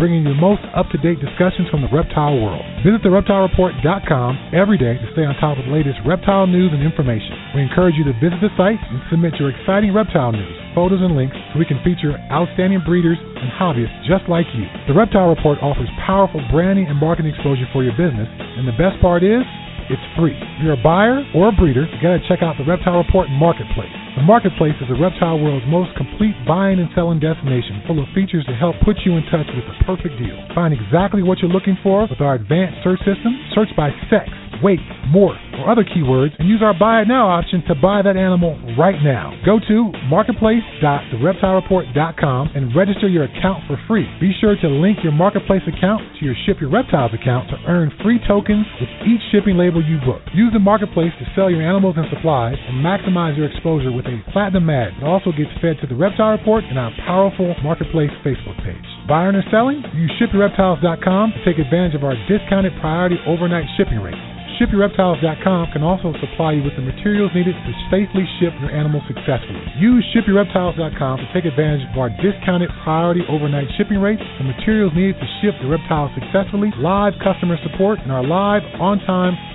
bringing you the most up-to-date discussions from the reptile world. Visit thereptilereport.com every day to stay on top of the latest reptile news and information. We encourage you to visit the site and submit your exciting reptile news, photos, and links so we can feature outstanding breeders and hobbyists just like you. The Reptile Report offers powerful branding and marketing exposure for your business, and the best part is, it's free. If you're a buyer or a breeder, you gotta check out the Reptile Report Marketplace. The Marketplace is the reptile world's most complete buying and selling destination, full of features to help put you in touch with the perfect deal. Find exactly what you're looking for with our advanced search system. Search by sex, weight, morph, or other keywords, and use our Buy It Now option to buy that animal right now. Go to marketplace.thereptilereport.com and register your account for free. Be sure to link your Marketplace account to your Ship Your Reptiles account to earn free tokens with each shipping label you book. Use the Marketplace to sell your animals and supplies and maximize your exposure with a platinum ad. It also gets fed to the Reptile Report and our powerful Marketplace Facebook page. Buying or selling? Use ShipYourReptiles.com to take advantage of our discounted priority overnight shipping rate. ShipYourReptiles.com can also supply you with the materials needed to safely ship your animal successfully. Use ShipYourReptiles.com to take advantage of our discounted priority overnight shipping rates, the materials needed to ship the reptiles successfully, live customer support, and our live, on-time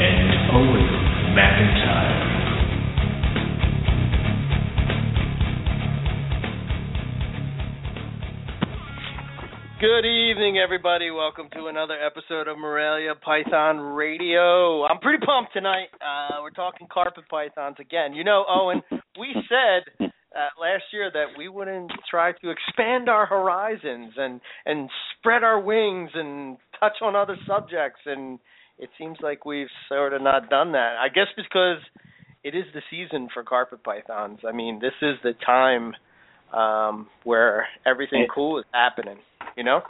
and Owen McIntyre. Good evening, everybody. Welcome to another episode of Morelia Python Radio. I'm pretty pumped tonight. Uh, we're talking carpet pythons again. You know, Owen, we said uh, last year that we wouldn't try to expand our horizons and and spread our wings and touch on other subjects, and it seems like we've sort of not done that. I guess because it is the season for carpet pythons. I mean, this is the time um, where everything cool is happening. You know.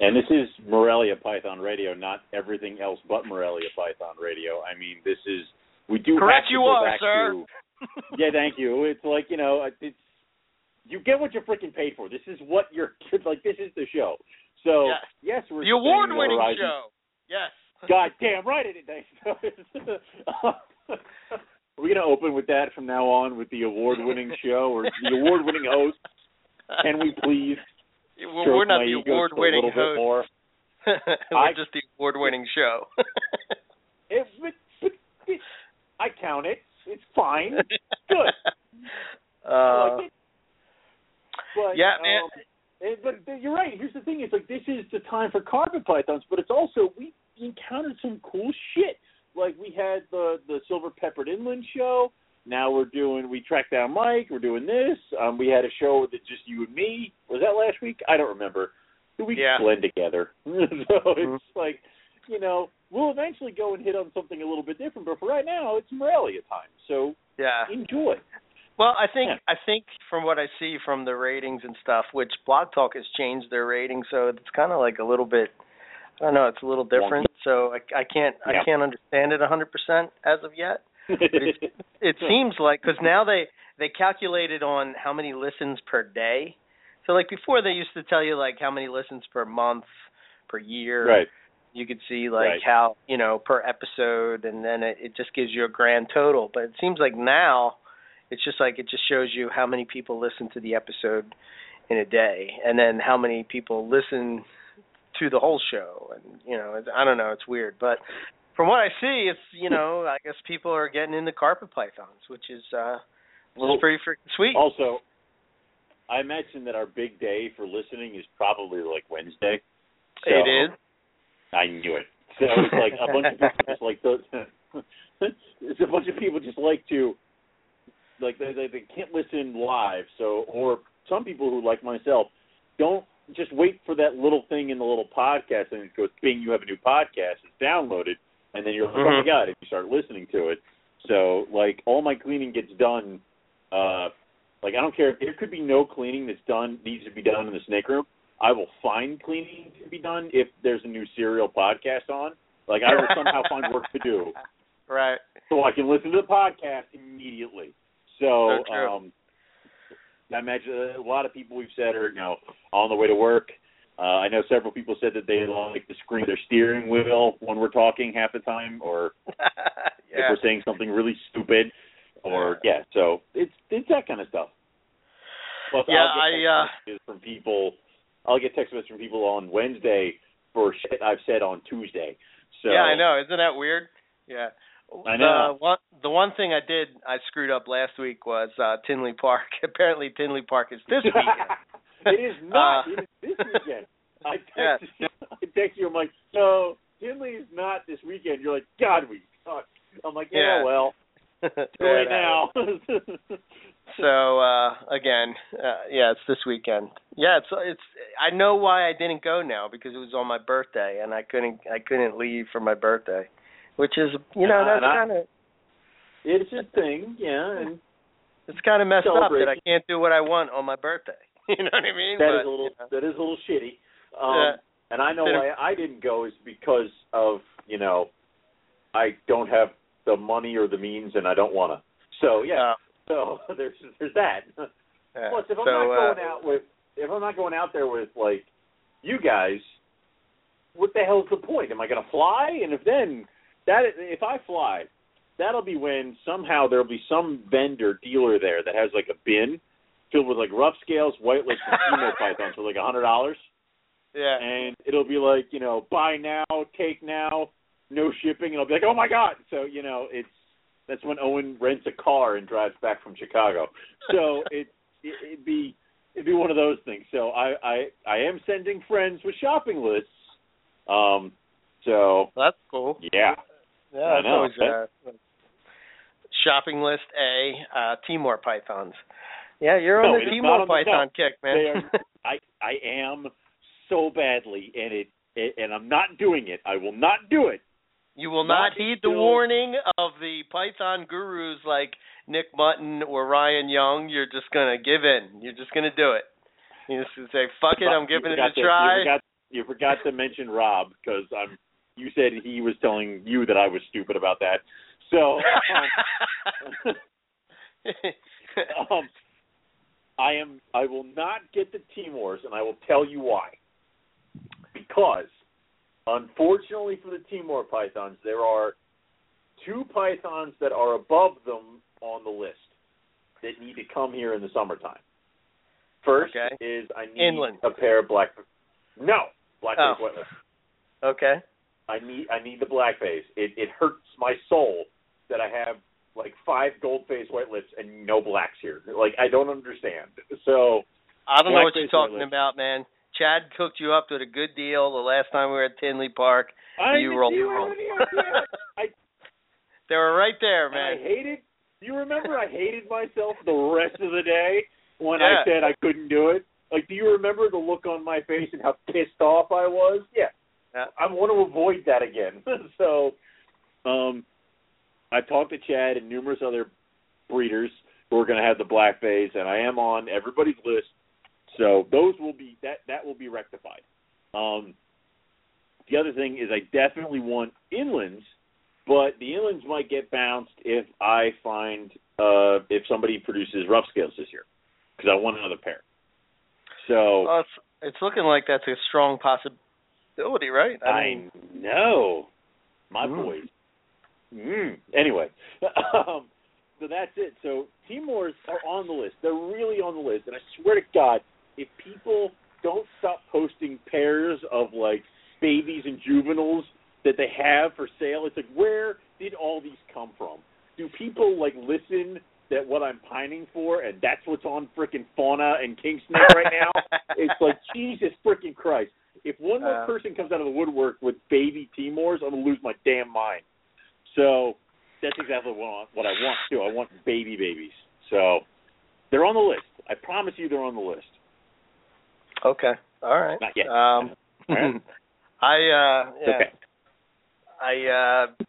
And this is Morelia Python Radio, not everything else but Morelia Python Radio. I mean, this is we do Correct you are, sir. to. yeah, thank you. It's like you know, it's you get what you're freaking paid for. This is what you're like. This is the show. So Yes. yes, we're the award-winning show. Yes. God damn right it is. Are we gonna open with that from now on with the award-winning show or the award-winning host? Can we please? Well, we're not the award-winning a bit host. more? we're I- just the award-winning show. It, but, but it, I count it. It's fine. Good. I Uh, like it. But, yeah, man. Um, it- but but you're right. Here's the thing: it's like this is the time for carpet pythons, but it's also we encountered some cool shit. Like we had the the silver peppered inland show. Now we're doing we tracked down Mike. We're doing this. Um, we had a show with just you and me. Was that last week? I don't remember. We Yeah. blend together, so Mhm. it's like you know we'll eventually go and hit on something a little bit different. But for right now, it's Morelia time. So yeah. enjoy. Well, I think Yeah. I think from what I see from the ratings and stuff, which Blog Talk has changed their ratings, so it's kind of like a little bit. I don't know. It's a little different, so I, I can't I can't understand it a 100% as of yet. it's- It seems like because now they they calculated on how many listens per day. So like before, they used to tell you like how many listens per month, per year. right. You could see like Right. how you know per episode, and then it, it just gives you a grand total. But it seems like now it's just like it just shows you how many people listen to the episode in a day, and then how many people listen to the whole show. And you know, it's, I don't know, it's weird, but from what I see, it's you know, I guess people are getting into carpet pythons, which is uh, Well, is pretty freaking sweet. Also, I imagine that our big day for listening is probably like Wednesday. So, it is. I knew it. So it's like a bunch of people just like those. it's a bunch of people just like to like they, they they can't listen live. So or some people who like myself don't just wait for that little thing in the little podcast and it goes bing you have a new podcast. It's downloaded and then you're like oh my Mhm. god and you start listening to it. So like all my cleaning gets done uh like i don't care. If there could be no cleaning that's done needs to be done in the snake room. I will find cleaning to be done if there's a new serial podcast on. Like i will somehow find work to do. Right. so I can listen to the podcast immediately. So, So um, I imagine a lot of people we've said are you know on the way to work. Uh, I know several people said that they like to screen their steering wheel when we're talking half the time, or if we're saying something really stupid, or yeah. So it's it's that kind of stuff. Plus, Yeah, I'll get I, uh, from people. I'll get text messages from people on Wednesday for shit I've said on Tuesday. So yeah, I know. Isn't that weird? Yeah. I know. The one, the one thing I did I screwed up last week was uh Tinley Park. Apparently Tinley Park is this weekend. it is not. Uh, it is this weekend. I Yeah. text. I text you. I'm like, no, Tinley is not this weekend. You're like, God, we suck. I'm like, yeah, Yeah. well, Yeah, now. So uh again, uh, yeah, it's this weekend. Yeah, it's it's I know why I didn't go now because it was on my birthday and I couldn't I couldn't leave for my birthday, which is you know that's kind of it's a thing, yeah, and it's kind of messed up that I can't do what I want on my birthday. You know what I mean? that but, is a little you know. that is a little shitty. Um, Yeah. And I know why I didn't go is because of you know I don't have the money or the means, and I don't want to. So yeah, Uh, so there's there's that. yeah. Plus, if I'm so, not uh, going out with, if I'm not going out there with like you guys, what the hell's the point? Am I going to fly? And if then that, if I fly, that'll be when somehow there'll be some vendor dealer there that has like a bin filled with like rough scales, white lips, and emo pythons for like a hundred dollars, yeah. and it'll be like you know buy now, take now, no shipping, and I'll be like, oh my god! So you know it's that's when Owen rents a car and drives back from Chicago. So it, it it'd be it'd be one of those things. So I I I am sending friends with shopping lists. Um. So That's cool. yeah. Yeah, I that's know, always uh, shopping list A, uh Timor pythons. Yeah, you're on the Timor on the- python kick, man. are, I I am so badly, and it, it and I'm not doing it. I will not do it. you will not not heed the warning of the python gurus like Nick Mutton or Ryan Young. You're just gonna give in. You're just gonna do it. You just say, "Fuck it, I'm giving it a to- try." You forgot, you forgot to mention Rob because I'm. You said he was telling you that I was stupid about that. So um, um, I am. I will not get the Timors, and I will tell you why. Because, unfortunately for the Timor pythons, there are two pythons that are above them on the list that need to come here in the summertime. First Okay. is I need Inland. a pair of black. No, black Oh. okay. I need I need the blackface. It it hurts my soul that I have like five gold face white lips and no blacks here. Like I don't understand. So I don't know what you're talking about, man. Chad cooked you up with a good deal the last time we were at Tinley Park. I You roll- you roll. I They were right there, man. I hated. You remember I hated myself the rest of the day when Yeah. I said I couldn't do it. Like, do you remember the look on my face and how pissed off I was? Yeah. I want to avoid that again. so, um, I talked to Chad and numerous other breeders who are going to have the black face, and I am on everybody's list. So those will be that that will be rectified. Um, the other thing is I definitely want inlands, but the inlands might get bounced if I find uh, if somebody produces rough scales this year because I want another pair. So Well, it's, it's looking like that's a strong possibility, right? I mean, know my Mm. boys. Mm. Anyway, um, so that's it. So Timors are on the list. They're really on the list, and I swear to God, if people don't stop posting pairs of like babies and juveniles that they have for sale, it's like where did all these come from? Do people like listen that what I'm pining for, and that's what's on frickin' Fauna and King Snake right now? it's like Jesus freaking Christ. If one more Uh. person comes out of the woodwork with baby Timors, I'm gonna lose my damn mind. So that's exactly what I, what I want too. I want baby babies. So they're on the list. I promise you, they're on the list. Okay. All right. Not yet. Um, All right. I uh yeah. Okay. I uh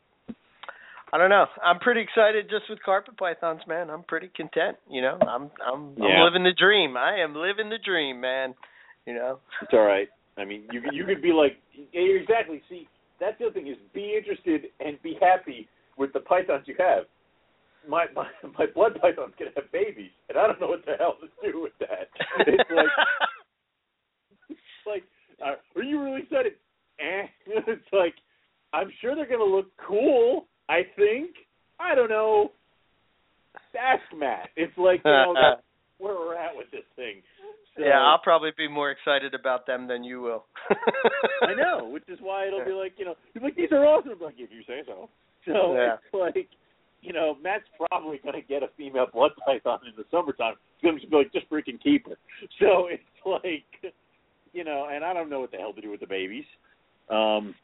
I don't know. I'm pretty excited just with carpet pythons, man. I'm pretty content, you know. I'm I'm Yeah. I'm living the dream. I am living the dream, man. You know. It's all right. I mean, you you could be like, yeah, exactly. See, that's the other thing is be interested and be happy with the pythons you have. My my my blood python's gonna have babies, and I don't know what the hell to do with that. It's like it's like, uh, are you really excited? Eh. It's like, I'm sure they're gonna look cool. I think. I don't know. Ask Matt. It's like you know where we're at with this thing. So, yeah, I'll probably be more excited about them than you will. I know, which is why it'll be like, you know, he's like, these are awesome. I'm like, if you say so. So Yeah. it's like, you know, Matt's probably going to get a female blood python in the summertime. He's going to be like, just freaking keep her. So it's like, you know, and I don't know what the hell to do with the babies. Um,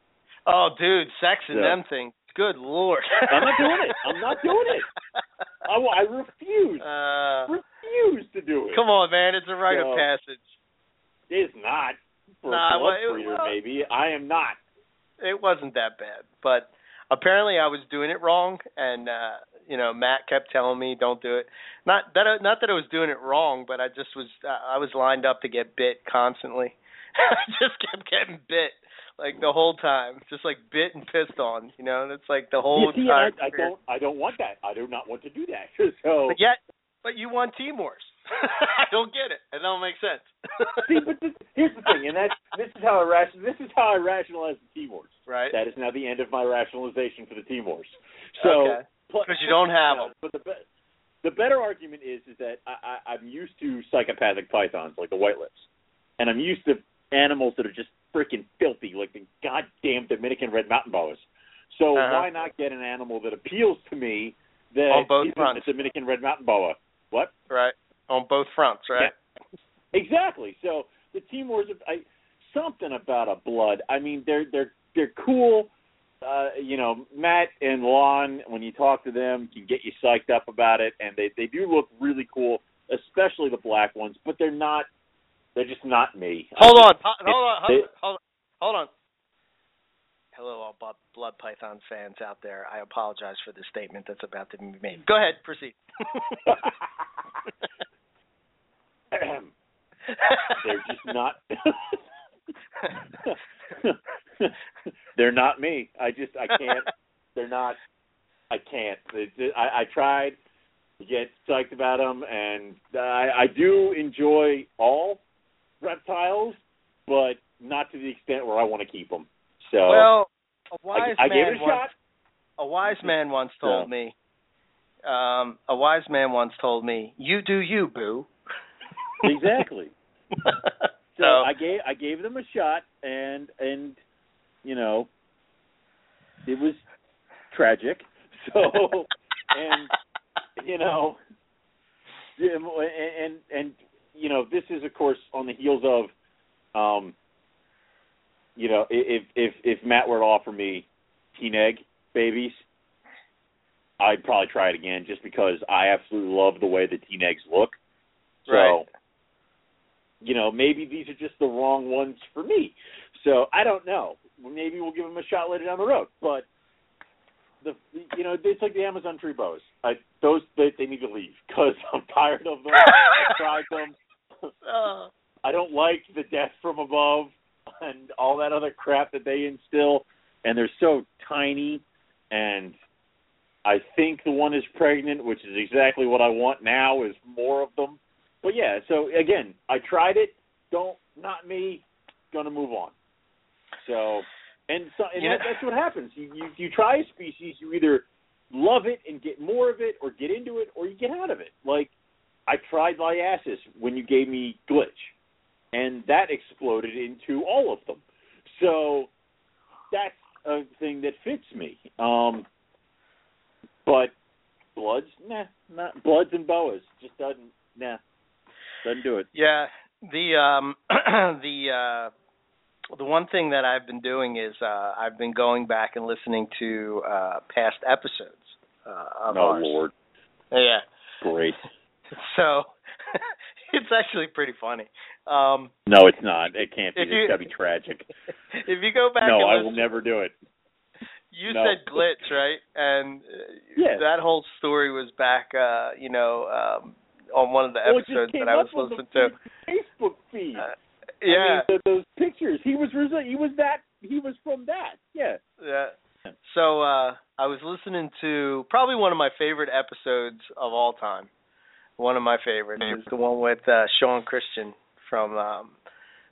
oh, dude, sex and Yeah. them things. Good lord. I'm not doing it. I'm not doing it. I, I refuse, Uh, refuse to do it. come on, man. It's a rite So- of passage. It's not for Nah, a well, it- breeder, well- maybe. I am not. it wasn't that bad, but apparently I was doing it wrong, and uh, you know Matt kept telling me don't do it. Not that I, not that I was doing it wrong, but I just was uh, I was lined up to get bit constantly. I just kept getting bit like the whole time, just like bit and pissed on. You know, and it's like the whole you see, I, I don't. I don't want that. I do not want to do that. So But yet, but you won Timors. I don't get it. It don't make sense. See, but this, here's the thing, and that's this is how I ration, this is how I rationalize the Timors. right? That is now the end of my rationalization for the Timors. So okay. Because you don't have no, them. But the be- the better argument is is that I, I, I'm used to psychopathic pythons like the white lips, and I'm used to animals that are just freaking filthy like the goddamn Dominican red mountain boas. So Uh-huh. why not get an animal that appeals to me that On both isn't fronts. a Dominican red mountain boa? What? Right. On both fronts, right? Exactly. So the Timors, I, something about a blood. I mean, they're they're they're cool. Uh, you know, Matt and Lon, when you talk to them, can get you psyched up about it, and they they do look really cool, especially the black ones. But they're not. They're just not me. Hold I on, hold on, hold it- on, hold on, hold on. Hello, all Blood Python fans out there. I apologize for the statement that's about to be made. Go ahead, proceed. they're just not. they're not me. I just I can't. They're not. I can't. I, I tried to get psyched about them, and I, I do enjoy all reptiles, but not to the extent where I want to keep them. So well, a I, wise I man gave it a once, shot. a wise man once told me. Um, a wise man once told me, "You do you, boo." Exactly. so, So I gave I gave them a shot, and and you know, it was tragic. So and you know, and and and you know, this is of course on the heels of, um, you know, if if if Matt were to offer me teen egg babies, I'd probably try it again just because I absolutely love the way the teen eggs look. So, Right. you know, maybe these are just the wrong ones for me. So I don't know. Maybe we'll give them a shot later down the road. But the you know it's like the Amazon tree boas. I those they, they need to leave because I'm tired of them. I tried them. Uh, I don't like the death from above and all that other crap that they instill, and they're so tiny. And I think the one is pregnant, which is exactly what I want now. Is more of them. But yeah, so again, I tried it. Don't not me. Gonna move on. So, and so and You that, that's what happens. You, you you try a species, you either love it and get more of it, or get into it, or you get out of it. Like I tried Liasis when you gave me Glitch, and that exploded into all of them. So that's a thing that fits me. Um, but Bloods, nah, not Bloods and Boas just doesn't, nah, doesn't do it. Yeah, the um the uh the one thing that I've been doing is uh I've been going back and listening to uh past episodes uh of oh ours. Lord, Yeah. great. So it's actually pretty funny. Um No, it's not. It can't be. If It's you- gotta be tragic. if you go back No, I listen, will never do it. you no. said glitch, right? And uh, Yes. that whole story was back uh, you know, um on one of the Well, episodes that I was up on the listening to. Facebook feed. Uh, I yeah. mean, th- those pictures. He was resi- he was that he was from that. Yeah. Yeah. So uh I was listening to probably one of my favorite episodes of all time. One of my favorites is the one with uh Sean Christian from um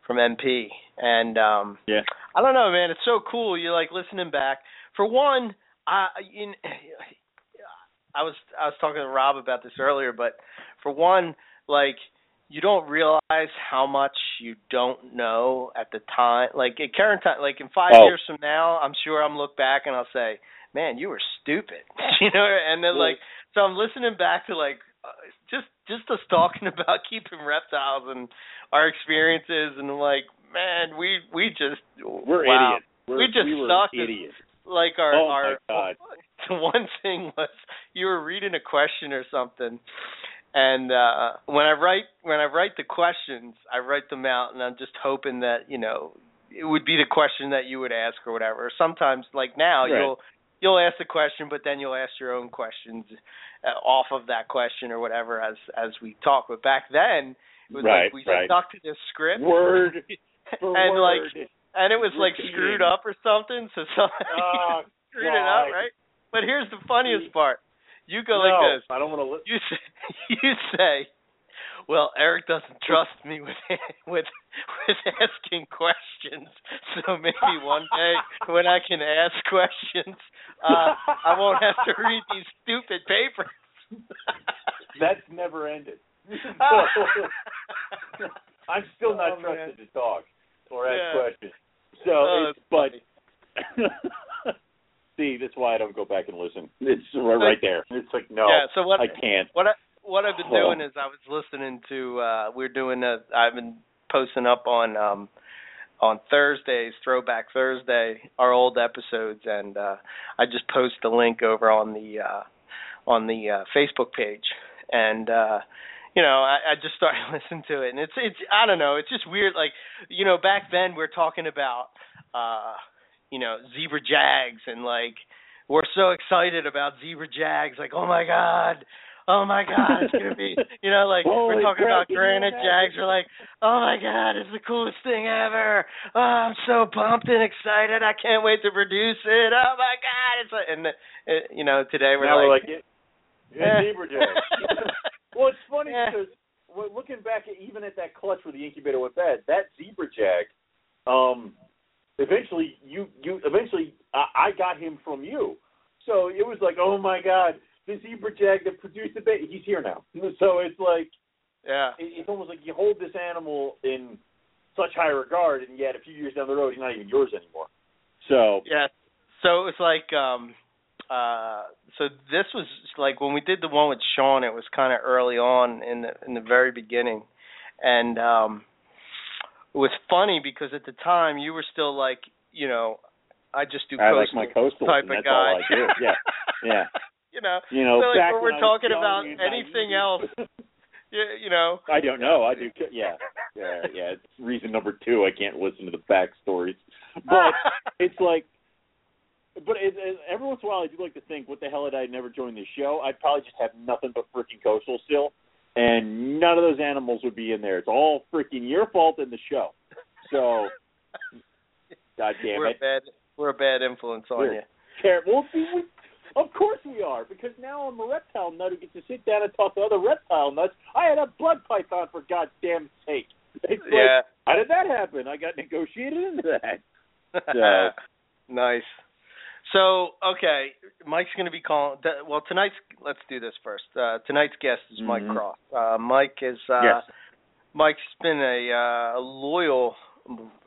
from MP. And um Yeah. I don't know, man, it's so cool. You're like listening back. For one, I in I was I was talking to Rob about this earlier, but for one, like you don't realize how much you don't know at the time. Like at current time, like in five Oh. years from now, I'm sure I'm look back and I'll say, "Man, you were stupid," you know. And then like, so I'm listening back to like just just us talking about keeping reptiles and our experiences, and like, man, we we just We're wow. idiots. We're, We just we sucked. Like our Oh, our my God. the one thing was you were reading a question or something and uh when I write when I write the questions, I write them out and I'm just hoping that, you know, it would be the question that you would ask or whatever. Sometimes like now Right. you'll you'll ask the question but then you'll ask your own questions Uh, off of that question or whatever as as we talk. But back then it was Right, like we right. stuck to this script Word and word. like and it was like screwed up or something so somebody oh, screwed it up, right? But here's the funniest part. You go no, like this. I don't want to. Li- You say, you say, "Well, Eric doesn't trust me with with with asking questions, so maybe one day when I can ask questions, uh, I won't have to read these stupid papers." That's never ended. I'm still not Oh, trusted to talk or ask Yeah. questions. So, Oh, it's, it's but. See, that's why I don't go back and listen. It's right, right there. It's like no, yeah. So what I can't. what I what I've been doing is I was listening to uh we're doing a I've been posting up on um on Thursdays, Throwback Thursday, our old episodes and uh I just post the link over on the uh on the uh Facebook page. And uh you know, I, I just started listening to it and it's it's I don't know, it's just weird like you know, back then we we're talking about uh you know, zebra jags and like we're so excited about zebra jags, like, oh my god, oh my god, it's gonna be you know, like we're talking crap, about granite jags, we're like, oh my god, it's the coolest thing ever. Oh, I'm so pumped and excited, I can't wait to produce it. Oh my god, it's like, and uh, you know, today we're now like, we're like, yeah, Eh. well, it's funny Yeah. because looking back at even at that clutch where the incubator went bad, that zebra jag, um, eventually you you eventually I, I got him from you. So it was like, oh my god, the zebra jag that produced the baby, he's here now. So it's like yeah, it's almost like you hold this animal in such high regard, and yet a few years down the road, he's not even yours anymore. So Yeah. So it's like um uh so this was like when we did the one with Sean it was kind of early on in the in the very beginning. And um it was funny because at the time you were still like, you know, I just do I like coastal my coastal. type of guy. all I do. Yeah, yeah. You know, You know, So, like, when we're talking about anything else, you, you know, I don't know. I do. Yeah, yeah, yeah. It's reason number two. I can't listen to the backstories, but it's like, but it, it, every once in a while, I do like to think, what the hell had I never joined this show? I'd probably just have nothing but freaking coastal still, and none of those animals would be in there. It's all freaking your fault in the show. So, God damn it. we're a bad we're a bad influence on We're- you. Care- Well, see, we, of course we are, because now I'm a reptile nut who gets to sit down and talk to other reptile nuts. I had a blood python for goddamn sake. It's like, Yeah. how did that happen? I got negotiated into that. So- nice. So okay, Mike's going to be calling. Well, tonight's. Let's do this first. Uh, tonight's guest is Mike Mhm. Cross. Uh, Mike is. Uh, Yes. Mike's been a, uh, a loyal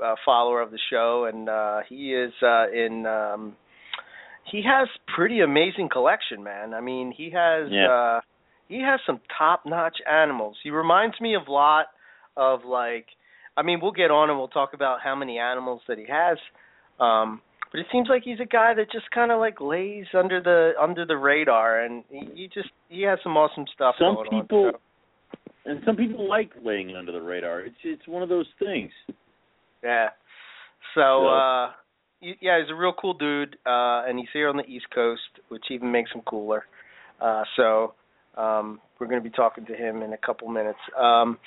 uh, follower of the show, and uh, he is uh, in. Um, he has pretty amazing collection, man. I mean, he has. Yeah. Uh, he has some top-notch animals. He reminds me of a lot of like. I mean, we'll get on and we'll talk about how many animals that he has. Um, but it seems like he's a guy that just kind of like lays under the under the radar, and he, he just he has some awesome stuff Some going people- on. So. and some people like laying under the radar. It's it's one of those things. Yeah. So, uh, yeah, he's a real cool dude, uh, and he's here on the East Coast, which even makes him cooler. Uh, so, um, we're going to be talking to him in a couple minutes. Um,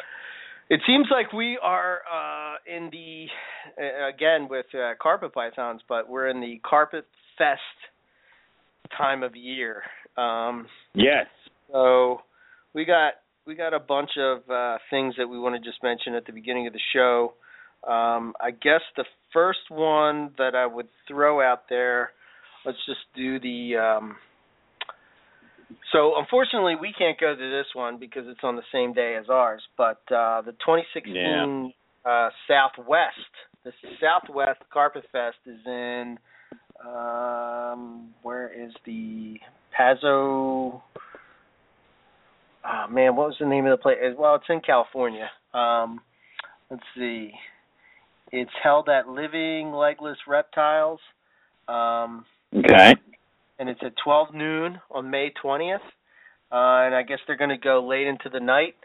it seems like we are uh, in the uh, again with uh, carpet pythons, but we're in the carpet fest time of year. Um, yes. So we got we got a bunch of uh, things that we want to just mention at the beginning of the show. Um, I guess the first one that I would throw out there, let's just do the. Um, so unfortunately, we can't go to this one because it's on the same day as ours. But uh, the 2016 Yeah. uh, Southwest, the Southwest Carpet Fest is in. Um, where is the Pazo? Oh man, what was the name of the place? Well, it's in California. Um, let's see. It's held at Living Legless Reptiles. Um, Okay. and it's at 12 noon on May 20th. Uh, and I guess they're going to go late into the night.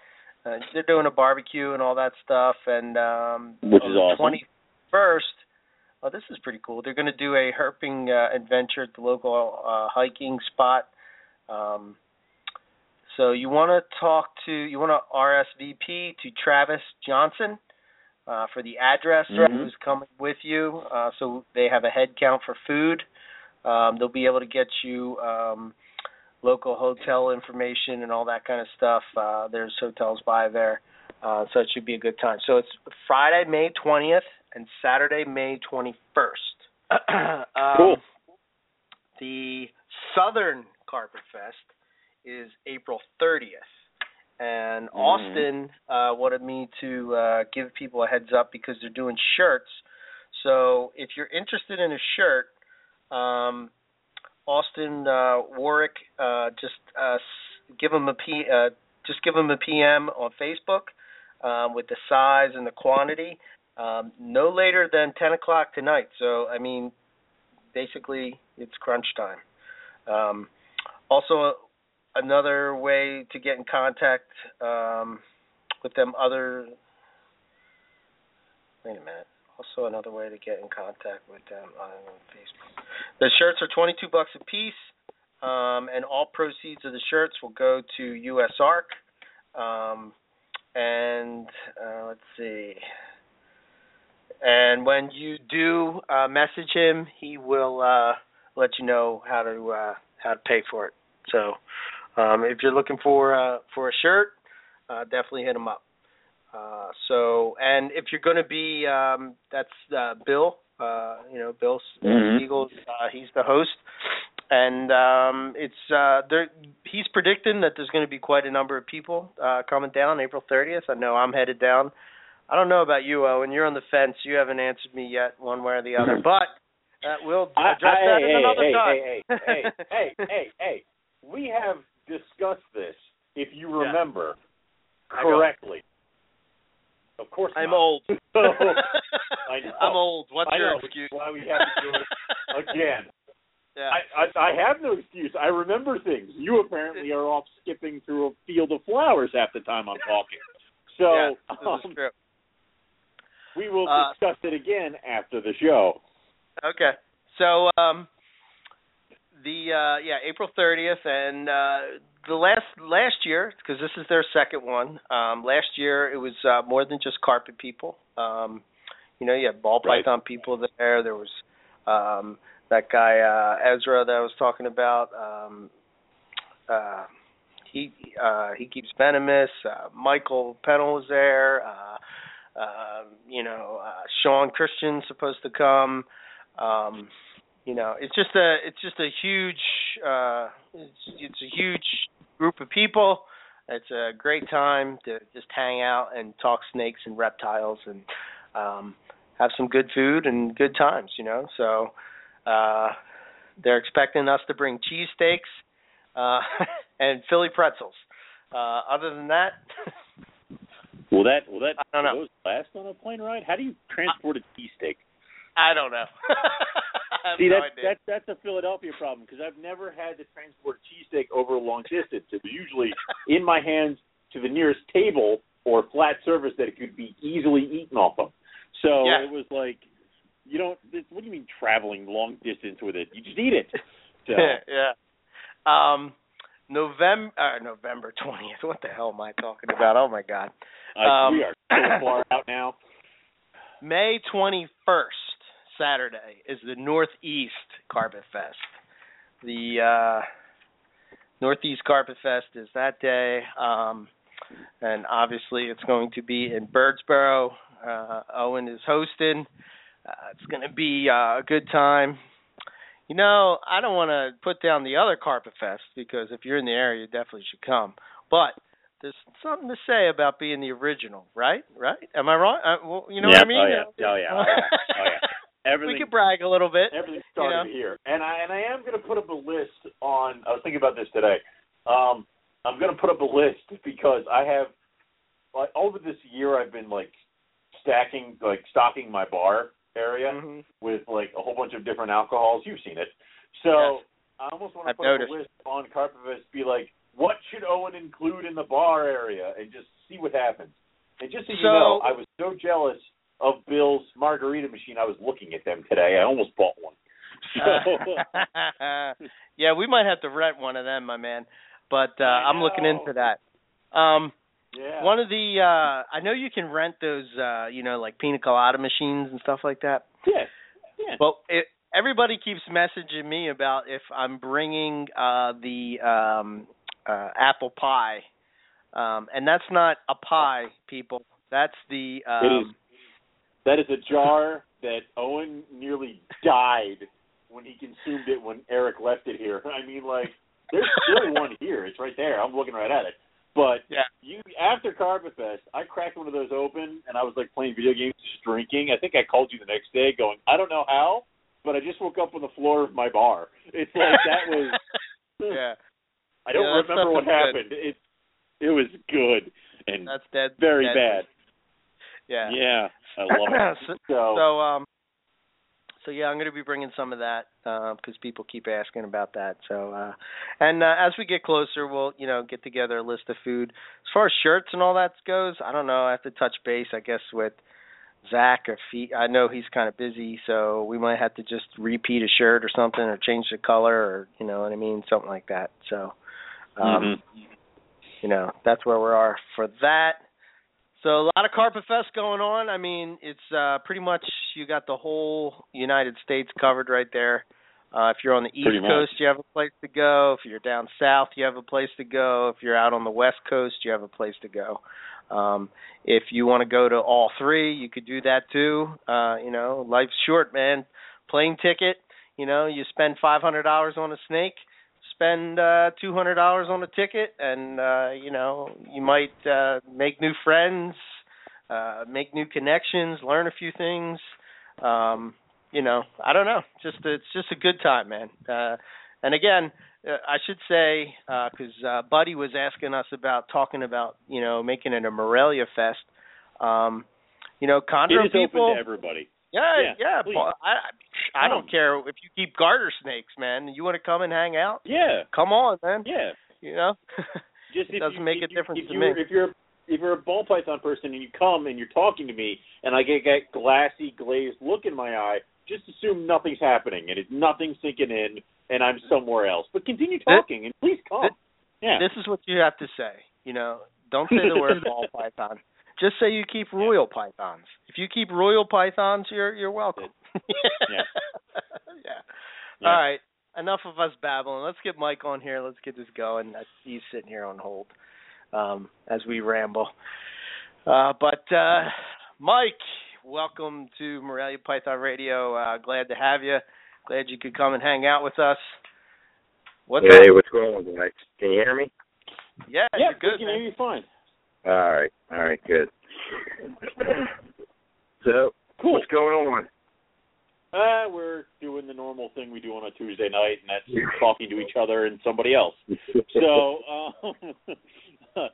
Uh, they're doing a barbecue and all that stuff. And um, Which on is the awesome. 21st, oh, this is pretty cool. They're going to do a herping uh, adventure at the local uh, hiking spot. Um, so you want to talk to, you want to RSVP to Travis Johnson uh, for the address Mhm. who's coming with you. Uh, so they have a head count for food. Um, they'll be able to get you um, local hotel information and all that kind of stuff. Uh, there's hotels by there, uh, so it should be a good time. So it's Friday, May 20th, and Saturday, May 21st. um, Cool. The Southern Carpet Fest is April 30th. And Mhm. Austin uh, wanted me to uh, give people a heads up because they're doing shirts. So if you're interested in a shirt, um, Austin uh, Warwick, uh, just uh, give them a p, uh, just give them a PM on Facebook um, with the size and the quantity. Um, no later than 10 o'clock tonight. So I mean, basically, it's crunch time. Um, also, another way to get in contact um, with them other. Wait a minute. Also, another way to get in contact with them on Facebook. The shirts are 22 bucks a piece, um, and all proceeds of the shirts will go to USARK. Um, and uh, let's see. And when you do uh, message him, he will uh, let you know how to uh, how to pay for it. So, um, if you're looking for uh, for a shirt, uh, definitely hit him up. Uh, so, and if you're going to be, um, that's uh, Bill. Uh, you know, Bill Mhm. Siegel. Uh, he's the host, and um, it's uh, there. He's predicting that there's going to be quite a number of people uh, coming down April 30th. I know I'm headed down. I don't know about you, Owen. You're on the fence. You haven't answered me yet, one way or the other. But uh, we'll address I- that hey, in another hey, time. hey, hey, hey, hey, hey, hey. We have discussed this, if you remember go. correctly. Of course I'm not. old. So, I. I'm old. What's I your know, excuse? why we have to do it again. Yeah. I, I I have no excuse. I remember things. You apparently are off skipping through a field of flowers half the time I'm talking. So yeah, um, we will Uh, discuss it again after the show. Okay. So um the uh yeah, April 30th and uh the last last year because this is their second one. Um last year it was uh more than just carpet people. Um you know, you had ball Right. python people there. There was um that guy uh Ezra that I was talking about um uh he uh he keeps venomous. Uh Michael Pennell was there. Uh um, you know, uh, Sean Christian's supposed to come. Um, you know, it's just a it's just a huge uh, it's it's a huge group of people. It's a great time to just hang out and talk snakes and reptiles and um, have some good food and good times. You know, so uh, they're expecting us to bring cheesesteaks uh, and Philly pretzels. Uh, other than that, Will that will that I don't know. those last on a plane ride? How do you transport a cheesesteak? I don't know. See, no that's that's that's a Philadelphia problem because I've never had to transport a cheesesteak over a long distance. It was usually in my hands, to the nearest table or flat surface that it could be easily eaten off of. So Yeah. it was like, you don't. What do you mean traveling long distance with it? You just eat it. So yeah. Um, November uh, November twentieth. What the hell am I talking about? Oh my God. uh, Um, we are so far out now. May twenty first, Saturday, is the Northeast Carpet Fest. The uh, Northeast Carpet Fest is that day, um, and obviously it's going to be in Birdsboro. Uh, Owen is hosting. Uh, it's going to be uh, a good time. You know, I don't want to put down the other Carpet Fest because if you're in the area, you definitely should come. But there's something to say about being the original, right? Right? Am I wrong? Uh, well, you know yeah, what I mean? Oh yeah. Oh yeah. Oh yeah. Oh, yeah. Everything. we could brag a little bit. Everything you started know. here, and I and I am going to put up a list on. I was thinking about this today. Um, I'm going to put up a list because I have, like, over this year, I've been like stacking, like stocking my bar area Mhm. with like a whole bunch of different alcohols. You've seen it, so Yes. I almost want to I've put noticed. up a list on Carpetfest. Be like, what should Owen include in the bar area, and just see what happens. And just so you know, I was so jealous of Bill's margarita machine. I was looking at them today. I almost bought one. So, yeah, we might have to rent one of them, my man. But uh I'm looking into that. Um yeah. one of the uh I know you can rent those uh you know like pina colada machines and stuff like that. yeah. Yeah. Well, it, everybody keeps messaging me about if I'm bringing uh the um uh apple pie. Um and that's not a pie, people. That's the um It is. That is a jar that Owen nearly died when he consumed it when Eric left it here. I mean, like, there's still one here. It's right there. I'm looking right at it. But Yeah. you after Carpet Fest, I cracked one of those open and I was like playing video games, just drinking. I think I called you the next day, going, I don't know how, but I just woke up on the floor of my bar. It's like that was. Hmm. yeah, I don't Yeah, remember what is good. happened. It it was good and that's dead. very dead. bad. Yeah. Yeah, I love it. so, So, so um so yeah, I'm going to be bringing some of that because people keep asking about that. So uh and uh, as we get closer, we'll you know get together a list of food. As far as shirts and all that goes, I don't know. I have to touch base, I guess, with Zach or Fee. I know he's kind of busy, so we might have to just repeat a shirt or something, or change the color, or you know what I mean, something like that. So, um, Mhm. you know that's where we are for that. So a lot of Carpet Fest going on. I mean, it's uh pretty much you got the whole United States covered right there. Uh if you're on the East Pretty much. Coast, you have a place to go. If you're down south, you have a place to go. If you're out on the West Coast, you have a place to go. Um if you want to go to all three, you could do that too. Uh, you know, life's short, man. Plane ticket, you know, you spend $500 on a snake, spend uh $200 on a ticket and uh you know you might uh make new friends uh make new connections learn a few things. Um you know i don't know. Just it's just a good time man. Uh and again uh, i should say uh cuz uh buddy was asking us about talking about you know making it a morelia fest. Um you know is people open to everybody. Yeah, Yeah, yeah. Paul, I I I don't um, care if you keep garter snakes, man. You want to come and hang out? Yeah, Come on, man. yeah. You know. Just It if doesn't you, make a difference if to you, me. If you're if you're a ball python person and you come and you're talking to me and I get that glassy glazed look in my eye, just assume nothing's happening and it's nothing sinking in and I'm somewhere else. But continue talking and please come. Yeah. This is what you have to say. You know, don't say the word ball python. Just say you keep royal pythons. If you keep royal pythons, you're you're welcome. Yeah. yeah. Yeah. All right. Enough of us babbling. Let's get Mike on here. Let's get this going. He's sitting here on hold um, as we ramble. Uh, but uh, Mike, welcome to Morelia Python Radio. Uh, glad to have you. Glad you could come and hang out with us. What's Hey, up? what's going on, guys? Can you hear me? Yeah, yeah, you're good. we can man. hear you fine. All right, all right, good. So, Cool. what's going on? Uh, we're doing the normal thing we do on a Tuesday night, and that's talking to each other and somebody else. So, um,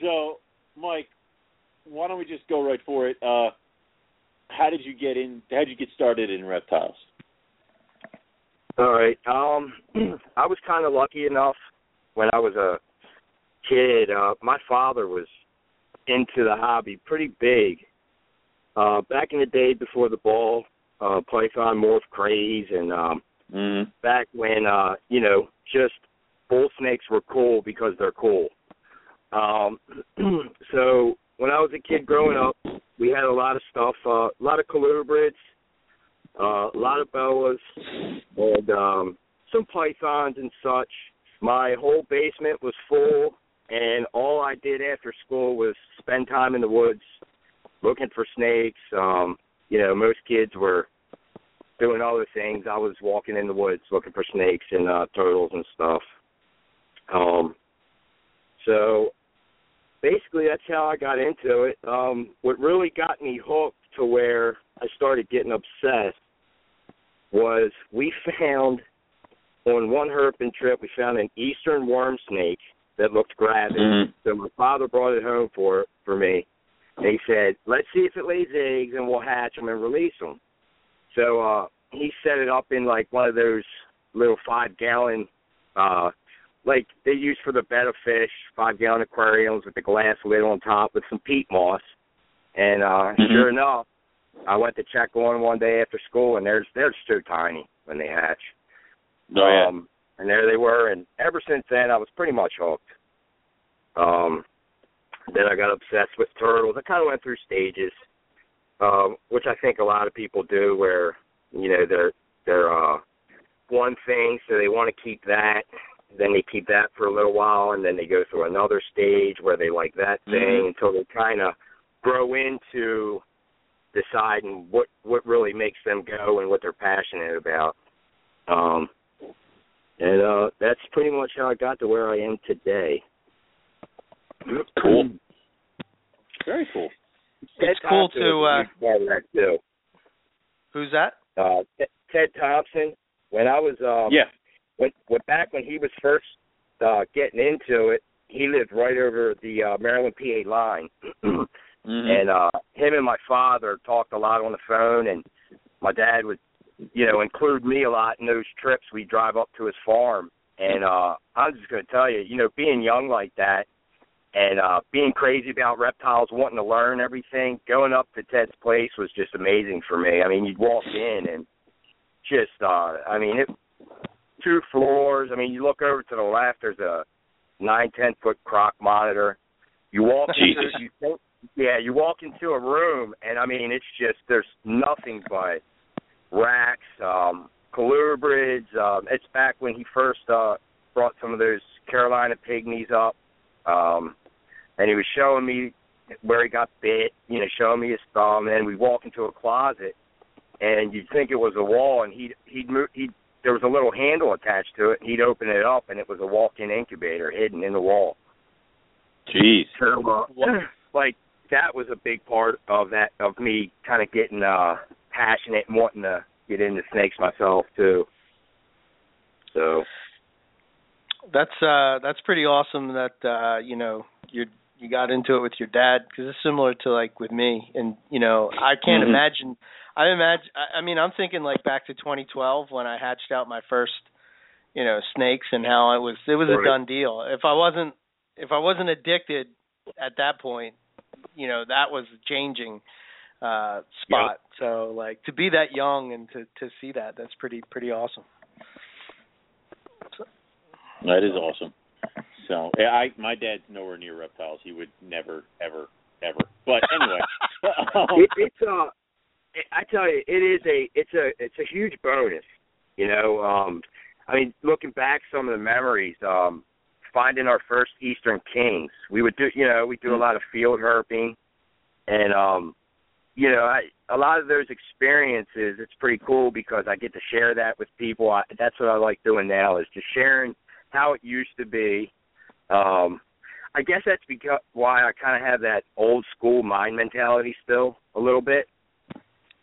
so, Mike, why don't we just go right for it? Uh, how did you get in? How did you get started in reptiles? all right. Um, I was kind of lucky enough when I was a kid, uh, my father was into the hobby pretty big. Uh, back in the day before the ball, uh, Python morph craze, and um, Mm. back when uh, you know just bull snakes were cool because they're cool. Um, so when I was a kid growing up, we had a lot of stuff, uh, a lot of colubrids, uh, a lot of boas, and um, some pythons and such. My whole basement was full, and all I did after school was spend time in the woods looking for snakes. Um, you know, most kids were doing other things. I was walking in the woods looking for snakes and uh, turtles and stuff. Um, so basically, that's how I got into it. Um, what really got me hooked to where I started getting obsessed was we found on one herping trip we found an eastern worm snake that looked gravid. Mhm. So my father brought it home for for me. And he said, "Let's see if it lays eggs, and we'll hatch them and release them." So uh he set it up in like one of those little five gallon, uh like they use for the betta fish, five gallon aquariums with the glass lid on top with some peat moss. And uh Mhm. sure enough, I went to check on one day after school, and they're they're so tiny when they hatch. Oh yeah. Um, and there they were, and ever since then, I was pretty much hooked. Um, then I got obsessed with turtles. I kind of went through stages, um, which I think a lot of people do, where you know they're they're uh, one thing, so they want to keep that. Then they keep that for a little while, and then they go through another stage where they like that thing Mhm. until they kind of grow into deciding what what really makes them go and what they're passionate about. Um, and uh, that's pretty much how I got to where I am today. Cool. Very cool. It's cool Thompson to, was a huge part of that too. Who's that? Uh, Ted- Ted Thompson. When I was um, yeah. when, when back when he was first uh, getting into it, he lived right over the uh, Maryland PA line, Mhm. and uh, him and my father talked a lot on the phone, and my dad would, you know, include me a lot in those trips. We drive up to his farm, and uh, I'm just going to tell you, you know, being young like that, and uh, being crazy about reptiles, wanting to learn everything, going up to Ted's place was just amazing for me. I mean, you'd walk in and just, uh, I mean, it, two floors. I mean, you look over to the left, there's a nine, ten foot croc monitor. You walk into, you think, yeah, you walk into a room, and I mean, it's just there's nothing but racks, um, colubrids. Um, it's back when he first uh, brought some of those Carolina pygmies up, um, and he was showing me where he got bit. You know, showing me his thumb, and we walk into a closet, and you'd think it was a wall, and he'd he'd move, he'd there was a little handle attached to it, and he'd open it up, and it was a walk-in incubator hidden in the wall. Jeez. So, uh, like that was a big part of that of me kind of getting uh passionate and wanting to get into snakes myself too. So. That's uh that's pretty awesome that uh you know you you got into it with your dad because it's similar to like with me. And you know I can't Mhm. imagine I imagine I, I mean I'm thinking like back to 2012 when I hatched out my first you know snakes and how it was it was a done deal. If I wasn't if I wasn't addicted at that point you know that was changing uh spot so like to be that young and to to see that that's pretty pretty awesome That is awesome. So I my dad's nowhere near reptiles. He would never, ever, ever. But anyway, it, it's uh it, I tell you, it is a it's a it's a huge bonus. You know, um I mean, looking back some of the memories, um finding our first Eastern Kings. We would do you know, we do a lot of field herping and um you know, I a lot of those experiences it's pretty cool because I get to share that with people. I, that's what I like doing now is just sharing how it used to be. Um I guess that's because why I kind of have that old school mind mentality still a little bit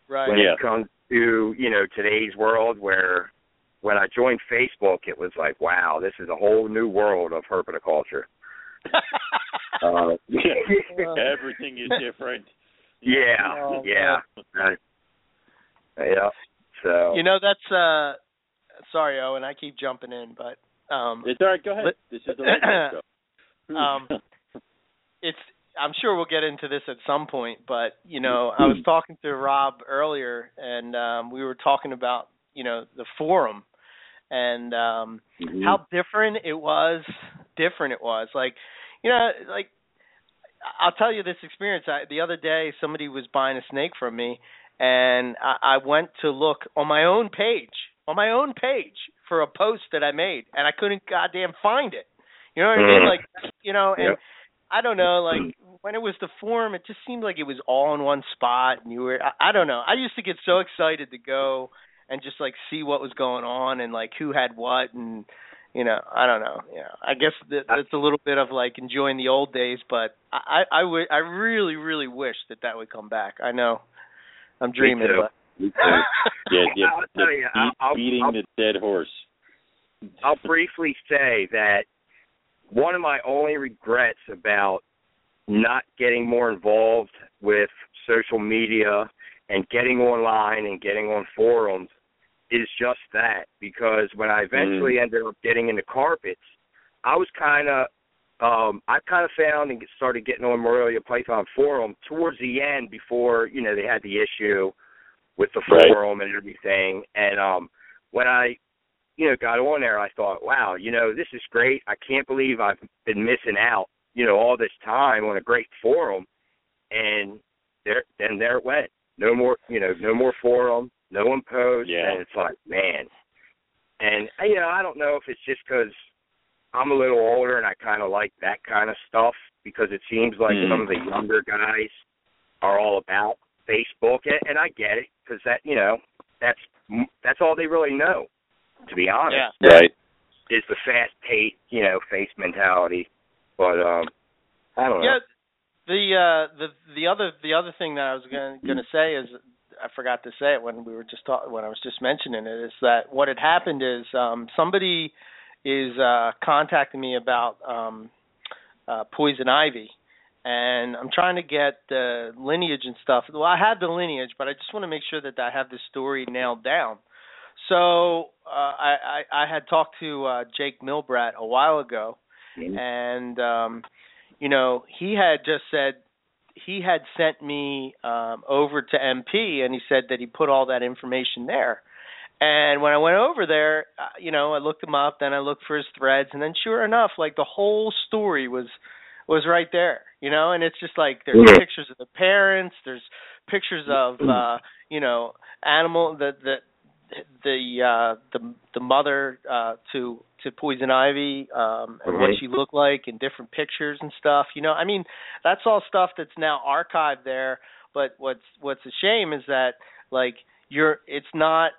right when Yeah. it comes to you know today's world where when I joined Facebook it was like wow this is a whole new world of herpetoculture. Uh, everything is different. Yeah, Oh, yeah, yeah. So You know that's uh sorry Owen, I keep jumping in, but um It's all right. Go ahead. But- this is the radio show. um, it's I'm sure we'll get into this at some point, but you know, I was talking to Rob earlier, and um, we were talking about you know the forum and um, Mhm. how different it was. Different it was. Like, you know, like I'll tell you this experience. I, the other day, somebody was buying a snake from me, and I, I went to look on my own page, on my own page, for a post that I made, and I couldn't goddamn find it. You know what I mean? Mm. Like, you know, and Yep. I don't know, like when it was the forum, it just seemed like it was all in one spot, and you were. I, I don't know. I used to get so excited to go and just like see what was going on and like who had what and you know i don't know you know i guess that, that's a little bit of like enjoying the old days but i i would i really really wish that that would come back i know i'm dreaming too. but Me too. Yeah, yeah. I'll tell you, beat- I'll- beating I'll- the dead horse. I'll briefly say that one of my only regrets about not getting more involved with social media and getting online and getting on forums is just that because when I eventually ended up getting into carpets, I was kind of um I kind of found and started getting on Morelia Python forum towards the end before, you know, they had the issue with the Right. forum and everything and um when I you know, got on there, I thought, wow, you know, this is great. I can't believe I've been missing out, you know, all this time on a great forum. And there, then there it went. No more, you know, no more forum, no one posts. Yeah. And it's like, man. And, you know, I don't know if it's just because I'm a little older and I kind of like that kind of stuff because it seems like Mm. some of the younger guys are all about Facebook. And, and I get it because that, you know, that's that's all they really know to be honest, Yeah. Right. is the fast paced, you know, face mentality. But um I don't know. yeah the uh the the other the other thing that i was going to going to say is i forgot to say it when we were just talking when i was just mentioning it is that what had happened is um somebody is uh contacting me about um uh poison ivy. And i'm trying to get the lineage and stuff. Well i have the lineage but i just want to make sure that i have the story nailed down. So uh i i, I had talked to uh jake milbrat a while ago. Mhm. and um you know he had just said he had sent me um over to MP and he said that he put all that information there and when I went over there uh, you know I looked him up then I looked for his threads and then sure enough like the whole story was was right there you know and it's just like there's Mhm. pictures of the parents there's pictures of uh you know animal the the the uh the the mother uh to to poison ivy um and what she looked like and different pictures and stuff you know? I mean that's all stuff that's now archived there but what's what's a shame is that like you're it's not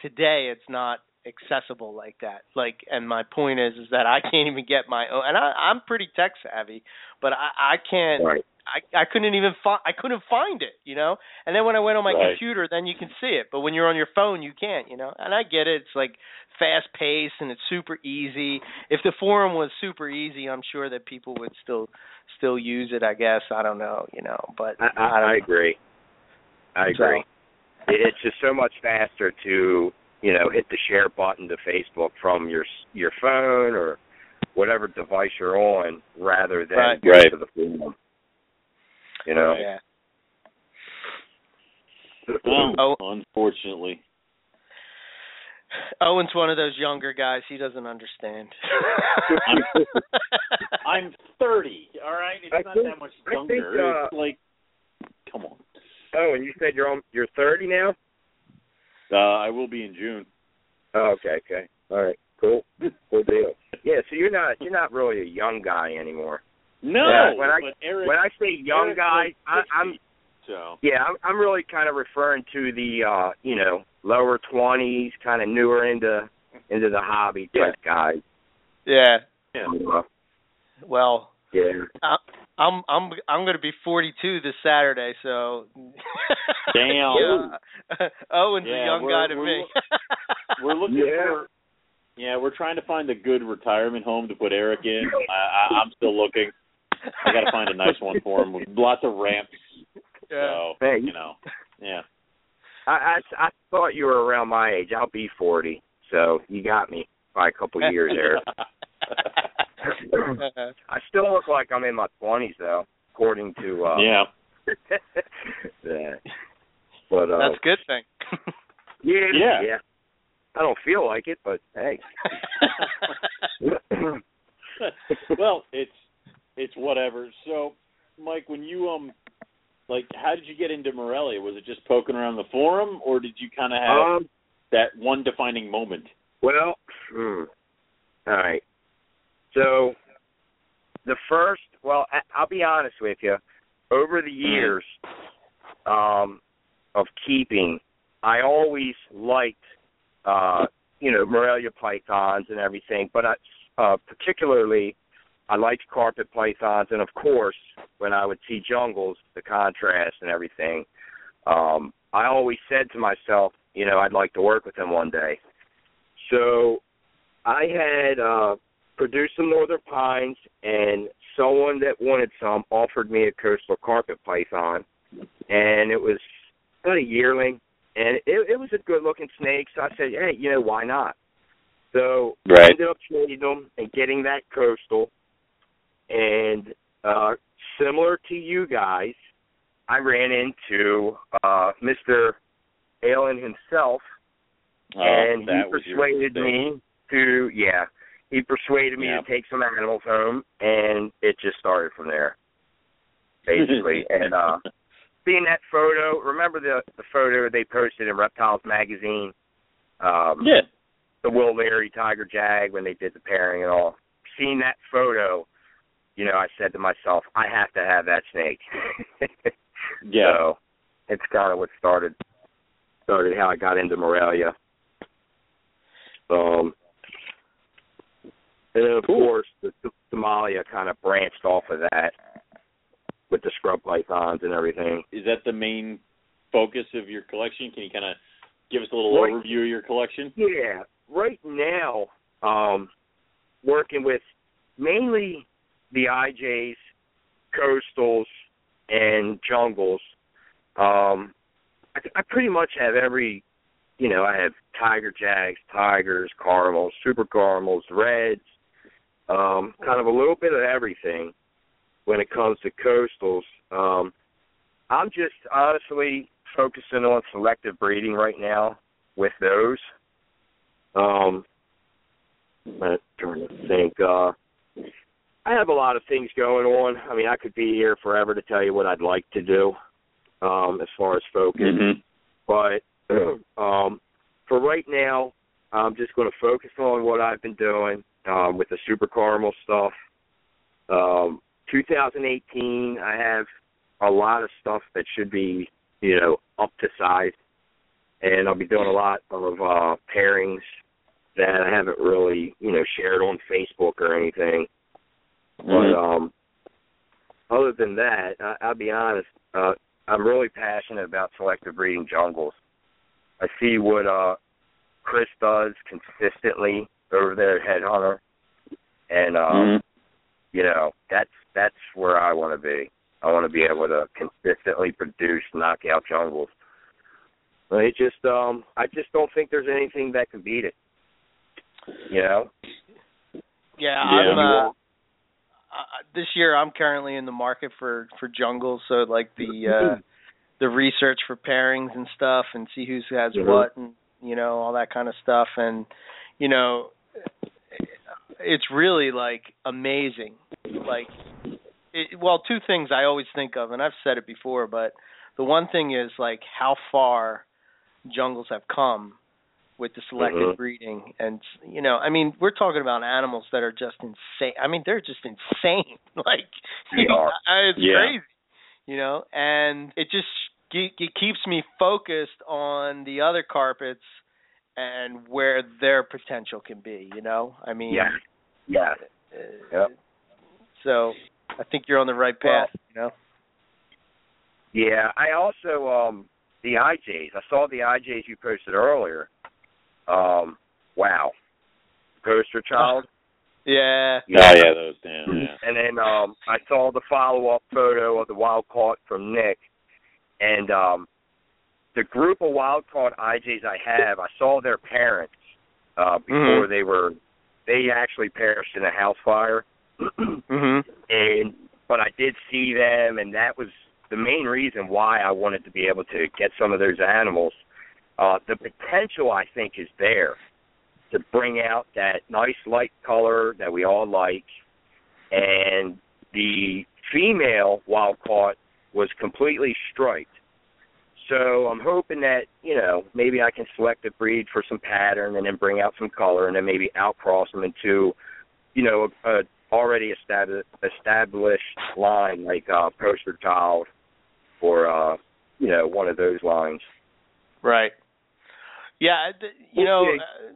today it's not accessible like that. Like and my point is is that i can't even get my own and i i'm pretty tech savvy but i i can't Right. I I couldn't even find I couldn't find it, you know. And then when I went on my Right. computer, then you can see it. But when you're on your phone, you can't, you know. And I get it; it's like fast paced and it's super easy. If the forum was super easy, I'm sure that people would still still use it. I guess I don't know, you know. But I, I, don't I agree. I agree. It- It's just so much faster to, you know, hit the share button to Facebook from your your phone or whatever device you're on rather than Right. go Right. to the forum. You know. Yeah. Well, Oh. unfortunately. Owen's one of those younger guys. He doesn't understand. I'm- I'm 30. All right, it's I not think- that much I think, younger. uh, it's like, come on. Oh, and you said you're on you're 30 now? Uh, I will be in June. Oh, okay, okay. All right. Cool. Cool deal. Yeah, so you're not you're not really a young guy anymore. No, Yeah, when I- but Eric, When I say young Eric's guy, I, I'm so Yeah, I'm, I'm really kind of referring to the uh, you know lower twenties, kind of newer into into the hobby type guys. yeah. yeah. Uh, Well, yeah. I, I'm I'm I'm going to be 42 this Saturday, so. Damn. yeah. Owen's Yeah, a young guy to we're me. We're looking Yeah. for. Yeah, we're trying to find a good retirement home to put Eric in. I, I, I'm still looking. I got to find a nice one for him with lots of ramps. yeah. So Hey, you know, yeah. I, I I thought you were around my age. I'll be forty, so you got me by a couple years there. I still look like I'm in my twenties though, according to uh yeah. yeah. But uh That's a good thing. yeah, Yeah. yeah. I don't feel like it, but hey. well, it's it's whatever. So, Mike, when you um, like, how did you get into Morelia? Was it just poking around the forum, or did you kind of have um that one defining moment? Well, hmm. all right. So the first, well, I'll be honest with you. Over the years um, of keeping, I always liked, uh, you know, Morelia pythons and everything, but I, uh, particularly, I liked carpet pythons, and of course, when I would see jungles, the contrast and everything. Um, I always said to myself, you know, I'd like to work with them one day. So I had uh produced some northern pines and someone that wanted some offered me a coastal carpet python and it was about a yearling and it it was a good looking snake so I said, Hey, you know, why not? So I ended up trading them and getting that coastal and uh similar to you guys, I ran into uh Mr. Allen himself and he Oh, was your persuaded me to yeah he persuaded me Yeah. to take some animals home and it just started from there basically and uh seeing that photo remember the the photo they posted in reptiles magazine um Yeah. the will larry tiger jag when they did the pairing and all seeing that photo you know i said to myself i have to have that snake Yeah. so it's kind of what started started how I got into Morelia. Um, and then of Cool. course the, the Simalia kind of branched off of that with the scrub pythons and everything. Is that the main focus of your collection? Can you kind of give us a little Right. overview of your collection? Yeah, right now, um, working with mainly the IJs, coastals, and jungles. Um, I, I pretty much have every, you know, I have tiger jags, tigers, caramels, super caramels, reds, um, kind of a little bit of everything when it comes to coastals. Um, I'm just honestly focusing on selective breeding right now with those. Um, I'm trying to think. Uh, I have a lot of things going on. I mean, I could be here forever to tell you what I'd like to do um, as far as focus, Mm-hmm. but um, for right now, I'm just going to focus on what I've been doing um, with the super caramel stuff. Um, 2018, I have a lot of stuff that should be, you know, up to size, and I'll be doing a lot of uh, pairings that I haven't really, you know, shared on Facebook or anything. But Mm-hmm. um, other than that, I, I'll be honest. Uh, I'm really passionate about selective breeding jungles. I see what uh, Chris does consistently over there at Headhunter, and um, Mhm. you know that's that's where I want to be. I want to be able to consistently produce knockout jungles. But it just um, I just don't think there's anything that can beat it. You know. Yeah, Yeah. I'm uh, uh, this year I'm currently in the market for for jungles, so like the uh the research for pairings and stuff and see who has Mhm. what and you know all that kind of stuff. And you know it's really like amazing. Like it, well two things I always think of and I've said it before but the one thing is like how far jungles have come with the selective Mhm. breeding and you know i mean we're talking about animals that are just insane i mean they're just insane like They are. it's Yeah. crazy you know and it just it keeps me focused on the other carpets and where their potential can be you know i mean Yeah. Yeah. uh, Yep. so i think you're on the right path you know Yeah, I also um the IJs. I saw the IJs you posted earlier. Um, wow, Poster Child. yeah Oh yeah, those damn. Yeah. And then um I saw the follow up photo of the wild caught from Nick, and um the group of wild caught IJs I have. I saw their parents uh before Mhm. they were they actually perished in a house fire. mhm. and but I did see them, and that was the main reason why I wanted to be able to get some of those animals. Uh, the potential, I think, is there to bring out that nice light color that we all like, and the female wild caught was completely striped. So I'm hoping that you know maybe I can select a breed for some pattern and then bring out some color and then maybe outcross them into you know a, a already established established line like uh, Poster Child or uh, you know one of those lines. Right. Yeah, you know, uh,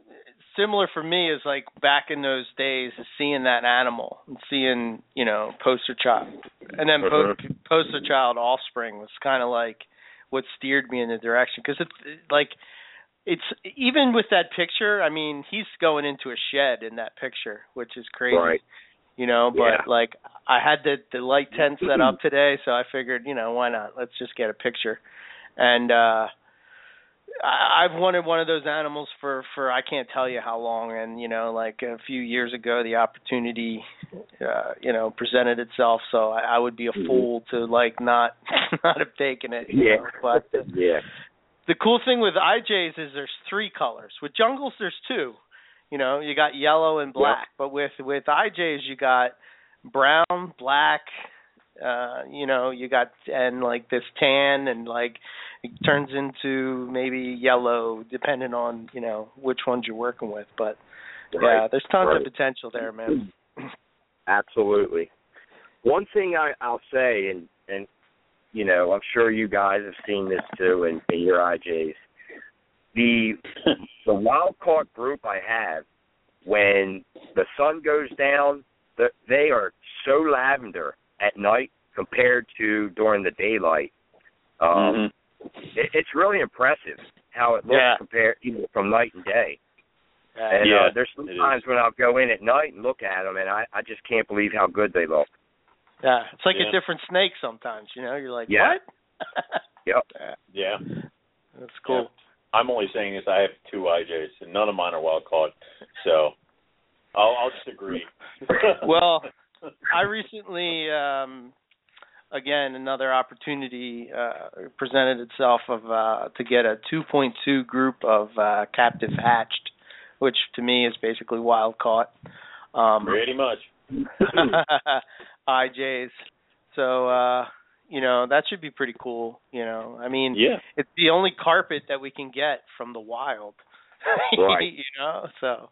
similar for me is like back in those days, seeing that animal and seeing, you know, poster child, and then po- Mhm. poster child offspring was kind of like what steered me in the direction because it's like it's even with that picture. I mean, he's going into a shed in that picture, which is crazy. Right. You know, but Yeah. like I had the the light tent set up today, so I figured, you know, why not? Let's just get a picture. And uh I've wanted one of those animals for for I can't tell you how long, and you know, like a few years ago, the opportunity, uh, you know, presented itself. So I, I would be a fool to like not not have taken it. Yeah. know, But yeah. the cool thing with IJs is there's three colors. With jungles, there's two. You know, you got yellow and black. But with with IJs, you got brown, black. Uh, you know, you got and like this tan and like it turns into maybe yellow, depending on you know which ones you're working with. But yeah, there's tons Right. of potential there, man. Absolutely. One thing I, I'll say, and and you know, I'm sure you guys have seen this too in, in your IJs. The the wild caught group I have, when the sun goes down, the, they are so lavender at night compared to during the daylight. Um, Mhm. it, it's really impressive how it looks Yeah. compared you know, from night and day. Yeah. And Yeah, uh, there's it is. sometimes when I'll go in at night and look at them, and I I just can't believe how good they look. yeah, it's like Yeah. a different snake sometimes. You know, you're like, Yeah. what? Yep. Yeah, Yeah. that's cool. I'm only saying this. I have two IJs, and none of mine are wild caught. So I'll I'll just agree. Well, I recently, um, again, another opportunity uh, presented itself of uh, to get a 2.2 group of uh, captive hatched, which to me is basically wild caught. Um, pretty much. IJs. So uh, you know that should be pretty cool. You know, I mean, Yeah. it's the only carpet that we can get from the wild. Right. you know, so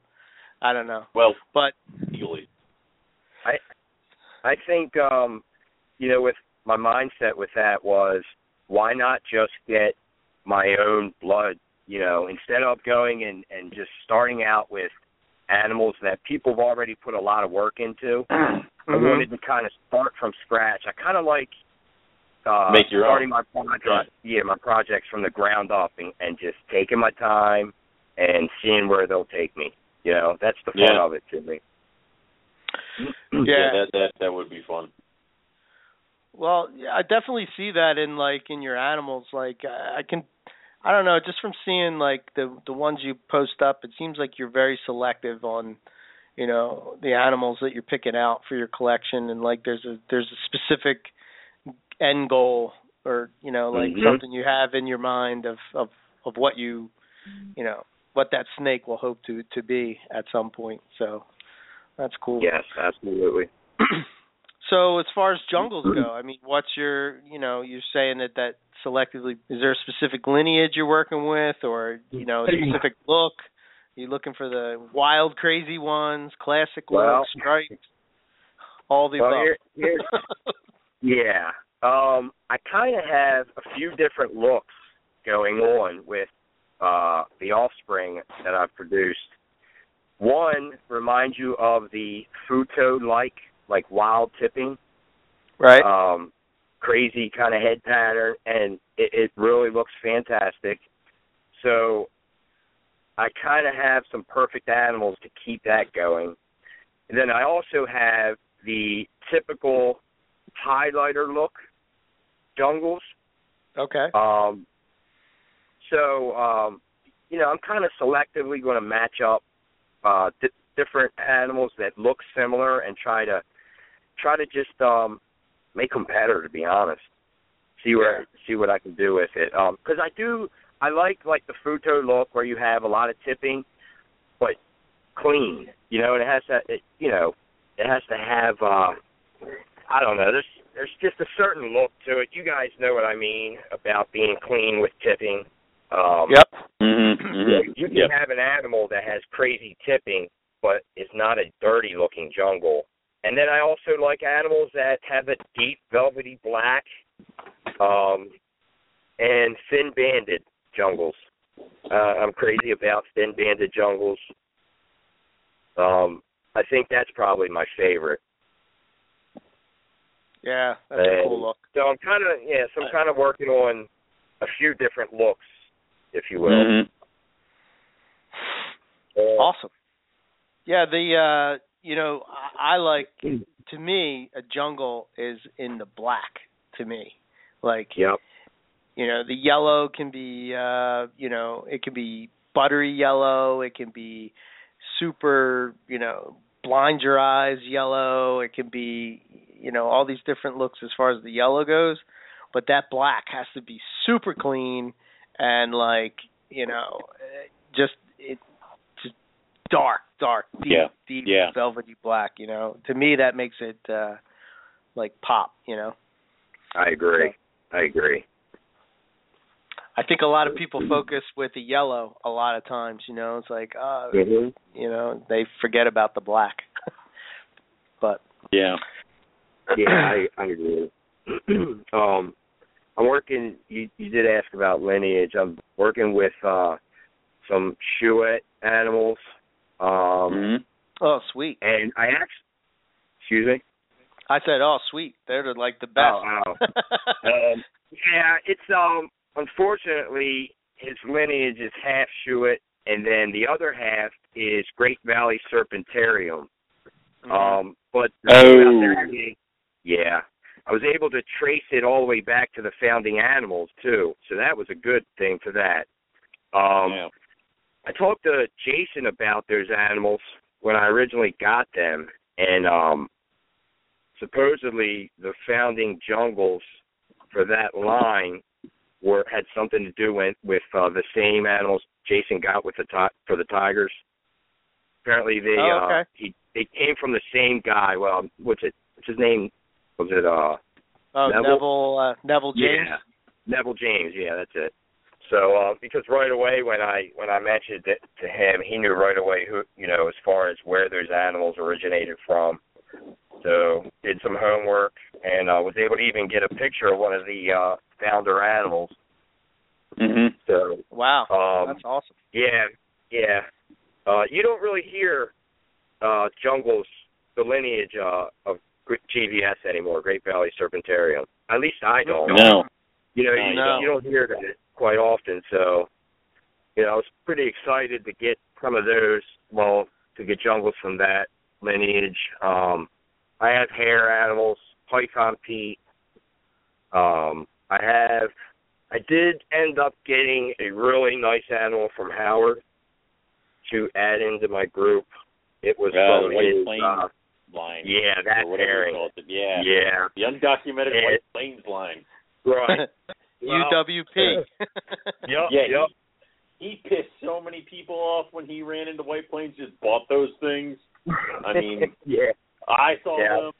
I don't know, Well, but legally. I think um you know with my mindset with that was why not just get my own blood, you know, instead of going and and just starting out with animals that people have already put a lot of work into. I Mhm. wanted to kind of start from scratch. I kind of like uh Make your starting own. my project, Right. yeah, my projects from the ground up and, and just taking my time and seeing where they'll take me. You know, that's the fun Yeah. of it to me. Yeah. that that that would be fun. Well, yeah, I definitely see that in like in your animals. Like I I can, I don't know, just from seeing like the the ones you post up, it seems like you're very selective on, you know, the animals that you're picking out for your collection, and like there's a there's a specific end goal or you know like Mhm. something you have in your mind of of of what you, you know, what that snake will hope to to be at some point. So that's cool. Yes, absolutely. so as far as jungles go, I mean, what's your, you know, you're saying that that selectively is there a specific lineage you're working with, or you know, a specific look? Are you looking for the wild, crazy ones, classic Well- looks, stripes, all the Well, above? here- here's- Yeah. Um, I kind of have a few different looks going on with uh, the offspring that I've produced. One reminds you of the Futo like, like wild tipping, right. um, crazy kind of head pattern, and it, it really looks fantastic. So I kind of have some perfect animals to keep that going. And then I also have the typical highlighter look jungles. okay. Um, so, um, you know, I'm kind of selectively going to match up uh, th- different animals that look similar and try to try to just um make them better. To be honest, see where Yeah. see what I can do with it. Um, because I do I like like the Futo look where you have a lot of tipping, but clean. You know, and it has to it, you know it has to have uh I don't know. There's there's just a certain look to it. You guys know what I mean about being clean with tipping. Um, Yep. Mm-hmm. you can Yep. have an animal that has crazy tipping, but it's not a dirty looking jungle. And then I also like animals that have a deep velvety black, um, and thin banded jungles. Uh, I'm crazy about thin banded jungles. Um, I think that's probably my favorite. Yeah, that's a cool look. So I'm kind of yeah, so I'm kind of working on a few different looks, if you will. Mm-hmm. Uh, Awesome. Yeah, the uh you know, I, I like to me a jungle is in the black to me. Like Yep. you know, the yellow can be uh, you know, it can be buttery yellow, it can be super, you know, blind your eyes yellow, it can be, you know, all these different looks as far as the yellow goes, but that black has to be super clean and like, you know, just it just dark, dark, deep, Yeah, deep yeah. velvety black, you know. To me that makes it uh like pop, you know. I agree. I agree. I think a lot of people focus with the yellow a lot of times, you know. It's like, uh, hmm you know, they forget about the black. but Yeah. Yeah, I I agree. um, I'm working. You you did ask about lineage. I'm working with uh some Chouette animals. Um, Mm-hmm. oh, sweet. and I actually, excuse me. I said, oh, sweet. They're the, like the best. Oh, oh. Um, yeah, it's um. Unfortunately, his lineage is half Chouette, and then the other half is Great Valley Serpentarium. Mhm. Um, but Oh. yeah, I was able to trace it all the way back to the founding animals too, so that was a good thing for that. Um, yeah. I talked to Jason about those animals when I originally got them, and um, supposedly the founding jungles for that line were had something to do with with uh, the same animals Jason got with the ti- for the tigers. Apparently, they Oh, uh, he they came from the same guy. Well, what's it? What's his name? Was it uh oh, Neville? Neville uh, Neville James. yeah, Neville James. Yeah, that's it. So uh, because right away when I when I mentioned it to him, he knew right away who you know as far as where those animals originated from. So did some homework and uh, was able to even get a picture of one of the uh, founder animals. Mm-hmm. So Wow, um, that's awesome. yeah, yeah. Uh, you don't really hear uh, jungles the lineage uh, of GVS anymore, Great Valley Serpentarium. At least I don't. No. You know, No, you, you don't. you don't hear that quite often. So, you know, I was pretty excited to get some of those. Well, to get jungles from that lineage. Um, I have hair animals, Python Pete. Um, I have. I did end up getting a really nice animal from Howard to add into my group. It was Uh, from his, uh, line. yeah, that or whatever you pairing. call it. Yeah. Yeah, The undocumented Yeah. White Plains line. right. Well, UWP. Yep, Yeah, yep. he, he pissed so many people off when he ran into White Plains. Just bought those things. I mean, yeah. I saw Yeah. them.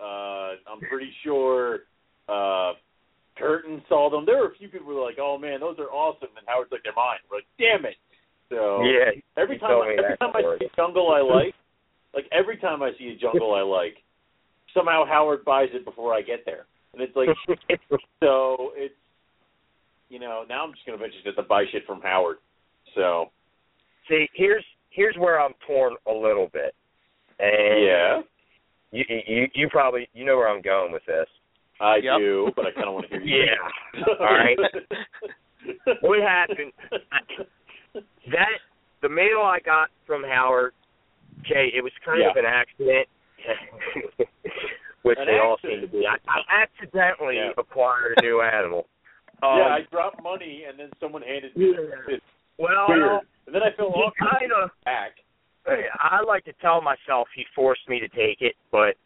Uh, I'm pretty sure uh, Curtin saw them. There were a few people who were like, "Oh man, those are awesome," and Howard's like, "They're mine." We're like, "Damn it!" So Yeah. every time, I, me every time I see a jungle I like, like every time I see a jungle I like, somehow Howard buys it before I get there, and it's like, so it's, you know, now I'm just gonna eventually have to buy shit from Howard. So See, here's here's where I'm torn a little bit. And yeah, you you you probably you know where I'm going with this. I Yep. do, but I kind of want to hear you. Yeah. All right. What happened? That the mail I got from Howard, okay, it was kind of an accident. which An they all seem to be. I, I accidentally Yeah. acquired a new animal. Um, yeah, I dropped money and then someone handed me Yeah. this well, weird, and then I felt he awkward kind of back. I like to tell myself he forced me to take it, but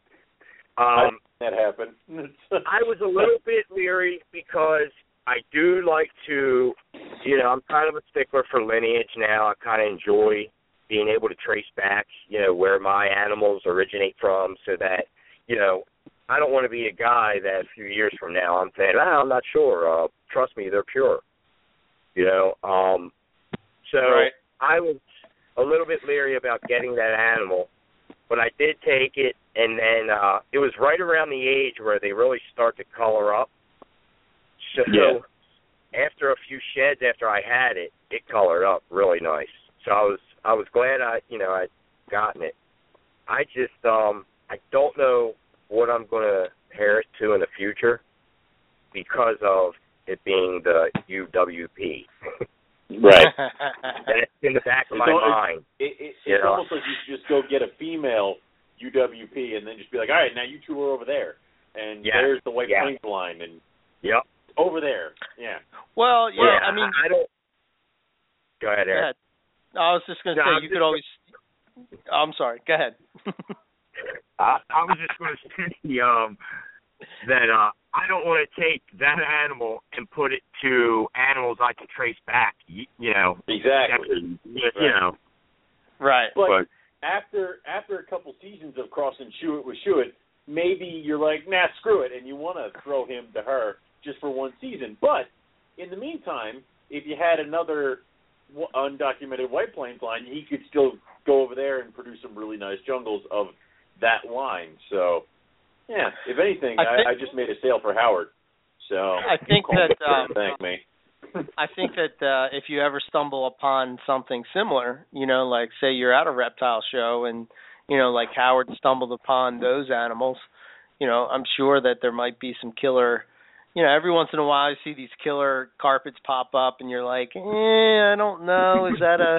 um that happened. I was a little bit leery because I do like to, you know, I'm kind of a stickler for lineage now. I kind of enjoy being able to trace back, you know, where my animals originate from, so that, you know, I don't want to be a guy that a few years from now I'm saying, ah, I'm not sure. Uh, trust me, they're pure. You know, um, so Right. I was a little bit leery about getting that animal, but I did take it, and then uh, it was right around the age where they really start to color up. So Yeah. after a few sheds after I had it, it colored up really nice. So I was I was glad I you know I'd gotten it. I just um I don't know what I'm gonna pair it to in the future because of it being the UWP. right. and it's in the back of my It's mind. It, it, You it's know. almost like you should just go get a female UWP and then just be like, all right, now you two are over there, and Yeah. there's the white Yeah. plains line, and Yep. over there, yeah. well, yeah, Well, I mean, I don't. Go ahead, Eric. Yeah. I was just going to No, say I'm you could always. I'm sorry. Go ahead. I, I was just going to say um, that uh, I don't want to take that animal and put it to animals I can trace back. You, you know, Exactly. you, you know. right. But, But- after after a couple seasons of crossing Chouette with Chouette, maybe you're like, nah, screw it, and you want to throw him to her just for one season. But in the meantime, if you had another w- undocumented White Plains line, he could still go over there and produce some really nice jungles of that line. So, yeah, if anything, I I, I just made a sale for Howard. So I think that um, thank me. I think that uh, if you ever stumble upon something similar, you know, like say you're at a reptile show and you know, like Howard stumbled upon those animals, you know, I'm sure that there might be some killer. You know, every once in a while you see these killer carpets pop up, and you're like, eh, I don't know, is that a,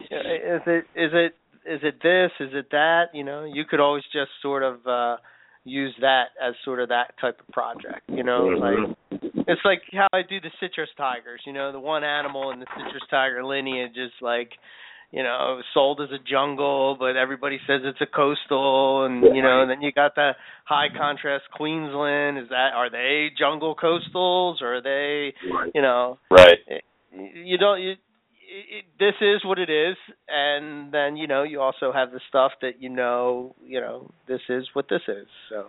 is it, is it, is it this, is it that? You know, you could always just sort of uh use that as sort of that type of project. You know, like it's like how I do the citrus tigers. You know, the one animal in the citrus tiger lineage is like, you know, sold as a jungle, but everybody says it's a coastal, and you know, and then you got the high contrast Queensland. Is that are they jungle coastals or are they, you know, Right. you don't you. It, this is what it is, and then you know you also have the stuff that you know, you know, this is what this is. So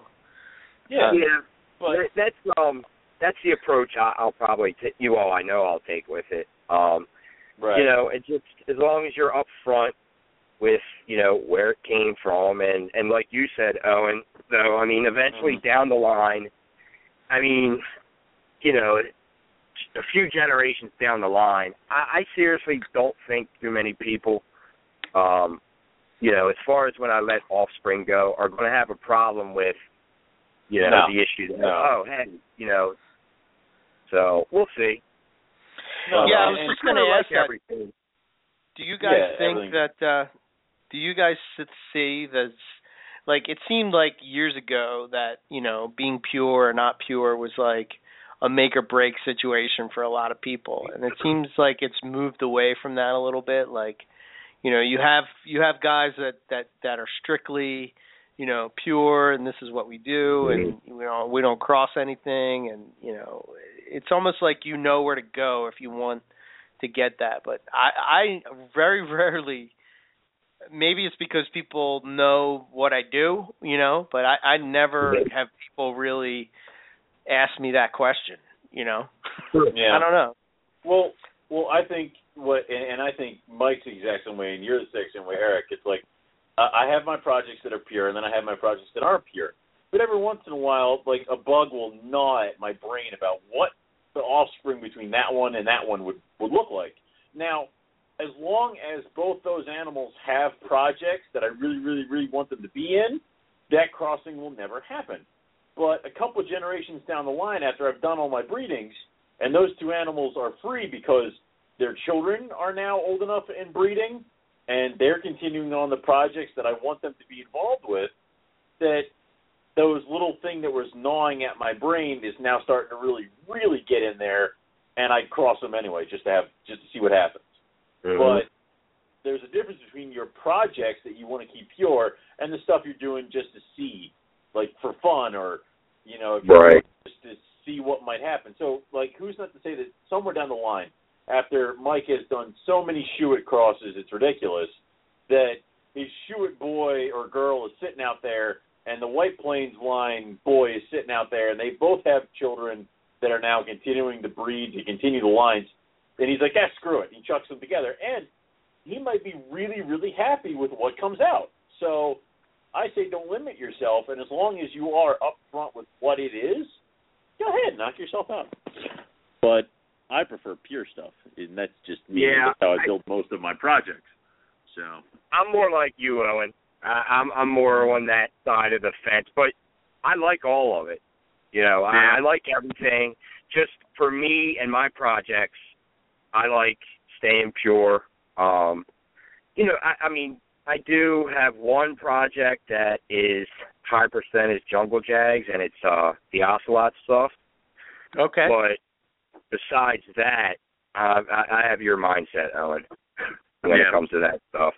Yeah. yeah, But that, that's um that's the approach I, I'll probably t- you all I know I'll take with it. Um, right. you know, it just as long as you're upfront with you know where it came from, and and like you said, Owen, though, I mean, eventually Mhm. down the line, I mean, you know, a few generations down the line, I, I seriously don't think too many people, um, you know, as far as when I let offspring go, are going to have a problem with, you know, No. the issue. That, No. Oh, hey, you know. So we'll see. No, Yeah, I was just gonna ask like that. everything. Do you guys Yeah, think everything. that uh do you guys see that like it seemed like years ago that, you know, being pure or not pure was like a make or break situation for a lot of people. And it seems like it's moved away from that a little bit like you know, you have you have guys that that that are strictly you know pure and this is what we do and you know we don't cross anything and you know it's almost like you know where to go if you want to get that. But I, I very rarely. Maybe it's because people know what I do, you know. But I, I never have people really ask me that question, you know. Yeah. I don't know. Well, well, I think what, and, and I think Mike's the exact same way, and you're the exact same way, Eric. It's like uh, I have my projects that are pure, and then I have my projects that aren't pure. But every once in a while, like a bug will gnaw at my brain about what the offspring between that one and that one would would look like. Now, as long as both those animals have projects that I really, really, really want them to be in, that crossing will never happen. But a couple of generations down the line, after I've done all my breedings, and those two animals are free because their children are now old enough in breeding, and they're continuing on the projects that I want them to be involved with, that those little thing that was gnawing at my brain is now starting to really, really get in there, and I cross them anyway just to have just to see what happens. Mhm. But there's a difference between your projects that you want to keep pure and the stuff you're doing just to see, like for fun or you know, if Right. just to see what might happen. So, like, who's not to say that somewhere down the line, after Mike has done so many Chouette crosses, it's ridiculous that his Chouette boy or girl is sitting out there, and the White Plains line boy is sitting out there, and they both have children that are now continuing to breed to continue the lines. And he's like, "Yeah, screw it." He chucks them together, and he might be really, really happy with what comes out. So I say don't limit yourself, and as long as you are upfront with what it is, go ahead, knock yourself out. But I prefer pure stuff, and that's just me. Yeah, that's how I I- build most of my projects. So I'm more like you, Owen. I, I'm I'm more on that side of the fence, but I like all of it. You know, Yeah. I, I like everything. Just for me and my projects, I like staying pure. Um, you know, I, I mean, I do have one project that is high percentage jungle jags, and it's uh the ocelot stuff. Okay. But besides that, uh, I, I have your mindset, Owen, when Yeah. it comes to that stuff.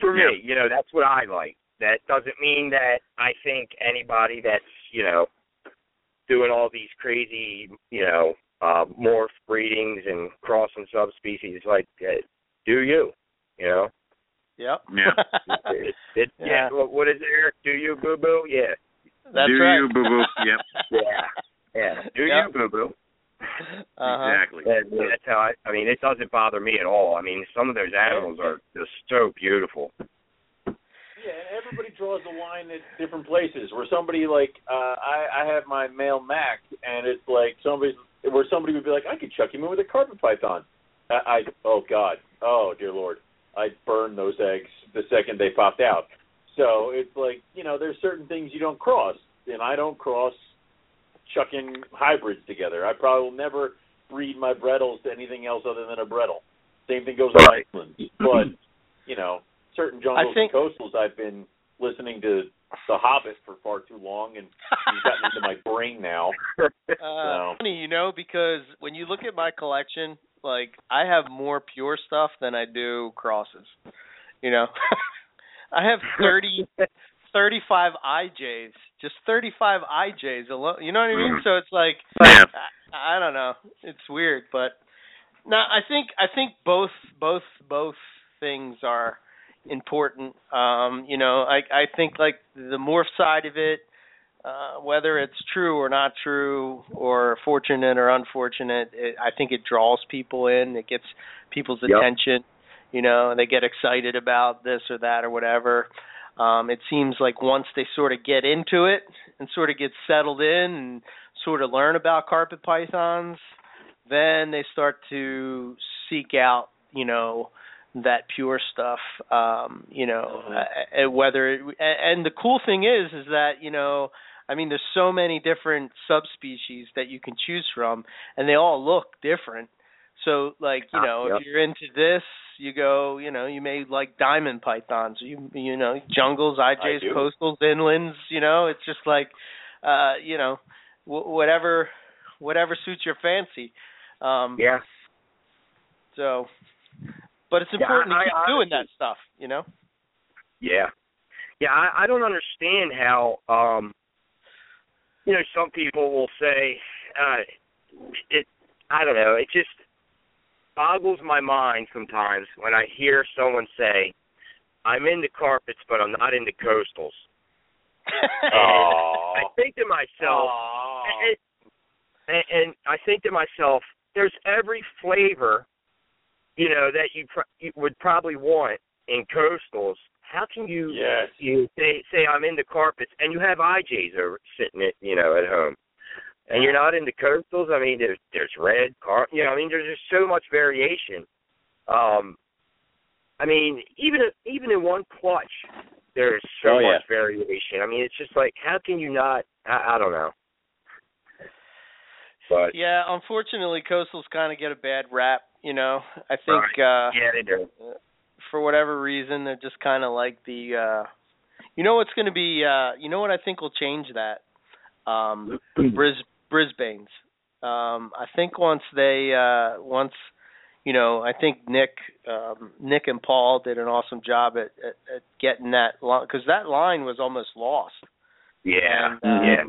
For Yeah. me, you know, that's what I like. That doesn't mean that I think anybody that's, you know, doing all these crazy, you know, uh, morph breedings and crossing subspecies, like, uh, do you, you know? Yep. Yeah. It, it, yeah. Yeah. what- what is it, Eric? Do you, boo boo? Yeah. That's Do right. you, boo-boo? Yep. Yeah. Yeah. Do Yep. you, boo boo? Uh-huh. Exactly. And that's how I. I mean, it doesn't bother me at all. I mean, some of those animals are just so beautiful. Yeah, and everybody draws a line at different places. Where somebody like uh, I, I have my male Mac, and it's like somebody where somebody would be like, I could chuck him in with a carpet python. I, I oh God, oh dear Lord, I'd burn those eggs the second they popped out. So it's like you know, there's certain things you don't cross, and I don't cross chucking hybrids together. I probably will never breed my Bredls to anything else other than a Bredl. Same thing goes Right. with Iceland, but you know, certain jungles think- and coastals, I've been listening to The Hobbit for far too long, and he's gotten into my brain now. Uh, So- funny, you know, because when you look at my collection, like I have more pure stuff than I do crosses. You know, I have thirty, thirty-five IJs, just 35 IJs alone. You know what I mean? So it's like Yeah. I, I don't know. It's weird, but no, I think I think both both both things are important. Um, you know, I I think like the morph side of it, uh, whether it's true or not true, or fortunate or unfortunate, it, I think it draws people in. It gets people's Yep. attention. You know, and they get excited about this or that or whatever. Um, it seems like once they sort of get into it and sort of get settled in and sort of learn about carpet pythons, then they start to seek out, you know, that pure stuff. Um, you know, uh, uh, whether it, and the cool thing is, is that you know, I mean, there's so many different subspecies that you can choose from, and they all look different. So, like, you Ah, know, yep. if you're into this, you go, you know, you may like diamond pythons. You, you know, jungles, IJs, coastals, inlands. You know, it's just like, uh, you know, w- whatever, whatever suits your fancy. Um, Yeah. so, but it's Yeah, important I- to keep I doing that stuff, you know. Yeah. Yeah, I, I don't understand how um you know, some people will say uh it I don't know, it just boggles my mind sometimes when I hear someone say, I'm into carpets but I'm not into coastals. I think to myself and, and, and I think to myself, there's every flavor, you know, that you, pr- you would probably want in coastals. How can you Yes. you say say I'm into carpets and you have IJs over sitting at you know at home, and you're not into coastals? I mean, there's there's red car, you know, I mean, there's just so much variation. Um, I mean, even even in one clutch, there's so Oh, yeah. much variation. I mean, it's just like how can you not? I, I don't know. But yeah, unfortunately, coastals kind of get a bad rap. You know, I think uh, yeah, they do. for whatever reason they're just kind of like the. uh You know what's going to be? uh You know what I think will change that? Um Bris Brisbane's. Um I think once they uh once you know, I think Nick, um, Nick and Paul did an awesome job at, at, at getting that line because that line was almost lost. Yeah, And, um, yeah.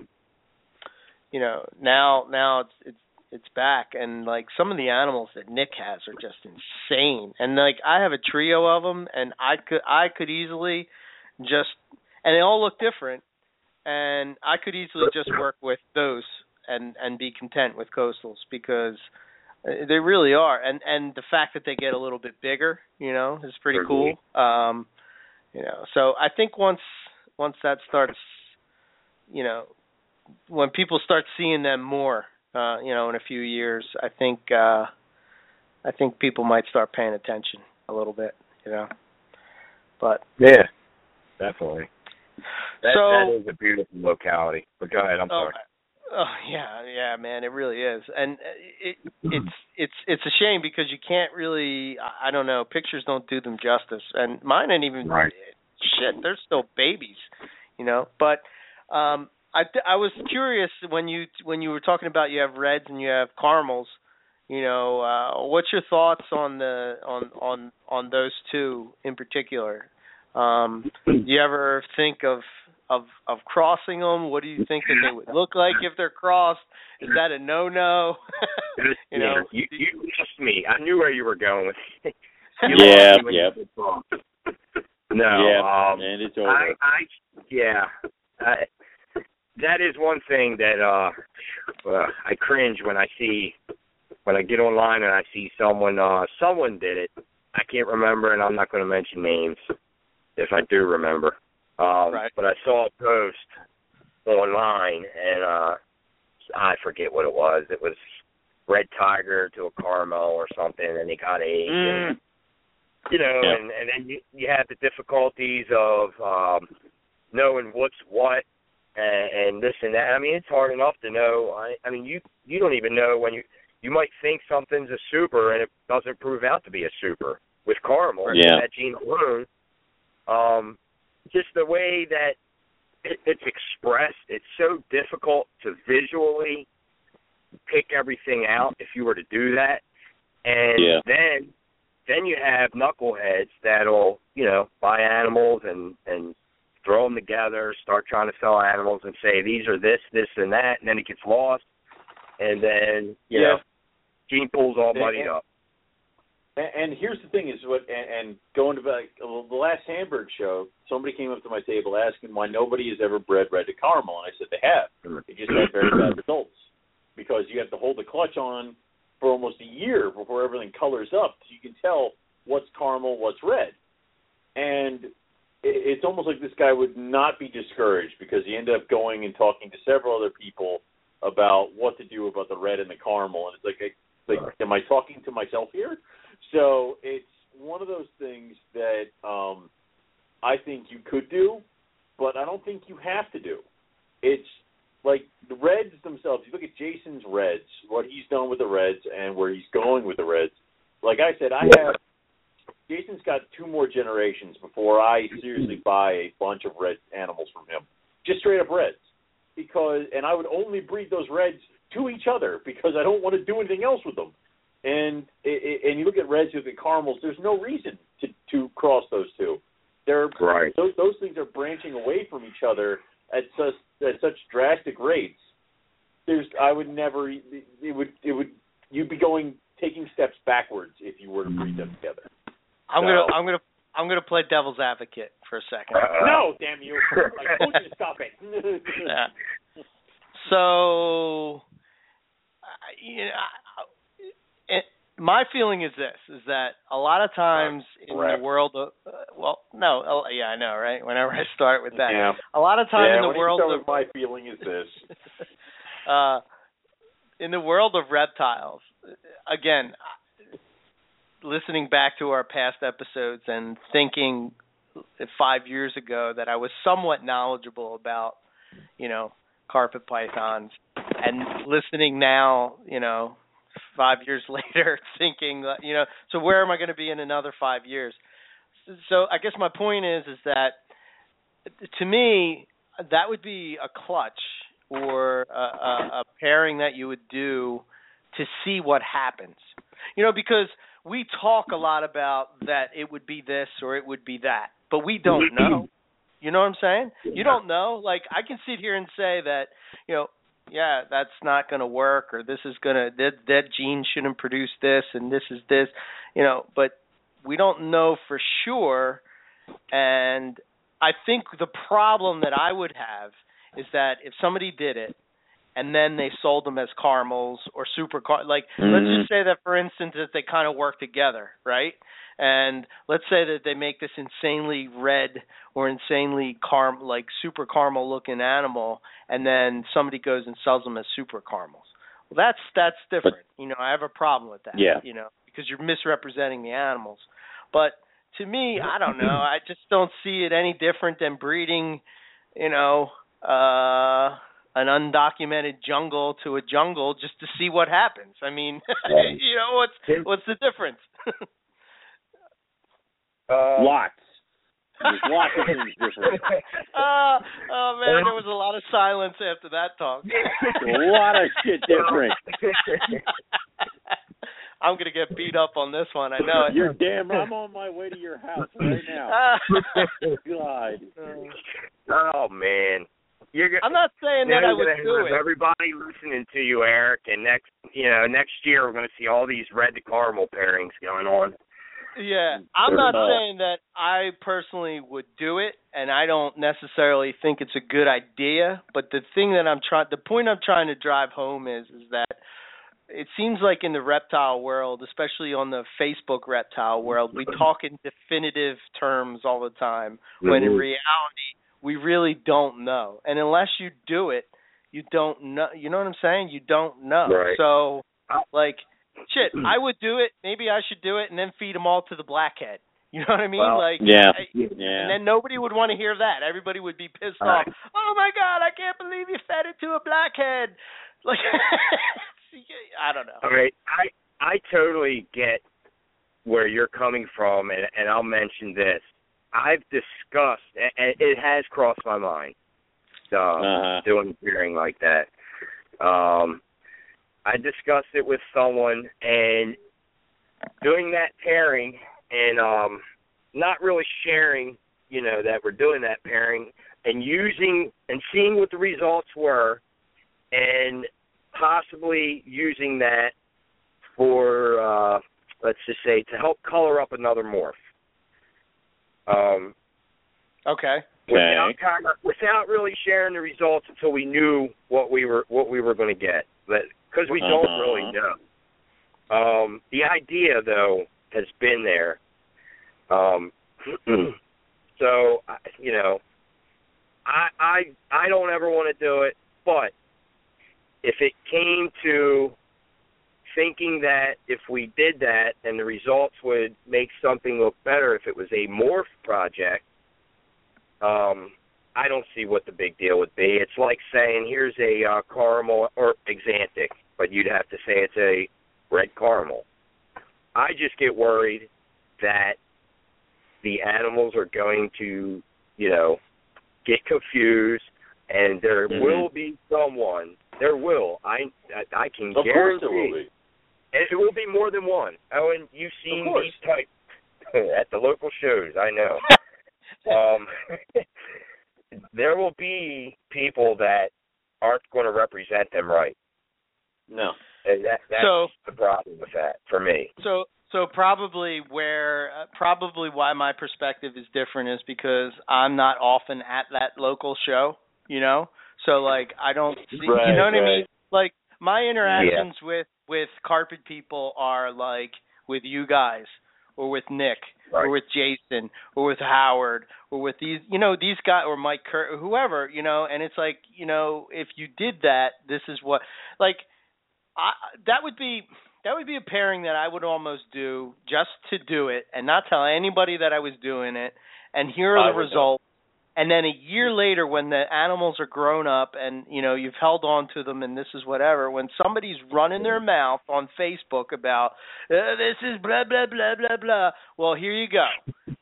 You know, now now it's it's it's back, and like some of the animals that Nick has are just insane. And like I have a trio of them, and I could I could easily just and they all look different, and I could easily just work with those and and be content with coastals because uh, they really are and and the fact that they get a little bit bigger you know is pretty cool um you know so i think once once that starts you know when people start seeing them more uh you know in a few years i think uh i think people might start paying attention a little bit you know but Yeah, definitely. That, so that is a beautiful locality. But go ahead. I'm Oh, sorry. Oh yeah, yeah, man, it really is, and uh, it it's it's it's a shame because you can't really, I I don't know, pictures don't do them justice, and mine ain't even Right. shit. They're still babies, you know. But um, I I was curious when you when you were talking about you have reds and you have caramels. You know, uh, what's your thoughts on the on on on those two in particular? Um, do you ever think of of of crossing them? What do you think that they would look like if they're crossed? Is that a no no? you know, you, you missed me. I knew where you were going with. You Yeah, lost me when yeah. you said cross. No, yeah, um, and it's over. I, I, yeah, I, that is one thing that uh, uh, I cringe when I see when I get online and I see someone uh someone did it. I can't remember, and I'm not going to mention names if I do remember. Um, Right. But I saw a post online, and uh I forget what it was. It was red tiger to a caramel or something, and they got eggs. and Mm. you know, Yeah. and and then you you have the difficulties of um knowing what's what and, and this and that. I mean, it's hard enough to know. I I mean, you you don't even know when you you might think something's a super and it doesn't prove out to be a super with caramel. Yeah. That gene alone, um, just the way that it, it's expressed, it's so difficult to visually pick everything out if you were to do that. And Yeah. then then you have knuckleheads that'll you know buy animals and and throw them together, start trying to sell animals and say these are this, this, and that, and then it gets lost, and then you Yeah. know gene pool's all muddied up. And, and here's the thing: is what and, and going to like the last Hamburg show, somebody came up to my table asking why nobody has ever bred red to caramel, and I said they have. They just had very bad results because you have to hold the clutch on for almost a year before everything colors up, so you can tell what's caramel, what's red. And it, it's almost like this guy would not be discouraged because he ended up going and talking to several other people about what to do about the red and the caramel, and it's like, like, am I talking to myself here? So it's one of those things that um, I think you could do, but I don't think you have to do. It's like the Reds themselves. You look at Jason's Reds, what he's done with the Reds, and where he's going with the Reds. Like I said, I have Jason's got two more generations before I seriously buy a bunch of red animals from him, just straight up Reds, because and I would only breed those Reds to each other because I don't want to do anything else with them. And and you look at Reds, you look at Caramels. There's no reason to to cross those two. They're Right. those those things are branching away from each other at such at such drastic rates. There's I would never it would it would you'd be going taking steps backwards if you were to breed them together. I'm gonna I'm gonna I'm gonna play devil's advocate for a second. Uh, no, damn you! I told you to stop it. Yeah. So, I- you know, I- it, my feeling is this: is that a lot of times in Correct. the world of, uh, well, no, yeah, I know, right? Whenever I start with that, Yeah. a lot of time yeah, in the world of my feeling is this. uh, in the world of reptiles, again, listening back to our past episodes and thinking five years ago that I was somewhat knowledgeable about, you know, carpet pythons, and listening now, you know, five years later, thinking, you know, so where am I going to be in another five years? So I guess my point is, is that to me, that would be a clutch or a, a, a pairing that you would do to see what happens. You know, because we talk a lot about that it would be this or it would be that, but we don't know. You know what I'm saying? You don't know. Like I can sit here and say that, you know, yeah, that's not going to work or this is going to that that gene shouldn't produce this and this is this, you know, but we don't know for sure. And I think the problem that I would have is that if somebody did it and then they sold them as caramels or super car like mm-hmm. let's just say that for instance that they kind of work together, right? And let's say that they make this insanely red or insanely car like super caramel looking animal and then somebody goes and sells them as super caramels. Well that's that's different. But, you know, I have a problem with that. Yeah. You know, because you're misrepresenting the animals. But to me, I don't know. I just don't see it any different than breeding, you know, uh an undocumented jungle to a jungle just to see what happens. I mean, you know, what's what's the difference? uh, lots. There's lots of things different. Uh, oh man, there was a lot of silence after that talk. a lot of shit different. I'm gonna get beat up on this one. I know it. You're damn. Right. I'm on my way to your house right now. God. Oh man. You're, I'm not saying that I would do it. Everybody listening to you, Eric, and next, you know, next year we're going to see all these red to caramel pairings going on. Yeah, I'm not saying that I personally would do it, and I don't necessarily think it's a good idea. But the thing that I'm trying, the point I'm trying to drive home is, is that it seems like in the reptile world, especially on the Facebook reptile world, we talk in definitive terms all the time. When in mm-hmm. reality, we really don't know. And unless you do it, you don't know. You know what I'm saying? You don't know. Right. So, like, shit, I would do it. Maybe I should do it and then feed them all to the blackhead. You know what I mean? Well, like, yeah, I, yeah. And then nobody would want to hear that. Everybody would be pissed off. Oh my god, I can't believe you fed it to a blackhead. Like, I don't know. All right, I I totally get where you're coming from, and and I'll mention this. I've discussed, it has crossed my mind, uh, uh-huh. doing hearing like that. Um, I discussed it with someone, and doing that pairing, and um, not really sharing, you know, that we're doing that pairing, and using and seeing what the results were, and possibly using that for, uh, let's just say, to help color up another morph. Um, okay. Without, kind of, without really sharing the results until we knew what we were what we were going to get, but because we uh-huh. don't really know. Um, the idea, though, has been there. Um, so you know, I I I don't ever want to do it, but if it came to thinking that if we did that and the results would make something look better if it was a morph project, um, I don't see what the big deal would be. It's like saying here's a uh, caramel or Axanthic, but you'd have to say it's a red caramel. I just get worried that the animals are going to, you know, get confused, and there mm-hmm. will be someone. There will. I I, I can of guarantee. Course there will be. And it will be more than one. And you've seen these type at the local shows. I know. um, there will be people that aren't going to represent them right. No. And that, that's so, the problem with that for me. So, so probably where, uh, probably why my perspective is different is because I'm not often at that local show. You know, so like I don't see. Right, you know what right. I mean? Like my interactions yeah. with with carpet people are like with you guys or with Nick right. or with Jason or with Howard or with these you know these guys or Mike Kurt or whoever you know and it's like you know if you did that this is what like I that would be that would be a pairing that I would almost do just to do it and not tell anybody that I was doing it. And here are the results and then a year later when the animals are grown up and you know you've held on to them and this is whatever when somebody's running their mouth on facebook about uh, this is blah blah blah blah blah well here you go.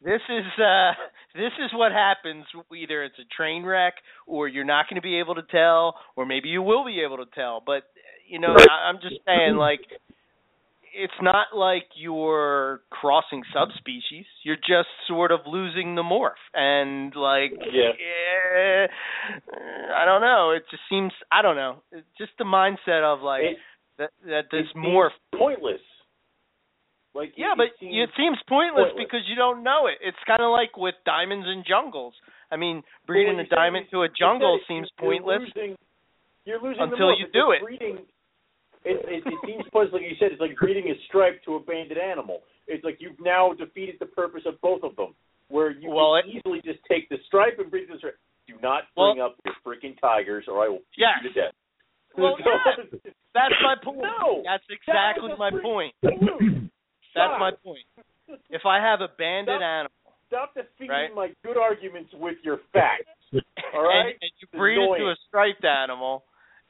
This is uh this is what happens either it's a train wreck or you're not going to be able to tell or maybe you will be able to tell. But you know I, i'm just saying like it's not like you're crossing subspecies. You're just sort of losing the morph, and like, Yeah. eh, I don't know. It just seems I don't know. It's just the mindset of like It- that that this morph. pointless. Like Yeah, it, but it seems, it seems pointless pointless. because you don't know it. It's kind of like with diamonds and jungles. I mean, breeding Well, a diamond to a jungle seems pointless. Losing, you're losing Until you do it. Breeding, it, it, it seems pointless, like you said. It's like breeding a stripe to a banded animal. It's like you've now defeated the purpose of both of them. Where you Well, can easily just take the stripe and breed the stripe. Do not Well- bring up your freaking tigers, or I will beat Yes. you to death. Well, yeah, that's my point. No, that's exactly that my point. That's stop. my point. If I have a banded Stop. animal Stop defeating Right. my good arguments with your facts. All right. and, and you breed it to a striped animal,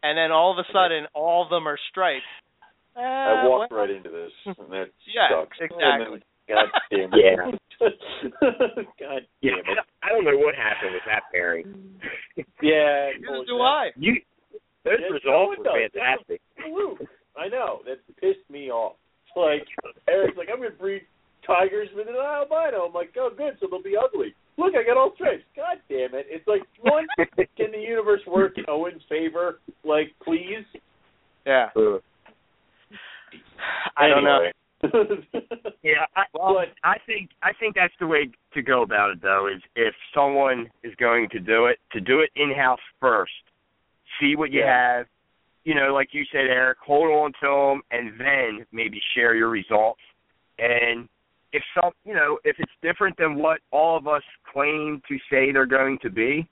and then all of a sudden all of them are striped. Uh, I walked well, right into this, and that Yeah, sucks. exactly. And then, God damn Yeah. it. God Yeah, damn I it. don't- I don't know what happened with that pairing. Yeah. Neither do I. You, those Yeah, results no, were does. fantastic. I know. That pissed me off. It's like Eric's like, I'm gonna breed tigers with an albino. I'm like, oh good, so they'll be ugly. Look, I got all stripes. God damn it. It's like one can the universe work in Owen's favor? Like, please? Yeah. Uh, I don't know. Yeah, I, Well- but I think I think that's the way to go about it though. Is if someone is going to do it, to do it in house first. See what you Yeah. have. You know, like you said, Eric, hold on to them, and then maybe share your results. And if some, you know, if it's different than what all of us claim to say they're going to be,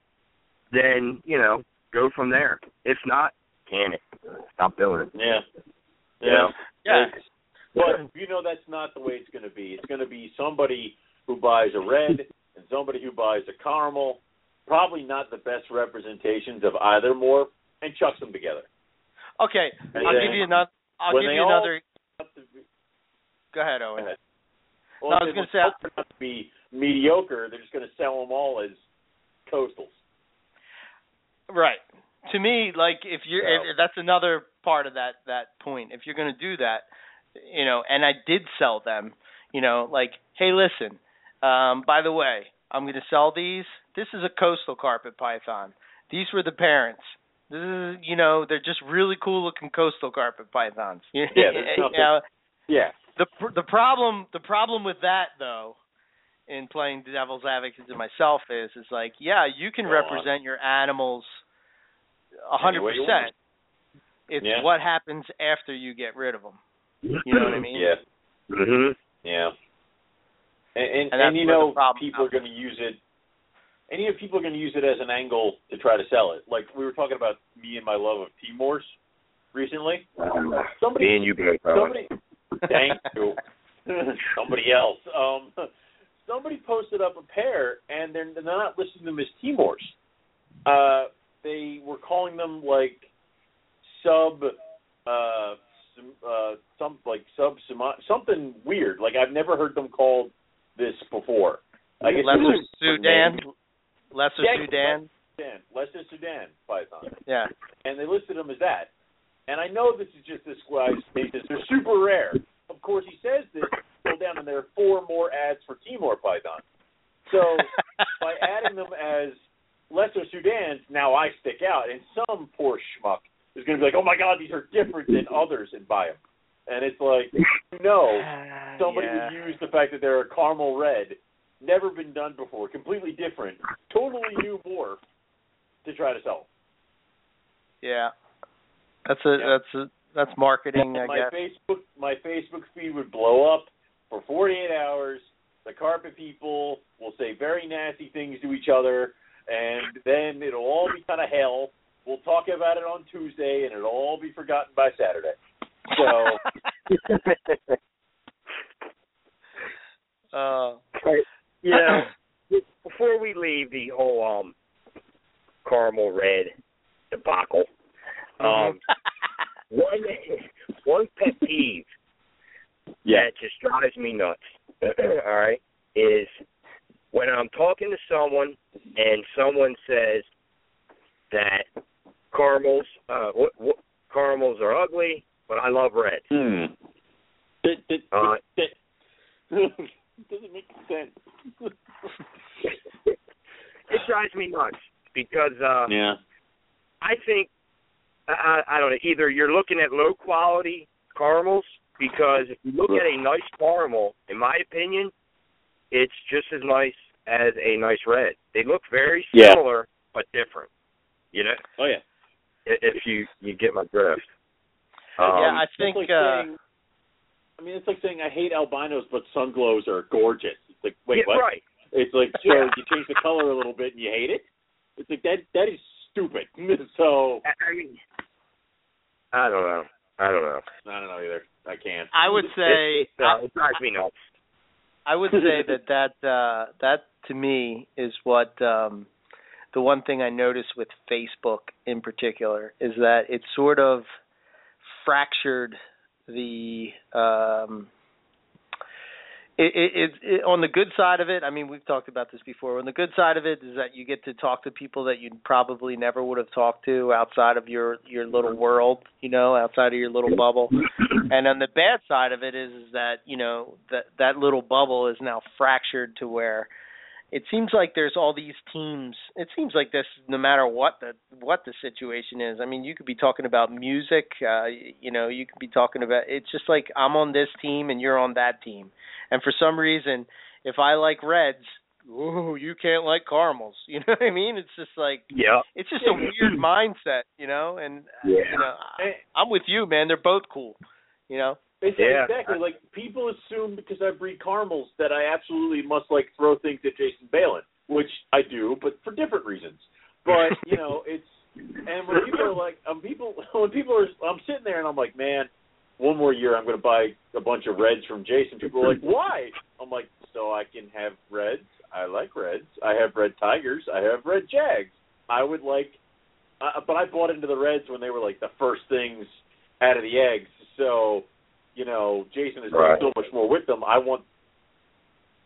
then you know, go from there. If not, can it? Stop doing it. Yeah. Yeah. Yeah. It's- But you know that's not the way it's going to be. It's going to be somebody who buys a red and somebody who buys a caramel. Probably not the best representations of either morph, and chucks them together. Okay, And I'll then give you another. I'll give they you all- another. Go ahead, Go Owen. Ahead. No, Well, I was say they say- want not to be mediocre. They're just going to sell them all as coastals. Right. To me, like if you're, So- if, that's another part of that that point. If you're going to do that, you know, and I did sell them, you know, like, hey, listen, um, by the way, I'm going to sell these. This is a coastal carpet python. These were the parents. This is, you know, they're just really cool looking coastal carpet pythons. Yeah, You know, Yeah. The pr- the problem the problem with that though in playing devil's advocate to myself is is like yeah you can Go represent your animals a hundred Any way you percent it's Yeah. what happens after you get rid of them you know what i mean Yeah. Mhm. Yeah. And and, And that's you know problem people are going to use it. And you know people are going to use it as an angle to try to sell it. Like we were talking about me and my love of Timors recently. Somebody, Me and you somebody, thank you. somebody else. Um, somebody posted up a pair, and they're, they're not listing them as Timors. Uh, they were calling them like sub, uh, some, uh, some like sub something weird. Like I've never heard them called this before. I guess lesser this sudan lesser Yeah, sudan Sudan, Lesser Sudan python, yeah and they listed them as that. And I know this is just this guy's basis. They're super rare. Of course, he says this. Go down, and there are four more ads for Timor python. So by adding them as lesser Sudans, now I stick out, and some poor schmuck is going to be like, "Oh my God, these are different than others," and buy them. And it's like, no, somebody yeah. would use the fact that they're a caramel red, never been done before, completely different, totally new morph, to try to sell. yeah that's a Yeah. that's a that's marketing i my guess Facebook my Facebook feed would blow up for 48 hours. The carpet people will say very nasty things to each other, and then it'll all be kind of hell. We'll talk about it on Tuesday, and it'll all be forgotten by Saturday. So uh you know, before we leave the whole um caramel red debacle, um, one one pet peeve that just drives me nuts. all right, is when I'm talking to someone and someone says that caramels, uh, what, what caramels are ugly, but I love red. hmm. that, Uh, that, doesn't make sense. it drives me nuts because uh yeah. I think I, I I don't know. Either you're looking at low quality caramels because if you look at a nice caramel, in my opinion, it's just as nice as a nice red. They look very Yeah. similar but different. You know, Oh yeah. if you you get my drift. Um, yeah, I think like uh, saying, I mean, it's like saying I hate albinos, but sun glows are gorgeous. It's like, wait, yeah, what? right. It's like so Yeah. you change the color a little bit and you hate it. It's like that. That is stupid. So I I mean, I don't know. I don't know. I don't know either. I can't. I would say It, it, uh, it drives me nuts. I would say that that uh, that to me is what um, the one thing I notice with Facebook in particular is that it sort of fractured the um, it, it, it, on the good side of it. I mean, we've talked about this before. On the good side of it is that you get to talk to people that you probably never would have talked to outside of your your little world, you know, outside of your little bubble. And on the bad side of it is, is that you know that that little bubble is now fractured to where it seems like there's all these teams. It seems like this, no matter what the what the situation is. I mean, you could be talking about music. Uh, you know, you could be talking about. It's just like I'm on this team and you're on that team, and for some reason, if I like reds, ooh, you can't like caramels. You know what I mean? It's just like Yeah. it's just a weird mindset, you know. And uh, Yeah. you know, I, I'm with you, man. They're both cool. You know. It's Yeah. exactly like people assume because I breed caramels that I absolutely must like throw things at Jason Balin, which I do, but for different reasons. But you know, it's and when people are like, um, people when people are, I'm sitting there and I'm like, man, one more year I'm going to buy a bunch of reds from Jason. People are like, why? I'm like, so I can have reds. I like reds. I have red tigers. I have red jags. I would like, uh, but I bought into the reds when they were like the first things out of the eggs. So you know, Jason is Right. so much more with them. I want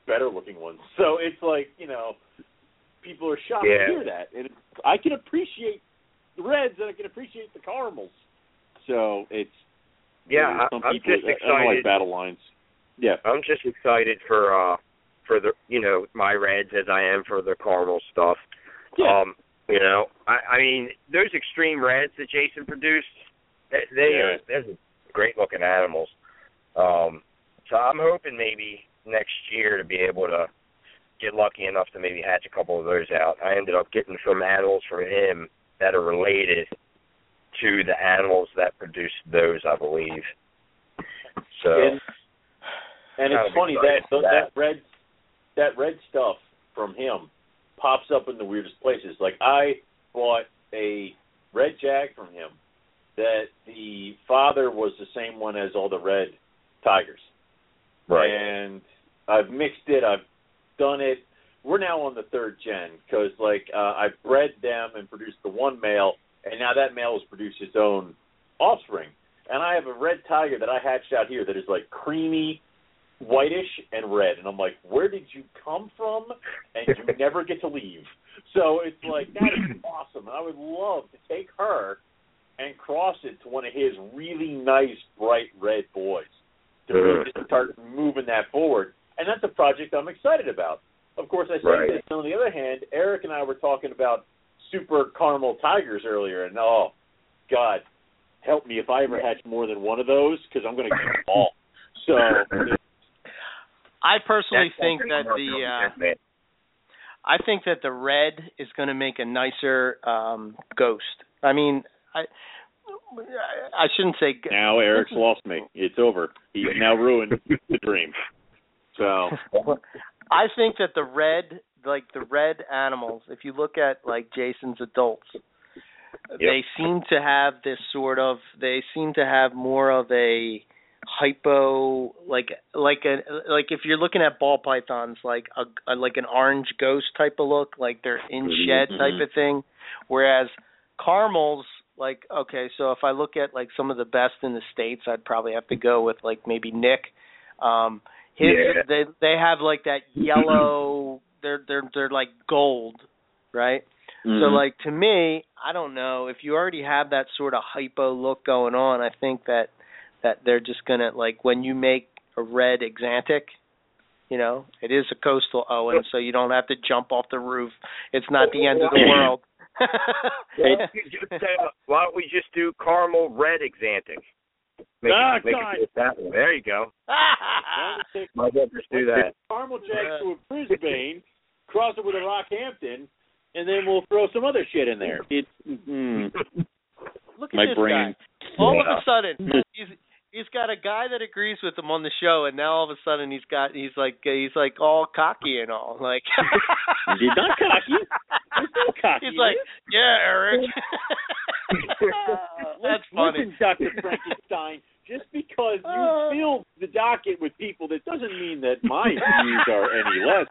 better looking ones. So it's like, you know, people are shocked Yeah. to hear that. And I can appreciate the reds and I can appreciate the caramels. So it's Yeah, some I, I'm people, just I don't like excited. battle lines. Yeah. I'm just excited for uh for the you know my reds as I am for the caramel stuff. Yeah. Um, you know, I, I mean those extreme reds that Jason produced, they, they Yeah. are they're great looking animals. Um, so I'm hoping maybe next year to be able to get lucky enough to maybe hatch a couple of those out. I ended up getting some animals from him that are related to the animals that produced those, I believe. So and and it's funny that that, that. red that red stuff from him pops up in the weirdest places. Like I bought a red jag from him that the father was the same one as all the red tigers. right. And I've mixed it. I've done it. We're now on the third gen because like uh, I bred them and produced the one male, and now that male has produced his own offspring. And I have a red tiger that I hatched out here that is like creamy, whitish, and red. And I'm like, where did you come from? And you never get to leave. So it's like that is awesome. And I would love to take her and cross it to one of his really nice bright red boys to really just start moving that forward. And that's a project I'm excited about. Of course, I say Right. this. On the other hand, Eric and I were talking about super caramel tigers earlier, and oh, God, help me if I ever hatch more than one of those because I'm going to get them all. So I personally That's think that the uh. I think that the red is going to make a nicer um ghost. I mean, I I shouldn't say g- now Eric's lost me. It's over. He's now ruined the dream. So I think that the red, like the red animals, if you look at like Jason's adults, they seem to have this sort of. They seem to have more of a hypo, like like a like if you're looking at ball pythons, like a, a like an orange ghost type of look, like they're in mm-hmm. shed type of thing, whereas caramels. Like okay, so if I look at like some of the best in the states, I'd probably have to go with like maybe Nick. Um, his Yeah. they they have like that yellow. They're they're they're like gold, right? So Mm-hmm. like to me, I don't know if you already have that sort of hypo look going on. I think that that they're just gonna like when you make a red Axanthic. You know, it is a coastal Owen, so you don't have to jump off the roof. It's not the end of the world. Why don't we just do caramel red Axanthic? Make, Ah, it, make God. it that one. There you go. Might as well just do that. Caramel jag to a Brisbane, cross it with a Rockhampton, and then we'll throw some other shit in there. It, mm, Look at my this brain. guy. All of a sudden, he's he's got a guy that agrees with him on the show, and now all of a sudden he's got he's like he's like all cocky and all like. He's not cocky. He's not cocky. He's like, yeah, Eric. That's funny. Listen, Dr. Frankenstein, just because you Uh. filled the docket with people, that doesn't mean that my views are any less.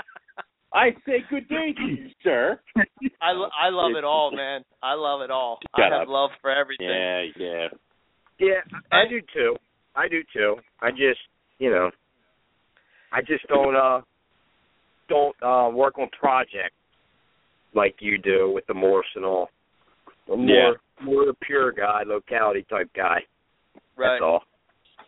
I say good day to you, sir. I lo- I love it all, man. I love it all. Shut I have up. love for everything. Yeah, yeah. Yeah, I do too. I do too. I just, you know, I just don't uh don't uh work on projects like you do with the morphs and all. I'm more more the pure guy, locality type guy. Right. That's all.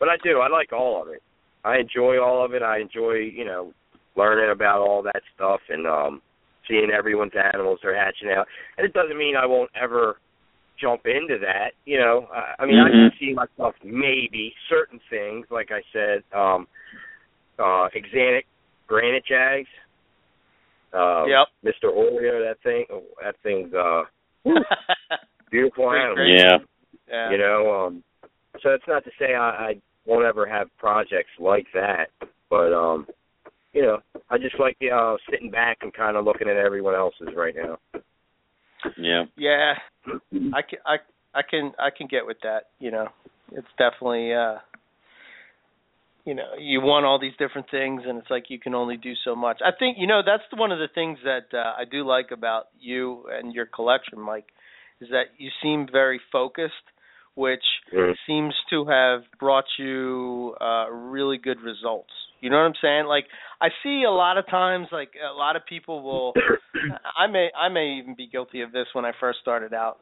But I do. I like all of it. I enjoy all of it. I enjoy, you know, learning about all that stuff and um seeing everyone's animals they're hatching out. And it doesn't mean I won't ever jump into that. You know, I, I mean, I can see myself maybe certain things, like I said, um, uh, Axanthic granite jags. Um, Yep. Mr. Oreo, that thing, oh, that thing's uh, beautiful animal. Yeah. yeah. You know, um, so it's not to say I, I won't ever have projects like that, but um, you know, I just like uh, sitting back and kind of looking at everyone else's right now. Yeah. Yeah, I can I I can I can get with that. You know, it's definitely uh, you know you want all these different things, and it's like you can only do so much. I think you know that's one of the things that uh, I do like about you and your collection, Mike, is that you seem very focused, which Mhm. seems to have brought you uh, really good results. You know what I'm saying? Like I see a lot of times, like a lot of people will. I may I may even be guilty of this when I first started out.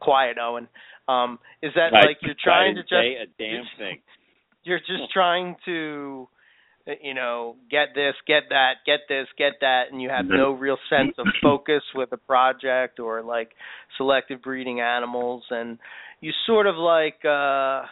Quiet Owen. Um, is that I- like you're trying to I just didn't say a damn you're- thing. you're just trying to you know get this get that get this get that and you have no real sense of focus with a project or like selective breeding animals and you sort of like uh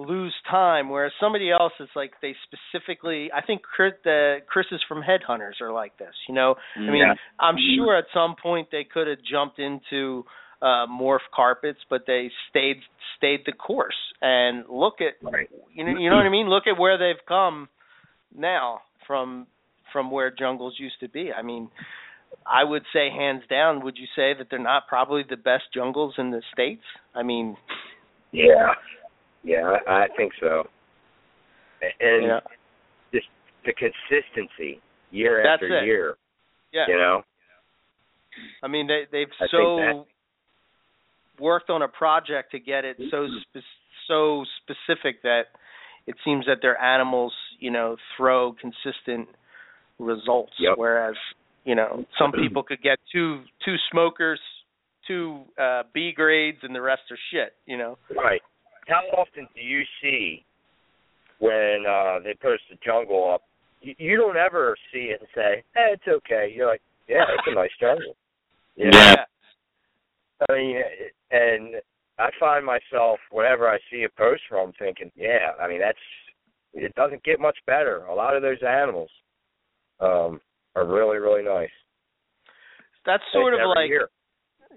lose time whereas somebody else is like they specifically I think Chris the Chris's from Headhunters are like this you know? I mean Yeah. I'm sure at some point they could have jumped into uh morph carpets but they stayed stayed the course. And look at Right. you know you know what I mean? Look at where they've come now from from where jungles used to be. I mean I would say hands down would you say that they're not probably the best jungles in the states? I mean Yeah, yeah, I, I think so. And know just the consistency year That's after it. year. yeah You know, I mean they they've I so worked on a project to get it so spe- so specific that it seems that their animals, you know, throw consistent results. Yep. Whereas, you know, some people could get two two smokers, two uh B grades and the rest are shit, you know. right? How often do you see when uh they post the jungle up? You, you don't ever see it and say, "Hey, it's okay." You're like, "Yeah, it's a nice jungle." You know? Yeah. I mean, and I find myself whenever I see a post from thinking, yeah, I mean that's it doesn't get much better. A lot of those animals um are really really nice. That's sort It's of like year.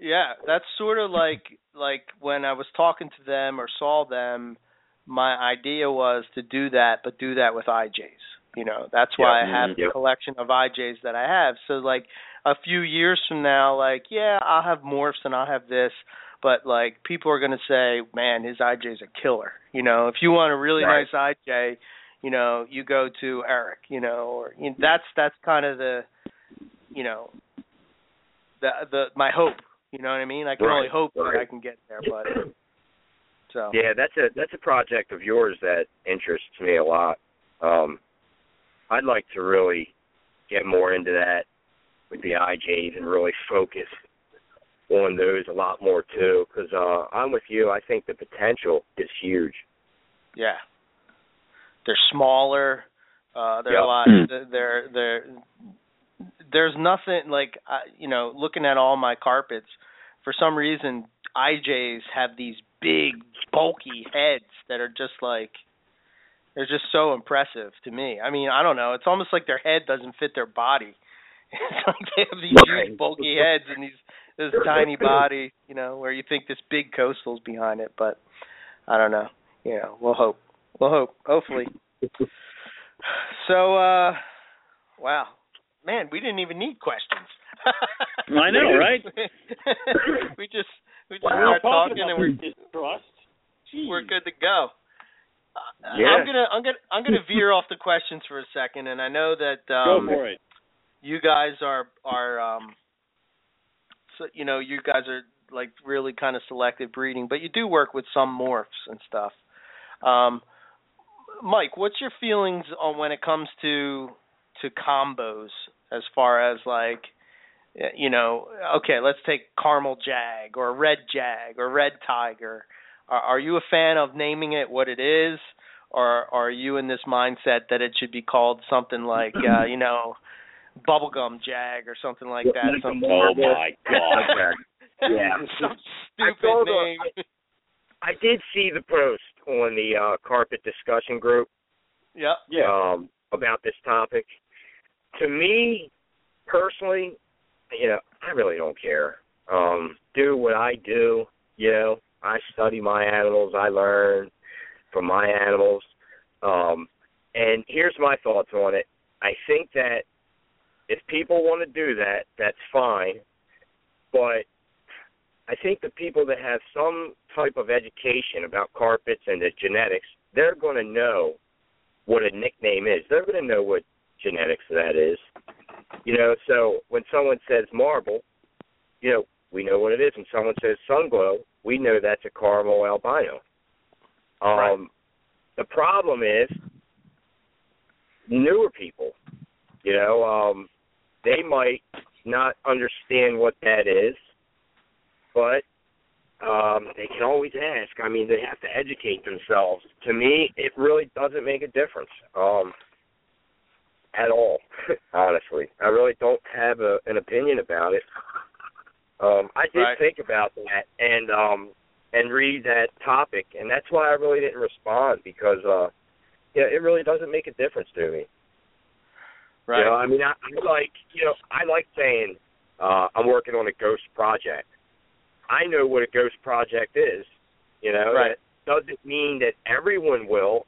Yeah, that's sort of like like when I was talking to them or saw them, my idea was to do that, but do that with IJs. You know, that's why Yeah, I have mhm, the yep. collection of IJs that I have. So like a few years from now, like yeah, I'll have morphs and I'll have this, but like people are gonna say, man, his IJ's a killer. You know, if you want a really Right. nice IJ, you know, you go to Eric. You know, or you know, that's that's kind of the, you know, the the my hope. You know what I mean? I can Right, only hope that I can get there, but so Yeah, that's a that's a project of yours that interests me a lot. Um I'd like to really get more into that with the IJs and really focus on those a lot more too cuz uh I'm with you. I think the potential is huge. yeah. They're smaller. Uh, there are Yeah. a lot. There, there, there's nothing like uh, you know. Looking at all my carpets, for some reason, IJs have these big, bulky heads that are just like they're just so impressive to me. I mean, I don't know. It's almost like their head doesn't fit their body. It's like they have these Right. huge, bulky heads and these this tiny body. You know, where you think this big coastal's behind it, but I don't know. You know, we'll hope. We'll hope. Hopefully. So, uh wow, man, we didn't even need questions. I know, right? we just we just Wow. start talking and we're distrust. Jeez. we're good to go. Uh, Yeah. I'm gonna I'm gonna I'm gonna veer off the questions for a second, and I know that Go um, for it. you guys are are um so you know you guys are like really kind of selective breeding, but you do work with some morphs and stuff. Um, Mike, what's your feelings on when it comes to to combos as far as like you know, okay, let's take caramel jag or red jag or red tiger. Are, are you a fan of naming it what it is, or are you in this mindset that it should be called something like uh, you know, bubblegum jag or something like that? Like a Some Oh my God. Yeah. some I stupid her- name. I did see the post on the uh, carpet discussion group yep. Yeah. um, about this topic. To me, personally, you know, I really don't care. Um, do what I do. You know, I study my animals. I learn from my animals. Um, and here's my thoughts on it. I think that if people want to do that, that's fine. But I think the people that have some type of education about carpets and the genetics, they're going to know what a nickname is. They're going to know what genetics that is. You know, so when someone says marble, you know, we know what it is. When someone says sunglow, we know that's a caramel albino. Um, Right. The problem is newer people. You know, um, they might not understand what that is, but um, they can always ask. I mean, they have to educate themselves. To me, it really doesn't make a difference um, at all. honestly, I really don't have a, an opinion about it. Um, I did Right. think about that and um, and read that topic, and that's why I really didn't respond because uh, yeah, it really doesn't make a difference to me. Right. You know, I mean, I, I like, you know, I like saying uh, I'm working on a ghost project. I know what a ghost project is. You know, Right. that doesn't mean that everyone will,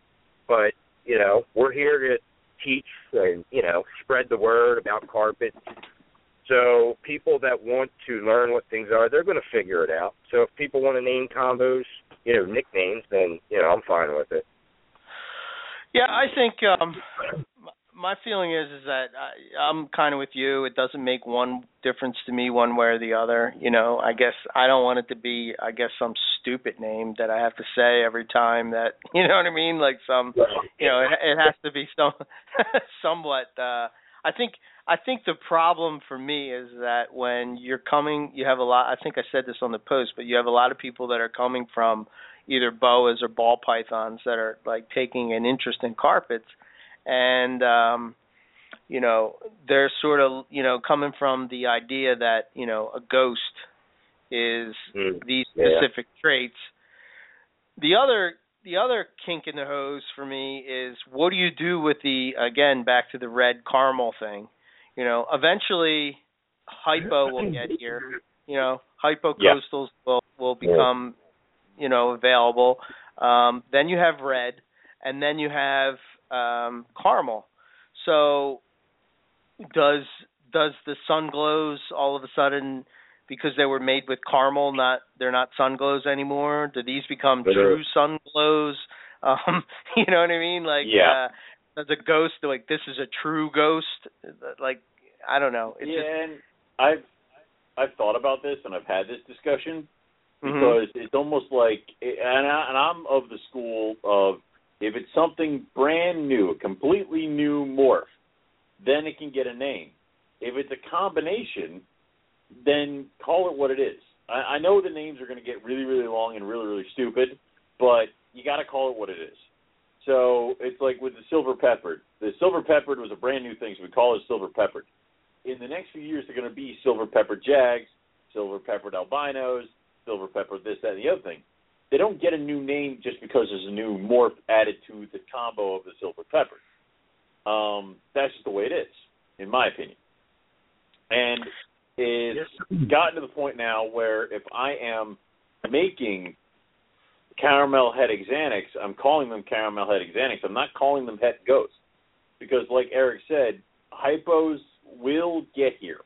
but you know, we're here to teach and you know spread the word about carpet. So people that want to learn what things are, they're going to figure it out. So if people want to name combos, you know, nicknames, then you know, I'm fine with it. Yeah, I think um my feeling is is that I, I'm kind of with you. It doesn't make one difference to me one way or the other. You know, I guess I don't want it to be, I guess, some stupid name that I have to say every time that you know what I mean. Like some, you know, it, it has to be some somewhat. uh I think I think the problem for me is that when you're coming, you have a lot. I think I said this on the post, but you have a lot of people that are coming from either boas or ball pythons that are like taking an interest in carpets and um you know they're sort of you know coming from the idea that you know a ghost is Mm. these Yeah. specific traits the other the other kink in the hose for me is what do you do with the again back to the red caramel thing you know eventually hypo will get here you know hypo Yeah. coastals will will become you know available um then you have red and then you have um caramel. So does does the sun glows all of a sudden because they were made with caramel not they're not sun glows anymore? Do these become They're- true sun glows? Um you know what i mean? Like Yeah. uh does a ghost like this is a true ghost? Like i don't know. It's yeah, just and I've I've thought about this and I've had this discussion mhm. because it's almost like and I, and I'm of the school of if it's something brand new, a completely new morph, then it can get a name. If it's a combination, then call it what it is. I, I know the names are going to get really, really long and really, really stupid, but you got to call it what it is. So it's like with the silver peppered. The silver peppered was a brand new thing, so we call it silver peppered. In the next few years, they're going to be silver peppered jags, silver peppered albinos, silver peppered this, that, and the other thing. They don't get a new name just because there's a new morph added to the combo of the silver pepper. Um, that's just the way it is, in my opinion. And it's gotten to the point now where if I am making caramel het Axanthic, I'm calling them caramel het Axanthic. I'm not calling them het ghost. Because like Eric said, hypos will get here.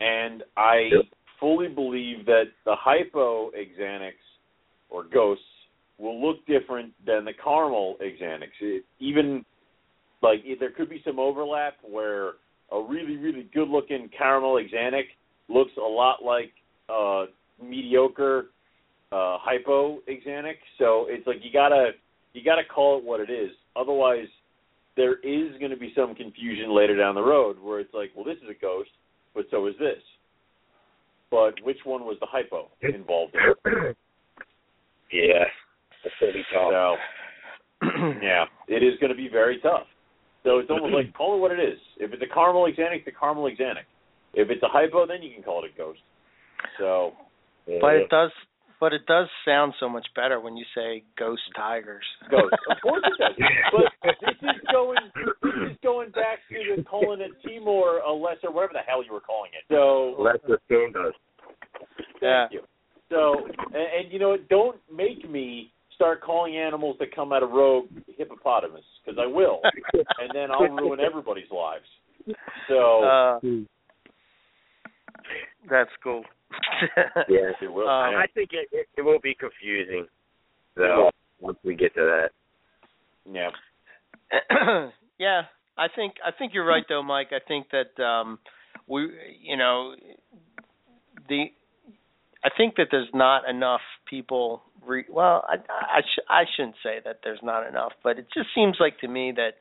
And I yep. fully believe that the hypo Axanthic or ghosts will look different than the caramel Axanthic. It, even like there could be some overlap where a really really good looking caramel Axanthic looks a lot like uh mediocre uh hypo Axanthic. So it's like you gotta you gotta call it what it is. Otherwise there is going to be some confusion later down the road where it's like, well, this is a ghost, but so is this. But which one was the hypo involved? In? Yeah, that's gonna be tough. So, yeah, it is going to be very tough. So it's almost like call it what it is. If it's a caramel Axanthic, the caramel Axanthic. If it's a hypo, then you can call it a ghost. So, but it does, but it does sound so much better when you say ghost tigers. Ghost, of course it does. But this is going, this is going back to the calling it Timor a lesser, whatever the hell you were calling it. So lesser soon does. Yeah. You. So, and, and you know, don't make me start calling animals that come out of rogue hippopotamus because I will, and then I'll ruin everybody's lives. So uh, that's cool. yeah, it will. Um, I think it, it it won't be confusing though once we get to that. Yeah. yeah, I think I think you're right though, Mike. I think that um we you know the I think that there's not enough people. Re- well, I I, sh- I shouldn't say that there's not enough, but it just seems like to me that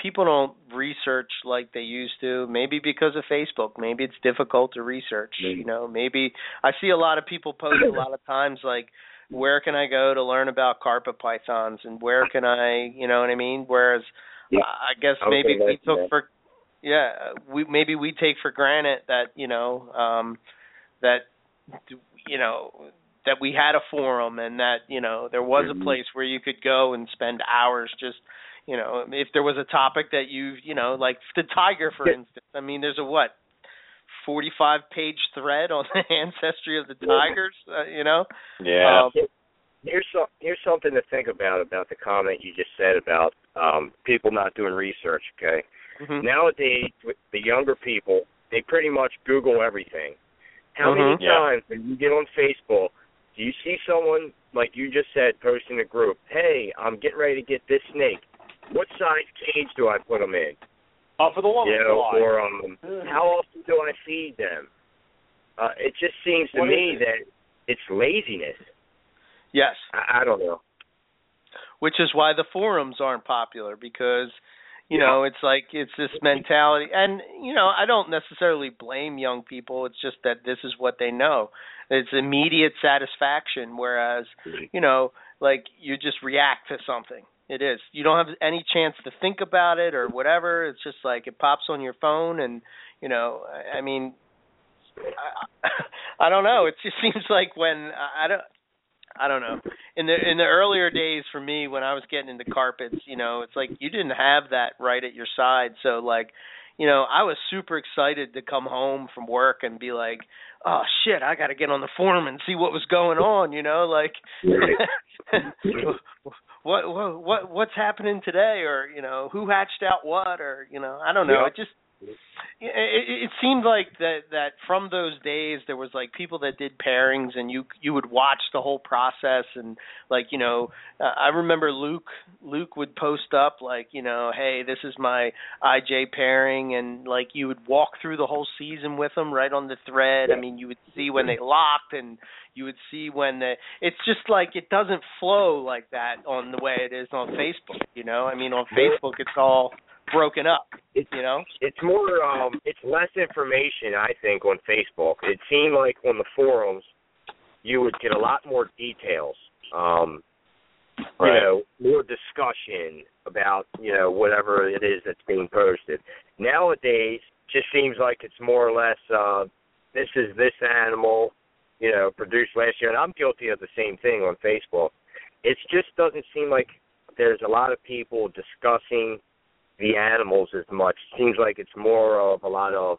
people don't research like they used to. Maybe because of Facebook. Maybe it's difficult to research. Maybe. You know, maybe I see a lot of people post a lot of times like, where can I go to learn about carpet pythons and where can I, you know what I mean? Whereas Yeah. I guess was maybe we took that. for yeah, we maybe we take for granted that you know um that you know that we had a forum and that you know there was a place where you could go and spend hours just you know if there was a topic that you you know like the tiger for Yeah. instance i mean there's a what 45 page thread on the ancestry of the tigers uh, you know yeah. um, Here's some here's something to think about about the comment you just said about um people not doing research. Okay, mhm. nowadays with the younger people, they pretty much Google everything. How Mhm. many Yeah. times when you get on Facebook, do you see someone like you just said posting a group? Hey, I'm getting ready to get this snake. What size cage do I put them in? Oh, for the love You of know, God. or um, how often do I feed them? Uh, it just seems to What me it? that it's laziness. yes I, I don't know. which is why the forums aren't popular because you know it's like it's this mentality. And you know i don't necessarily blame young people. It's just that this is what they know. It's immediate satisfaction whereas you know like you just react to something. It is. You don't have any chance to think about it or whatever. It's just like it pops on your phone and you know i, I mean I, I don't know. It just seems like when I, I don't I don't know. In the in the earlier days for me when I was getting into carpets, you know, it's like you didn't have that right at your side. So like, you know, I was super excited to come home from work and be like, "Oh shit, I got to get on the forum and see what was going on," you know, like what what what what's happening today or, you know, who hatched out what or, you know, I don't know. Yeah. It just it, it, it seemed like that that from those days there was like people that did pairings and you you would watch the whole process and like you know uh, I remember Luke Luke would post up like you know hey this is my IJ pairing and like you would walk through the whole season with them right on the thread. I mean you would see when they locked and you would see when the it's just like it doesn't flow like that on the way it is on Facebook you know? I mean on Facebook it's all broken up It's you know it's more um it's less information I think on Facebook. It seemed like on the forums you would get a lot more details. Um you know, more discussion about, you know, whatever it is that's being posted. Nowadays, just seems like it's more or less uh this is this animal, you know, produced last year and I'm guilty of the same thing on Facebook. It just doesn't seem like there's a lot of people discussing the animals as much. Seems like it's more of a lot of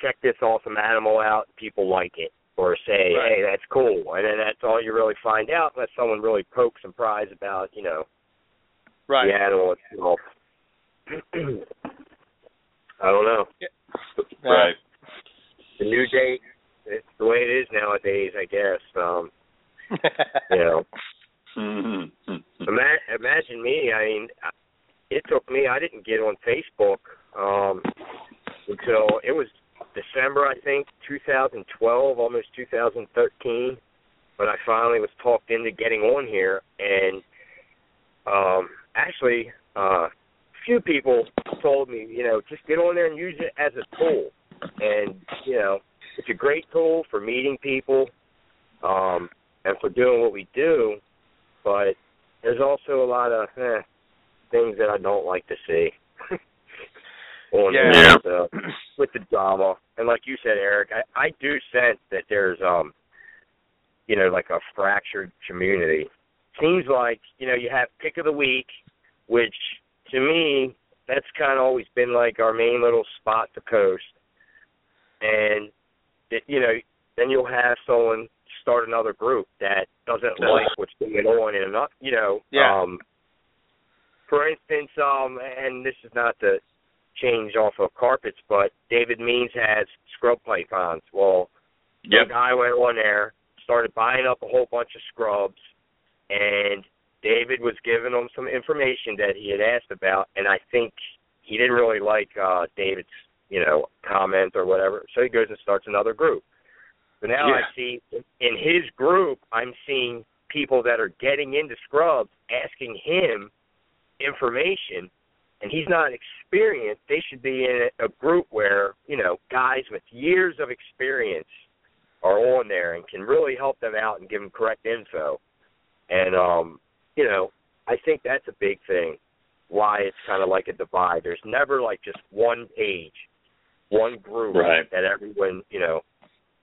check this awesome animal out, people like it or say, Right. "Hey, that's cool," and then that's all you really find out, unless someone really pokes and pries about, you know, Right. the animal itself. I don't know. Right. The new day, it's the way it is nowadays, I guess. Um, you know, Mm-hmm. Ima- imagine me. I mean, it took me. I didn't get on Facebook um, until it was December, I think, 2012, almost 2013. But I finally was talked into getting on here, and um, actually, uh, few people told me, you know, just get on there and use it as a tool. And you know, it's a great tool for meeting people um, and for doing what we do. But there's also a lot of eh, things that I don't like to see on Yeah. there with, uh, with the drama. And like you said, Eric, I, I do sense that there's um you know, like a fractured community. Seems like, you know, you have pick of the week, which to me that's kind of always been like our main little spot to post. And it, you know, then you'll have someone start another group that doesn't like what's going on in another, you know, Yeah. um for instance, um and this is not to change off of carpets, but David Means has scrub pythons. Well, Yep. the guy went on there, started buying up a whole bunch of scrubs, and David was giving him some information that he had asked about, and I think he didn't really like uh David's, you know, comment or whatever. So he goes and starts another group. So now Yeah. I see in his group, I'm seeing people that are getting into scrubs asking him information and he's not experienced, they should be in a group where, you know, guys with years of experience are on there and can really help them out and give them correct info. And um, you know, I think that's a big thing why it's kind of like a divide. There's never like just one page, one group Right. that everyone, you know,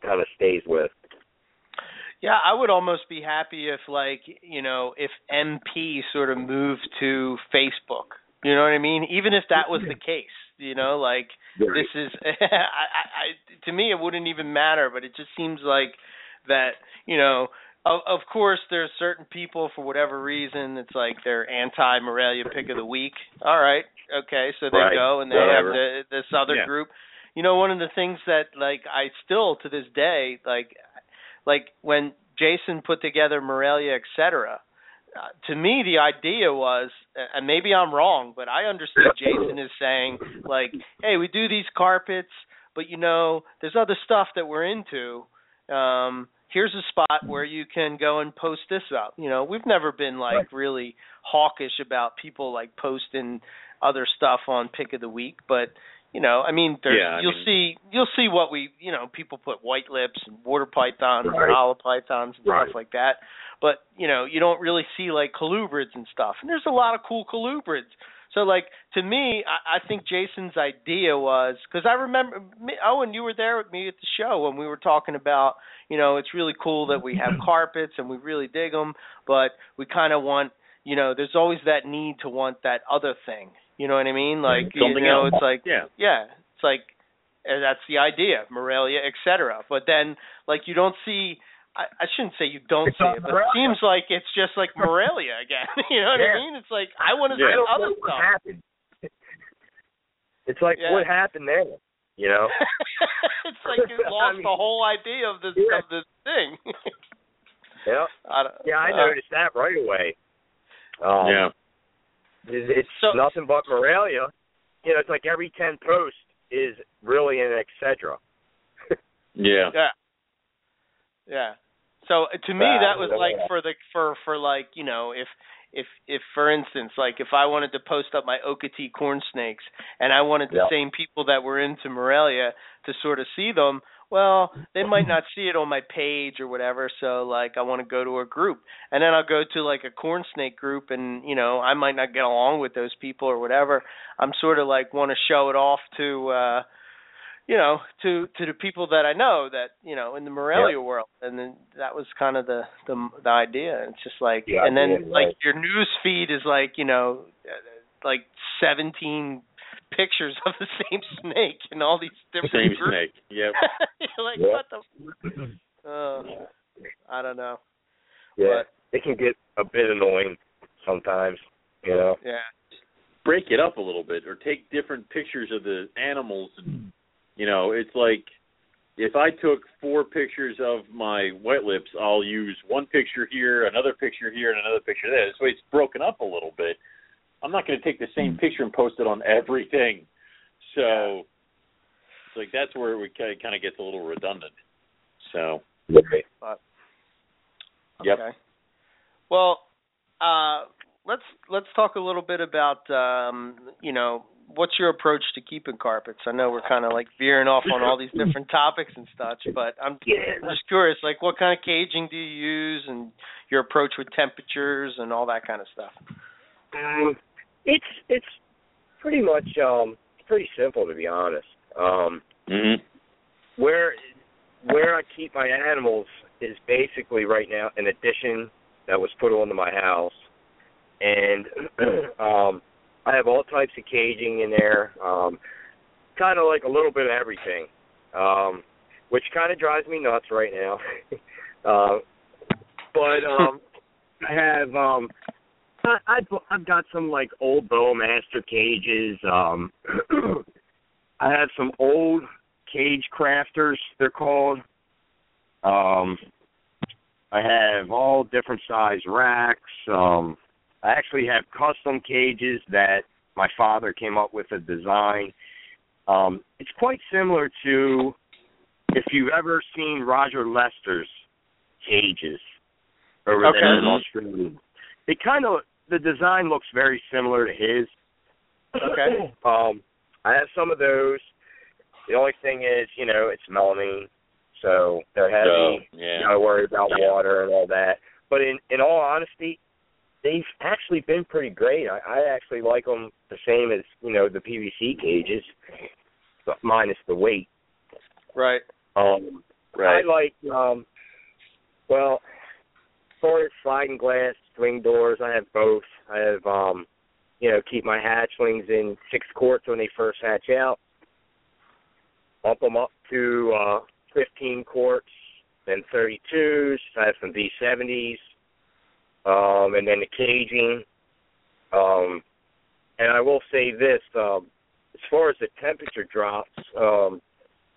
kind of stays with. Yeah, I would almost be happy if like, you know, if MP sort of moved to Facebook. You know what I mean? Even if that was the case, you know, like this is I, I, I to me it wouldn't even matter, but it just seems like that, you know, of of course there's certain people for whatever reason it's like they're anti Morelia pick of the week. All right. Okay, so they Right. go and they Whatever. have the, this other Yeah. group. You know, one of the things that like I still to this day like like when Jason put together Morelia, etc. Uh, to me, the idea was, and maybe I'm wrong, but I understood Jason is saying like, "Hey, we do these carpets, but you know, there's other stuff that we're into. Um, here's a spot where you can go and post this out. You know, we've never been like really hawkish about people like posting other stuff on pick of the week, but you know, I mean, there's Yeah, I you'll mean- see you'll see what we you know people put white lips and water pythons Right. and hollow pythons and Right. stuff like that. But you know, you don't really see like colubrids and stuff. And there's a lot of cool colubrids. So like to me, I, I think Jason's idea was because I remember me, Owen, you were there with me at the show when we were talking about you know it's really cool that we have carpets and we really dig them, but we kind of want you know there's always that need to want that other thing. You know what I mean? Like Something you know, else. it's like Yeah. yeah, it's like and that's the idea, Morelia, etc. But then like you don't see. I, I shouldn't say you don't It's see it, but it seems like it's just like Morelia again. you know what I mean? It's like I want to Yeah. see other know what stuff. happened. It's like Yeah. what happened there, you know? it's like you I lost mean- the whole idea of this Yeah. of this thing. yeah. I don't, Yeah, I uh, noticed that right away. Um, yeah. It's, it's So- nothing but Morelia. You know, it's like every ten post is really an etc. Yeah. Yeah. Yeah. So uh, to me that was like for the for for like, you know, if if if for instance, like if I wanted to post up my Okeetee corn snakes and I wanted the Yeah. same people that were into Morelia to sort of see them, well, they might not see it on my page or whatever, so like I want to go to a group. And then I'll go to like a corn snake group and, you know, I might not get along with those people or whatever. I'm sort of like want to show it off to uh you know, to to the people that I know that, you know, in the Morelia Yeah. world. And then that was kind of the the the idea. It's just like The and then idea, like right. your news feed is like, you know, uh, like 17 pictures of the same snake in all these different Same groups. snake. Yep. You're like, Yep. what the? Uh, I don't know. Yeah, it can get a bit annoying sometimes. You know. Yeah. break it up a little bit or take different pictures of the animals and you know it's like if i took four pictures of my white lips i'll use one picture here another picture here and another picture there this way it's broken up a little bit i'm not going to take the same picture and post it on everything so it's like that's where it kind of gets a little redundant so Right. Yep. Okay. Well, uh, let's let's talk a little bit about um, you know what's your approach to keeping carpets. I know we're kind of like veering off on all these different topics and such, but I'm Yeah. just curious, like what kind of caging do you use and your approach with temperatures and all that kind of stuff. Um, it's it's pretty much um pretty simple to be honest. Um, mhm where where I keep my animals is basically right now an addition that was put onto my house, and um, I have all types of caging in there, um, kind of like a little bit of everything, um, which kind of drives me nuts right now. uh, but um, I have um, I, I've I've got some like old Bowmaster cages. Um, I have some old cage crafters they're called um i have all different size racks um i actually have custom cages that my father came up with a design um it's quite similar to if you've ever seen roger lester's cages over Okay. there in australia it kind of the design looks very similar to his Okay. um i have some of those the only thing is, you know, it's melamine, so they're heavy. so yeah You gotta worry about Yeah. water and all that. But in in all honesty, they've actually been pretty great. I, I actually like them the same as you know the PVC cages, but minus the weight. Right. Um, right I like um, well, as far as sliding glass swing doors, I have both. I have um, you know, keep my hatchlings in six quarts when they first hatch out. Bump them up to uh, 15 quarts, then 32s. I have some V70s, um, and then the caging. Um, and I will say this: um, as far as the temperature drops, um,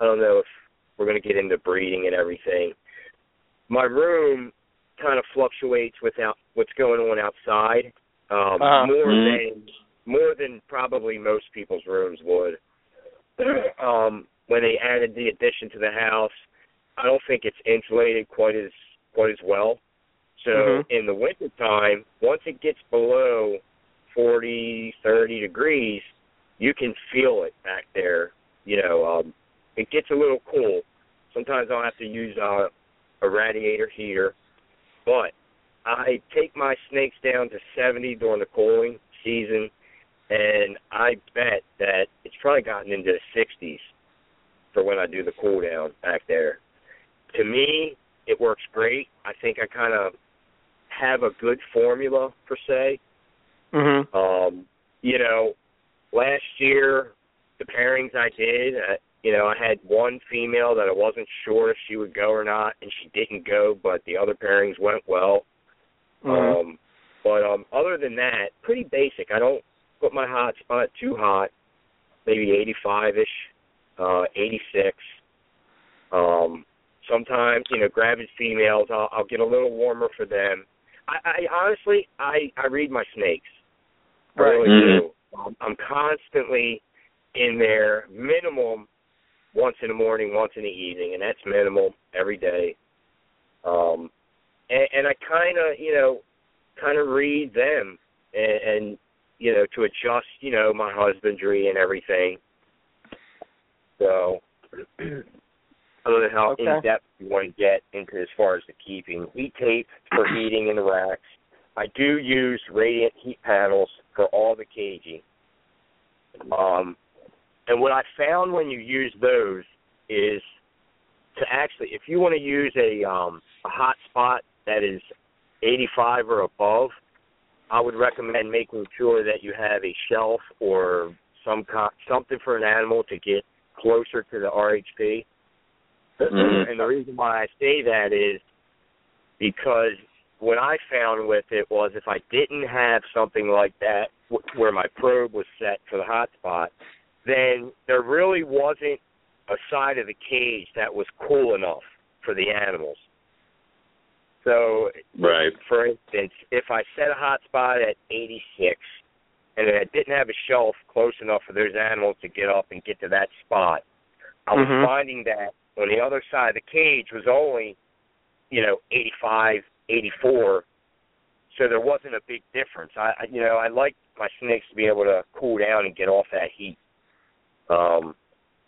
I don't know if we're going to get into breeding and everything. My room kind of fluctuates without what's going on outside um, Uh-huh. more Mhm. than more than probably most people's rooms would. um, when they added the addition to the house, I don't think it's insulated quite as quite as well. So Mhm. in the winter time, once it gets below forty, thirty degrees, you can feel it back there. You know, um, it gets a little cool. Sometimes I'll have to use uh, a radiator heater, but I take my snakes down to 70 during the cooling season, and I bet that it's probably gotten into the 60s for when I do the cool down back there. To me, it works great. I think I kind of have a good formula per se. Mhm. Um, you know, last year the pairings I did, uh, you know, I had one female that I wasn't sure if she would go or not, and she didn't go, but the other pairings went well. Mhm. Um, but um, other than that, pretty basic. I don't put my hot spot too hot, maybe 85ish, uh, 86. Um, sometimes, you know, gravid females, I'll, I'll get a little warmer for them. I, I honestly, I I read my snakes. I Right. really Mhm. do. Um, I'm constantly in there, minimum once in the morning, once in the evening, and that's minimal every day. Um, and, and I kind of, you know, kind of read them, and, and you know, to adjust, you know, my husbandry and everything. So, I don't know how Okay. in depth you want to get into as far as the keeping. Heat tape for heating in the racks. I do use radiant heat panels for all the caging. Um, and what I found when you use those is to actually, if you want to use a um, a hot spot that is 85 or above, I would recommend making sure that you have a shelf or some co- something for an animal to get closer to the RHP. Mhm. And the reason why I say that is because what I found with it was if I didn't have something like that w- where my probe was set for the hot spot, then there really wasn't a side of the cage that was cool enough for the animals. So, Right. for instance, if I set a hot spot at 86 and I didn't have a shelf close enough for those animals to get up and get to that spot, I was Mhm. finding that on the other side of the cage was only, you know, 85, 84. So there wasn't a big difference. I, I you know, I like my snakes to be able to cool down and get off that heat. Um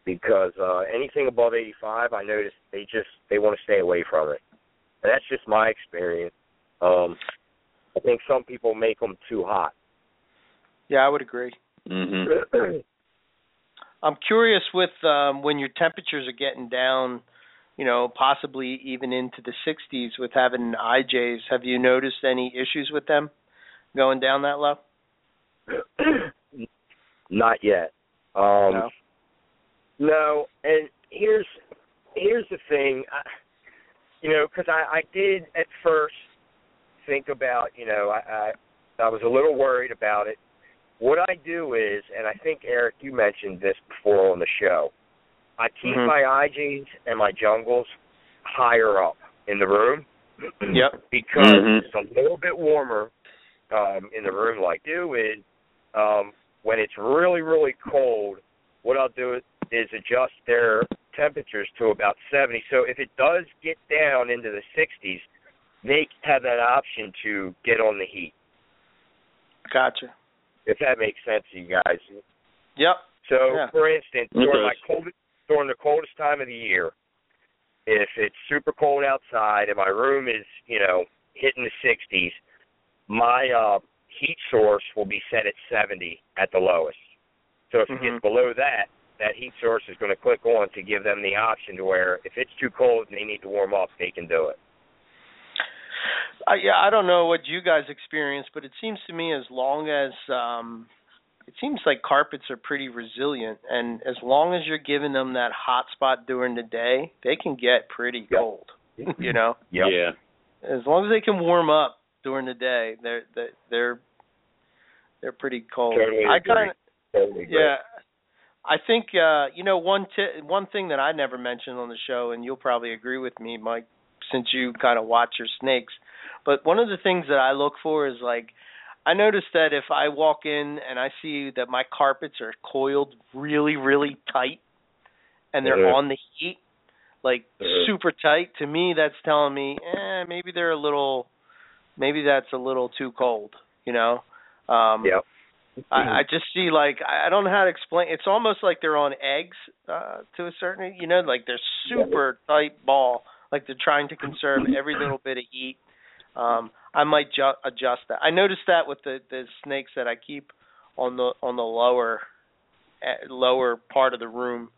because uh anything above 85, I noticed they just they want to stay away from it. And that's just my experience. Um I think some people make them too hot. Yeah, I would agree. Mhm. I'm curious with um, when your temperatures are getting down, you know, possibly even into the 60s with having IJs. Have you noticed any issues with them going down that low? Not yet. Um no. No, and here's here's the thing, I, you know, because I I did at first think about, you know, I, I I was a little worried about it. What I do is, and I think Eric, you mentioned this before on the show. I keep Mhm. my IJs and my jungles higher up in the room Yep. because Mhm. it's a little bit warmer um, in the room. Like do is um, when it's really really cold, what I'll do is adjust their temperatures to about 70. So if it does get down into the 60s, they have that option to get on the heat. Gotcha. If that makes sense to you guys. Yep. So, Yeah. for instance, during my does. coldest during the coldest time of the year, if it's super cold outside and my room is, you know, hitting the 60s, my uh, heat source will be set at 70 at the lowest. So if it Mhm. gets below that, that heat source is going to click on to give them the option to where if it's too cold and they need to warm up, they can do it. I, yeah, I don't know what you guys experience, but it seems to me as long as um it seems like carpets are pretty resilient and as long as you're giving them that hot spot during the day, they can get pretty Yep. cold. you know. Yep. Yeah. As long as they can warm up during the day, they're they're they're, they're pretty cold. Totally I kind of Totally yeah. I think uh you know one t- one thing that I never mentioned on the show and you'll probably agree with me Mike since you kind of watch your snakes. But one of the things that I look for is like I notice that if I walk in and I see that my carpets are coiled really really tight and they're Mhm. on the heat like Mhm. super tight to me that's telling me eh maybe they're a little maybe that's a little too cold, you know. Um Yep. I, I just see like I don't know how to explain. It's almost like they're on eggs uh, to a certain, you know, like they're super tight ball, like they're trying to conserve every little bit of heat. Um, I might ju- adjust that. I noticed that with the the snakes that I keep on the on the lower eh, lower part of the room.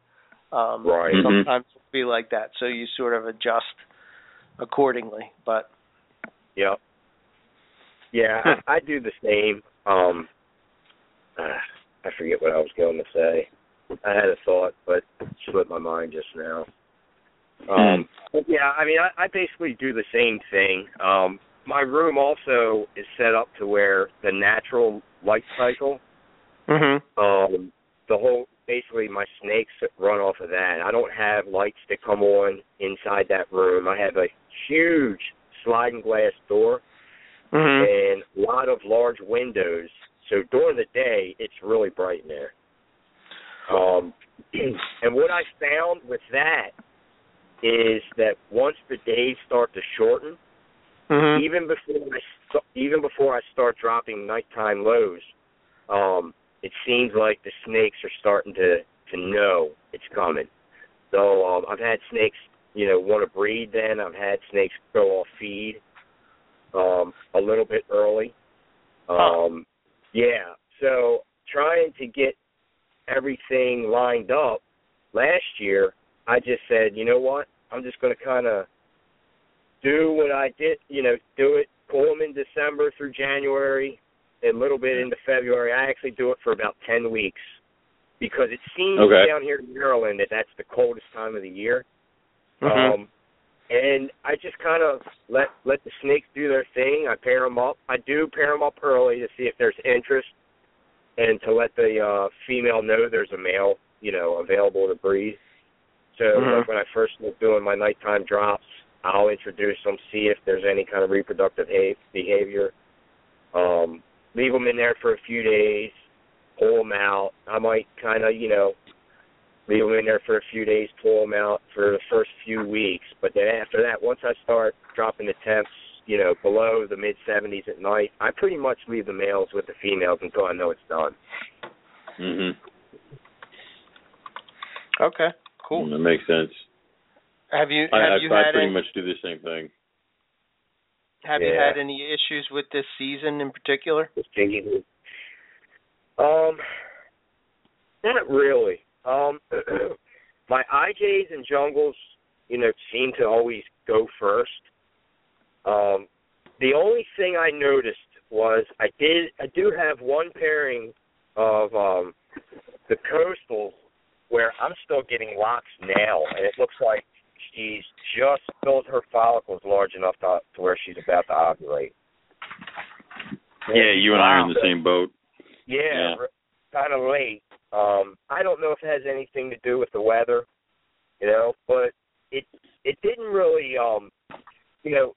Um, Right. Mhm. Sometimes it'll be like that, so you sort of adjust accordingly. But Yep. Yeah, I, I do the same. Um, ah, I forget what I was going to say. I had a thought, but it slipped my mind just now. Um, but yeah, I mean, I, I basically do the same thing. Um, my room also is set up to where the natural light cycle, mhm. um, the whole basically my snakes run off of that. I don't have lights that come on inside that room. I have a huge sliding glass door Mhm. and a lot of large windows. So during the day, it's really bright in there. Um, and what I found with that is that once the days start to shorten, Mhm. even before I st- even before I start dropping nighttime lows, um, it seems like the snakes are starting to to know it's coming. So um, I've had snakes you know want to breed. Then I've had snakes go off feed um, a little bit early. Um, yeah, so trying to get everything lined up last year, I just said, you know what? I'm just going to kind of do what I did, you know, do it, pull them in December through January, a little bit into February. I actually do it for about 10 weeks because it seems Okay. down here in Maryland that that's the coldest time of the year. Mhm. Um, and I just kind of let let the snakes do their thing. I pair them up. I do pair them up early to see if there's interest, and to let the uh, female know there's a male, you know, available to breed. So Mhm. like when I first was doing my nighttime drops, I'll introduce them, see if there's any kind of reproductive ha- behavior. Um, leave them in there for a few days, pull them out. I might kind of, you know, leave them in there for a few days, pull them out for the first few weeks. But then after that, once I start dropping the temps, you know, below the mid 70s at night, I pretty much leave the males with the females until I know it's done. Mhm. Okay. Cool. That makes sense. Have you have I, I, you I had pretty any, much do the same thing. have you had any issues with this season in particular? Just changing. Um, not really. Um, my IJs and jungles, you know, seem to always go first. Um, the only thing I noticed was I did I do have one pairing of um the coastal where I'm still getting locks now, and it looks like she's just built her follicles large enough to, to where she's about to ovulate. Yeah, you and I are in the same boat. Yeah, Yeah. kind of late. Um, I don't know if it has anything to do with the weather, you know, but it it didn't really. Um, you know,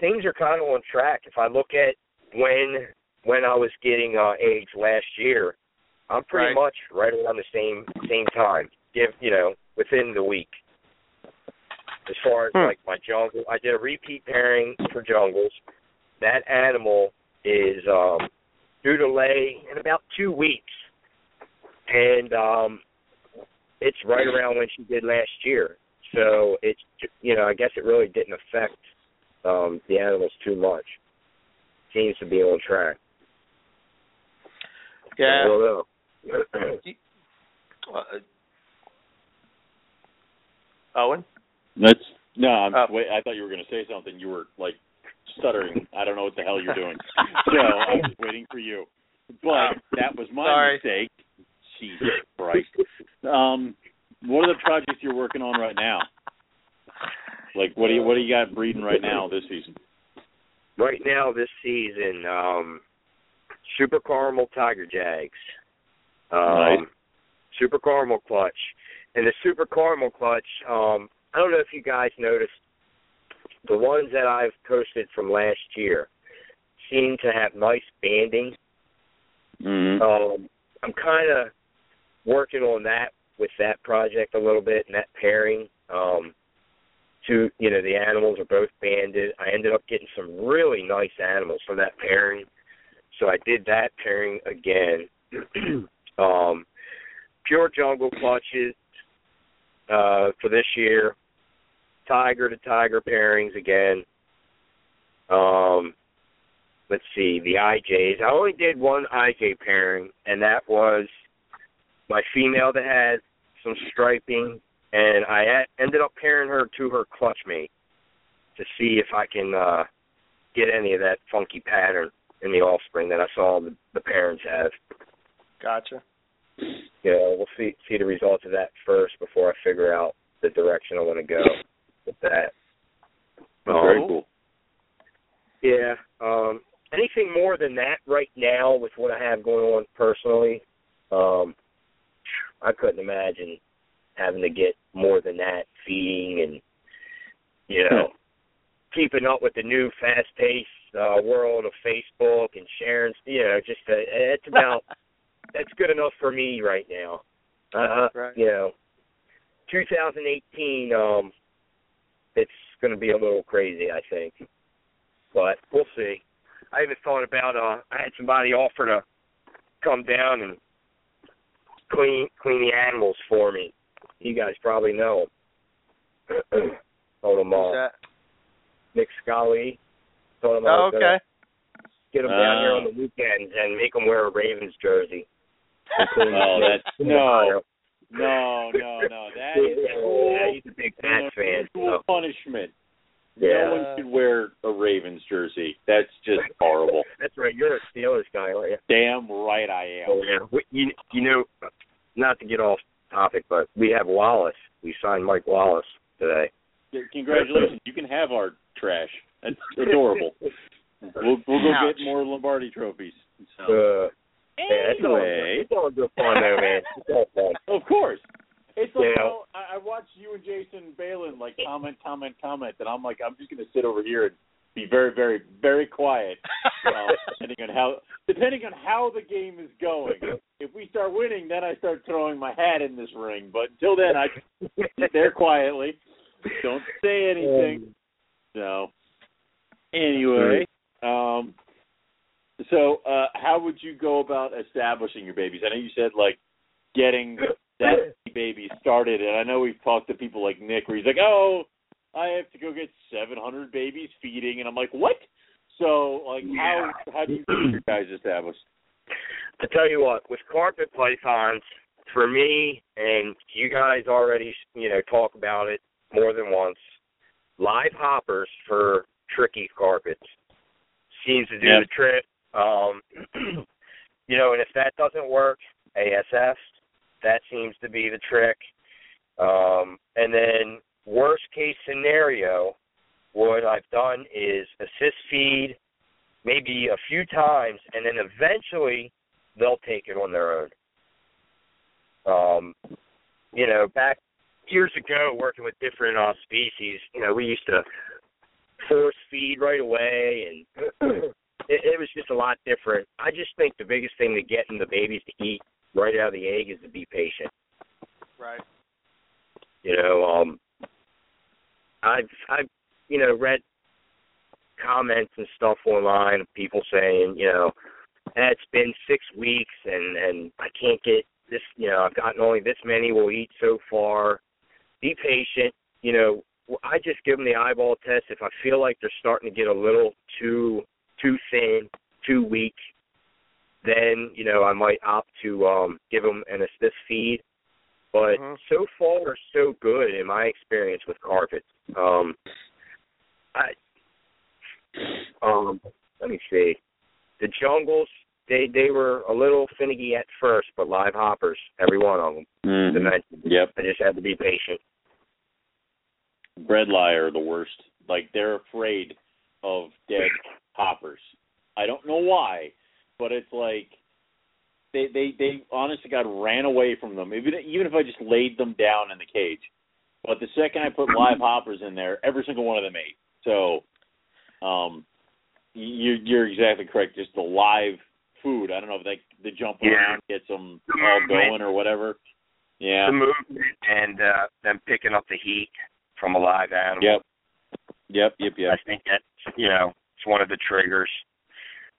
things are kind of on track. If I look at when when I was getting uh, age last year, I'm pretty Right. much right around the same same time. Give you know within the week. As far as Hmm. like my jungle, I did a repeat pairing for jungles. That animal is um due to lay in about two weeks, and um, it's right around when she did last year. So it's you know I guess it really didn't affect um, the animals too much. Seems to be on track. I Yeah. don't. Uh, Owen. That's no. I'm Oh. wait. I thought you were going to say something. You were like stuttering. I don't know what the hell you're doing. so I was waiting for you. But that was my Sorry. mistake. Jesus Christ. Um, what are the projects you're working on right now? Like, what do you what do you got breeding right now this season? right now this season, um, Super Caramel Tiger Jags, um. Super Caramel Clutch, and the Super Caramel Clutch. Um, I don't know if you guys noticed the ones that I've posted from last year seem to have nice banding. Mm-hmm. Um, I'm kind of working on that with that project a little bit and that pairing. Um, you know, the animals are both banded. I ended up getting some really nice animals from that pairing, so I did that pairing again. um, pure jungle clutches uh, for this year. Tiger to tiger pairings again. Um, let's see, the IJs. I only did one IJ pairing, and that was my female that had some striping, and I a- ended up pairing her to her clutch mate to see if I can uh get any of that funky pattern in the offspring that I saw the, the parents have. Gotcha. You know, we'll see see the results of that first before I figure out the direction I want to go with that. Very Um, cool. Yeah. Um anything more than that right now with what I have going on personally, um I couldn't imagine having to get more than that feeding and you know keeping up with the new fast paced uh world of Facebook and sharing you know, just uh, it's about that's good enough for me right now. Uh Right. you know. 2018 um it's going to be a little crazy, I think. But we'll see. I even thought about uh I had somebody offer to come down and clean clean the animals for me. You guys probably know 'em. Told him Who's uh, that? Nick Scully. Told him Oh, okay. get him down here Uh. on the weekends and make him wear a Ravens jersey. Oh, that's no, no, no, no. That is cruel. Yeah, he's a big Pats fan. Cruel So. punishment. Yeah. No one should wear a Ravens jersey. That's just horrible. That's right. You're a Steelers guy, aren't you? Damn right I am. Oh, yeah. We, you, you know, not to get off topic, but we have Wallace. We signed Mike Wallace today. Congratulations. You can have our trash. That's adorable. We'll we'll go Ouch. get more Lombardi trophies. So Uh, yeah, it's all, anyway, it's all good fun, though, man. It's all fun. of course. It's like Yeah. you I, I watched you and Jason Balin like comment, comment, comment, and I'm like, I'm just gonna sit over here and be very, very, very quiet, uh, depending on how depending on how the game is going. If we start winning, then I start throwing my hat in this ring. But until then, I sit there quietly, don't say anything. So, anyway, um, so uh, how would you go about establishing your babies? I know you said like getting that baby started, and I know we've talked to people like Nick, where he's like, "Oh, I have to go get 700 babies feeding," and I'm like, "What?" So, like, how how do you get your guys established? to tell you what, with carpet pythons, for me, and you guys already, you know, talk about it more than once, live hoppers for tricky carpets seems to do Yep. the trick. Um, you know, and if that doesn't work, ASF, that seems to be the trick. Um, and then worst case scenario, what I've done is assist feed maybe a few times, and then eventually they'll take it on their own. Um, you know, back years ago, working with different uh, species, you know, we used to force feed right away, and it, it was just a lot different. I just think the biggest thing to getting the babies to eat right out of the egg is to be patient. Right. You know, um, I've I've you know read comments and stuff online of people saying, you know, "Eh, it's been six weeks and and I can't get this. You know, I've gotten only this many will eat so far. Be patient. You know, I just give them the eyeball test. If I feel like they're starting to get a little too too thin, too weak, then you know I might opt to um give them an assist feed. But Mhm. so far, so good in my experience with carpets. Um, I um, let me see. The jungles, they they were a little finicky at first, but live hoppers, every one of them. Mhm. Dimension. Yep. I just had to be patient. Bredli are the worst. Like they're afraid of dead hoppers. I don't know why, but it's like they they they honest to God ran away from them. Even even if I just laid them down in the cage. But the second I put live hoppers in there, every single one of them ate. So um you you're exactly correct. Just the live food. I don't know if they the jump Yeah. around, gets them all going or whatever. Yeah. The movement and uh, them picking up the heat from a live animal. Yep. Yep, yep, yep. I think that's you know it's one of the triggers.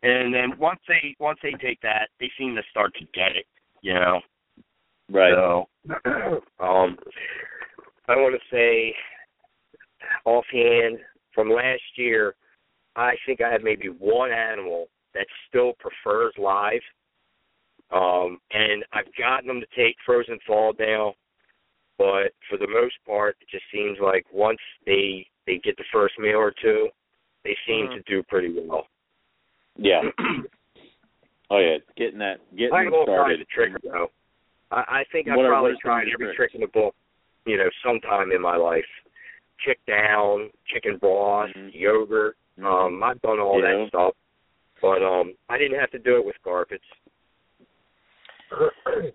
And then once they once they take that, they seem to start to get it. You know. Right. So, um, I want to say offhand from last year, I think I have maybe one animal that still prefers live. Um, and I've gotten them to take frozen fall down, but for the most part, it just seems like once they they get the first meal or two, they seem Mhm. to do pretty well. Yeah. Oh yeah, getting that getting I them will started. the trick though. I, I think I've What probably what are some of tried every trick in the book, you know, sometime in my life. Chick down, chicken broth, Mhm. yogurt. Um, I've done all Yeah. that stuff, but um, I didn't have to do it with carpets.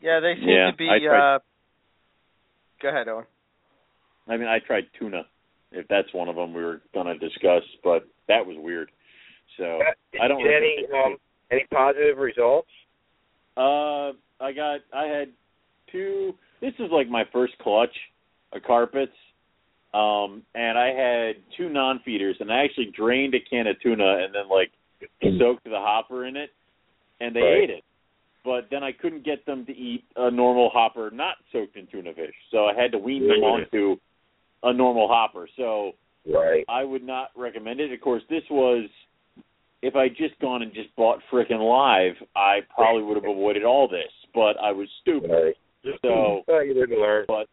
Yeah, they seem Yeah, to be. Tried- uh Go ahead, Owen. I mean, I tried tuna, if that's one of them we were gonna discuss, but that was weird. So I don't Did any um, any positive results? Uh, I got I had two. This is like my first clutch of carpets, um, and I had two non-feeders, and I actually drained a can of tuna and then like soaked the hopper in it, and they Right. ate it. But then I couldn't get them to eat a normal hopper not soaked in tuna fish, so I had to wean them onto a normal hopper. So Right. I would not recommend it. Of course, this was if I just gone and just bought frickin' live, I probably would have avoided all this. But I was stupid. Right. So you didn't learn. but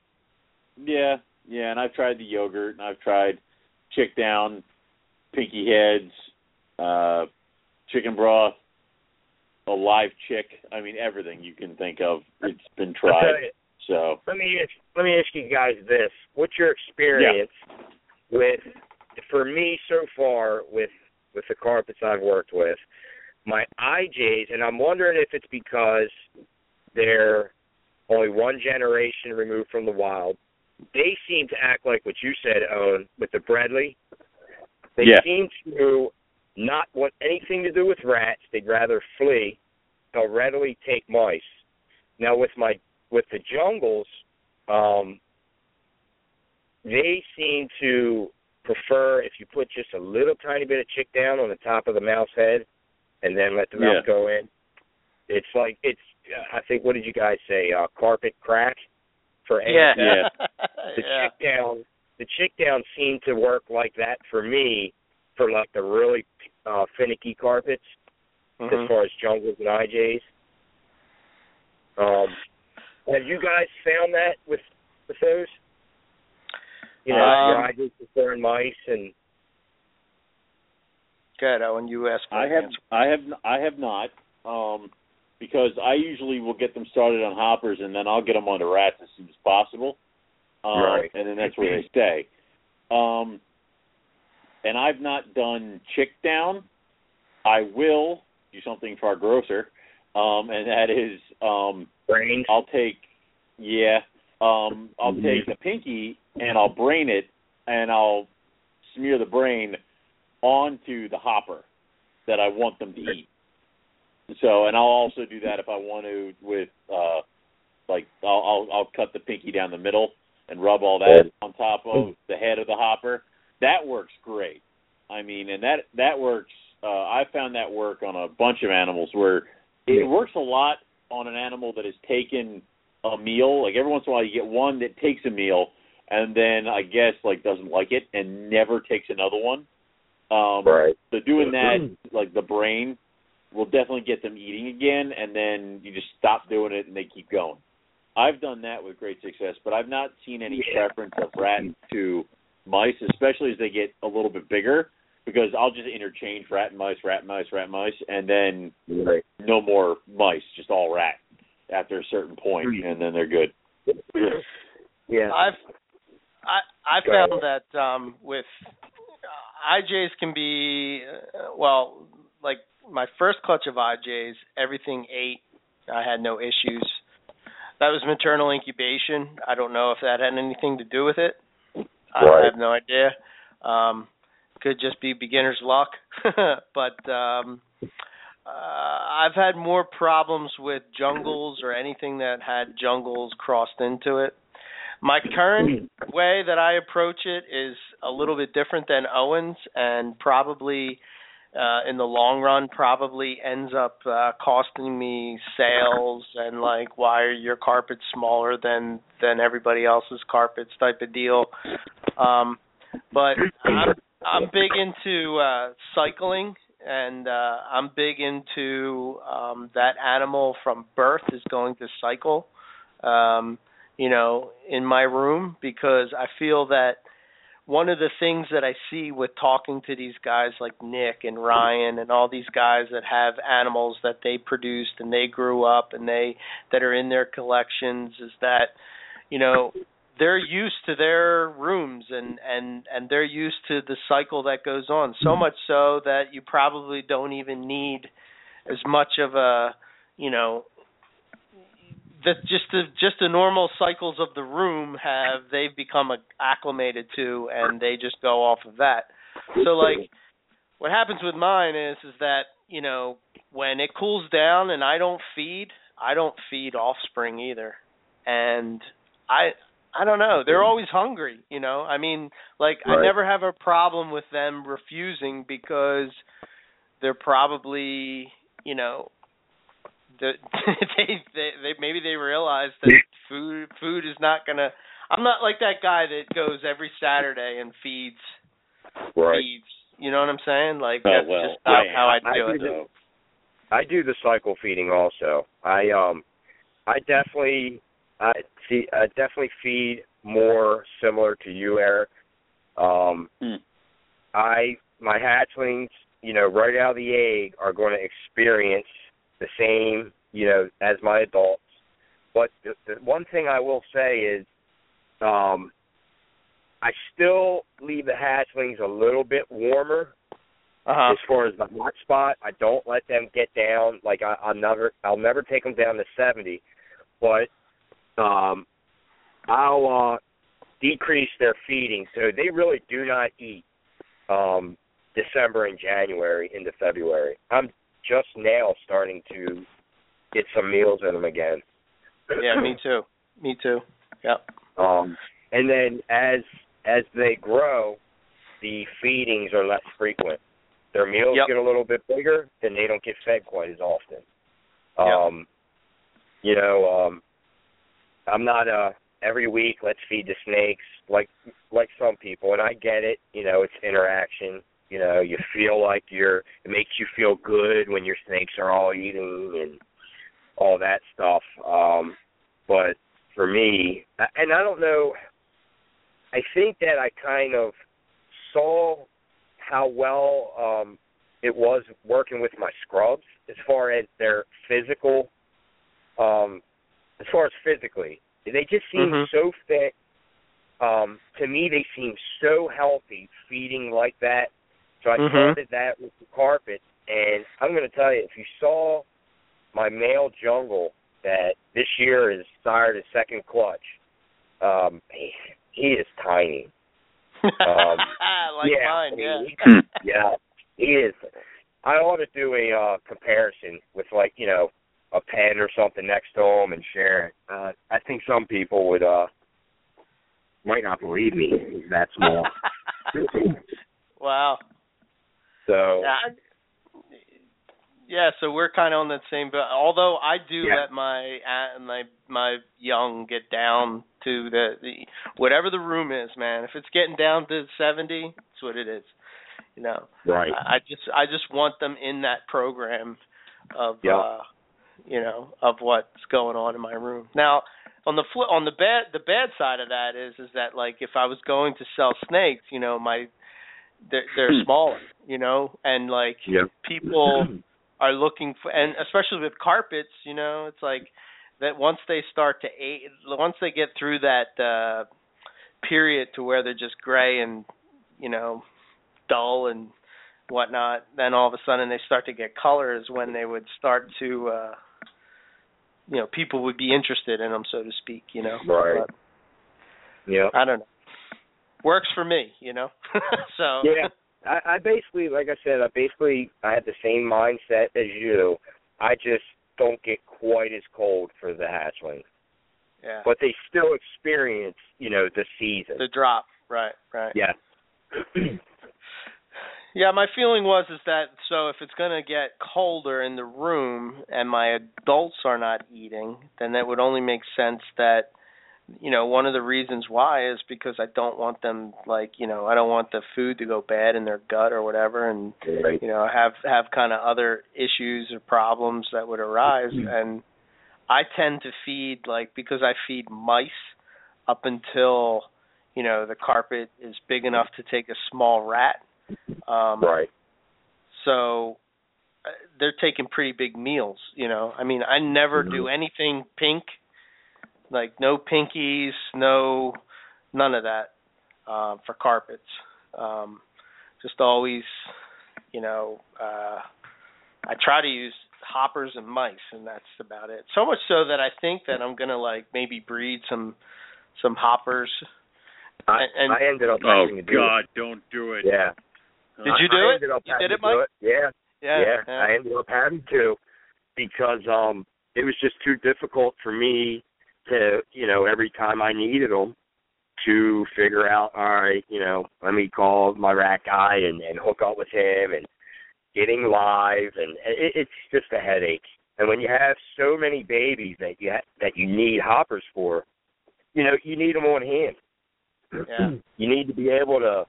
yeah, yeah, and I've tried the yogurt and I've tried chick down, pinky heads, uh chicken broth, a live chick. I mean everything you can think of. It's been tried. So let me ask, let me ask you guys this: What's your experience with? For me, so far with with the carpets I've worked with, my IJs, and I'm wondering if it's because they're only one generation removed from the wild. They seem to act like what you said, Owen, with the Bredli. They Yeah. seem to not want anything to do with rats. They'd rather flee. They'll readily take mice. Now with my with the jungles, um, they seem to prefer if you put just a little tiny bit of chick down on the top of the mouse head, and then let the mouse Yeah. go in. It's like it's. I think what did you guys say? Uh, carpet crack for ants. Yeah. Yeah. The yeah. chick down, the chick down seemed to work like that for me for like the really uh, finicky carpets Mhm. as far as jungles and IJs. Um, have you guys found that with with those? You know, Um, your IJs preferring mice and Good, Owen. You asked I have answer. I have I have not um because I usually will get them started on hoppers and then I'll get them onto rats as soon as possible. Um Right. and then that's where they stay. Um and I've not done chick down. I will do something far grosser. Um and that is um brains. I'll take yeah. Um I'll Mhm. take the pinky and I'll brain it and I'll smear the brain onto the hopper that I want them to eat. So and I'll also do that if I want to with uh like I'll I'll, I'll cut the pinky down the middle and rub all that on top of the head of the hopper. That works great. I mean, and that that works. Uh, I found that work on a bunch of animals where it works a lot on an animal that has taken a meal. Like every once in a while, you get one that takes a meal and then I guess like doesn't like it and never takes another one. Um, Right. So doing that, like the brain, will definitely get them eating again, and then you just stop doing it and they keep going. I've done that with great success, but I've not seen any preference of rat to mice, especially as they get a little bit bigger, because I'll just interchange rat and mice, rat and mice, rat and mice, and then Right. no more mice, just all rat after a certain point, and then they're good. Yeah. I've I I Go found that um with uh, IJs can be uh, well like my first clutch of IJs everything ate I had no issues. That was maternal incubation. I don't know if that had anything to do with it. I Right. have no idea. Um could just be beginner's luck. but um uh, I've had more problems with jungles or anything that had jungles crossed into it. My current way that I approach it is a little bit different than Owen's, and probably uh, in the long run, probably ends up uh, costing me sales and like why are your carpets smaller than than everybody else's carpets type of deal. Um, but I'm I'm big into uh, cycling, and uh, I'm big into um, that animal from birth is going to cycle. Um, you know, in my room because I feel that one of the things that I see with talking to these guys like Nick and Ryan and all these guys that have animals that they produced and they grew up and they that are in their collections is that you know they're used to their rooms and and and they're used to the cycle that goes on. So mm-hmm. much so that you probably don't even need as much of a you know that just the just the normal cycles of the room have they've become acclimated to and they just go off of that. So like what happens with mine is is that you know when it cools down and i don't feed i don't feed offspring either. And i i don't know. They're always hungry you know? I mean like i never have a problem with them refusing because they're probably you know the, they, they they maybe they realize that food food is not gonna I'm not like that guy that goes every Saturday and feeds Right. feeds. You know what I'm saying? Like Oh, that's well, just not I- how I I do it. do the- I do the cycle feeding also. I um I definitely I see I definitely feed more similar to you, Eric. Um Hmm. I my hatchlings, you know, right out of the egg are going to experience the same, you know, as my adults. But the, the one thing I will say is um I still leave the hatchlings a little bit warmer Uh-huh. as far as the hot spot, I don't let them get down. Like I, I'll never, I'll never take them down to seventy, but um, I'll uh, decrease their feeding. So they really do not eat um, December and January into February. I'm just now starting to get some meals in them again. Yeah, me too. Me too. Yep. Um, and then as as they grow, the feedings are less frequent. Their meals Yep. get a little bit bigger, then they don't get fed quite as often. Yep. Um, you know, um, I'm not uh every week let's feed the snakes like like some people, and I get it. You know, it's interaction. You know, you feel like you're. It makes you feel good when your snakes are all eating and all that stuff. Um, but for me, and I don't know. I think that I kind of saw how well um it was working with my scrubs as far as their physical um as far as physically. They just seem Mhm. so fit. Um to me they seem so healthy feeding like that. So I Mhm. started that with the carpet and I'm gonna tell you if you saw my male jungle that this year is sired his second clutch. Um he, he is tiny. Um, like yeah, mine, I yeah. mean, he- yeah, he is. I ought to do a uh, comparison with like you know a pen or something next to him and share it. Uh, I think some people would uh might not believe me. He's that small. wow. So Yeah. Yeah, so we're kind of on that same. But although I do Yeah. let my uh, my my young get down to the, the whatever the room is, man. If it's getting down to seventy, that's what it is. You know, right, I I just I just want them in that program of Yeah. uh you know of what's going on in my room. Now, on the flip on the bad the bad side of that is is that like if I was going to sell snakes, you know, my they're, they're smaller, you know, and like yeah, people are looking for and especially with carpets, you know, it's like that once they start to age, once they get through that uh period to where they're just gray and you know dull and whatnot, then all of a sudden they start to get colors when they would start to uh you know people would be interested in them so to speak you know? Right. But yeah. I don't know works for me you know so Yeah. I, I basically, like I said, I basically I had the same mindset as you. I just don't get quite as cold for the hatchling, yeah but they still experience, you know, the season. the drop right right yeah. Yeah, my feeling was is that so if it's going to get colder in the room and my adults are not eating, then that would only make sense that you know, one of the reasons why is because I don't want them like, you know, I don't want the food to go bad in their gut or whatever and Right. you know, have have kind of other issues or problems that would arise and I tend to feed like because I feed mice up until you know the carpet is big enough to take a small rat. Um Right. so uh, they're taking pretty big meals, you know. I mean, I never do anything pink, like no pinkies, no none of that uh, for carpets. Um, just always, you know, uh, I try to use hoppers and mice, and that's about it. So much so that I think that I'm gonna like maybe breed some some hoppers. I, And- I ended up Oh to do God, don't do it. it. Yeah. Did you do I it? ended up You did it, to do Mike? Yeah. Yeah, yeah, I ended up having to because um it was just too difficult for me to, you know, every time I needed them to figure out, all right, you know, let me call my rat guy and, and hook up with him and getting live and it, it's just a headache. And when you have so many babies that you ha- that you need hoppers for, you know, you need them on hand. Yeah. you need to be able to,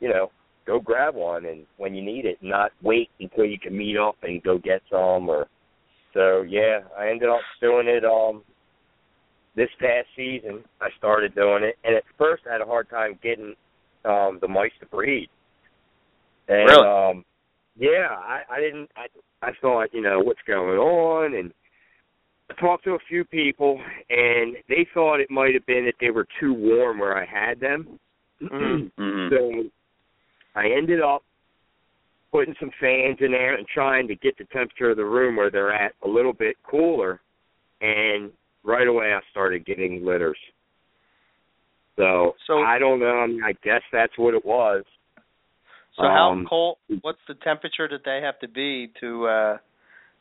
you know, go grab one and when you need it, not wait until you can meet up and go get some or so yeah, I ended up doing it um this past season. I started doing it and at first I had a hard time getting um the mice to breed. And Really? um yeah, I, I didn't I I thought, you know, what's going on and I talked to a few people and they thought it might have been that they were too warm where I had them. Mhm. Mhm. So I ended up putting some fans in there and trying to get the temperature of the room where they're at a little bit cooler. And right away I started getting litters. So, So- I don't know. I, mean, I guess that's what it was. So how Um, cold? What's the temperature that they have to be to uh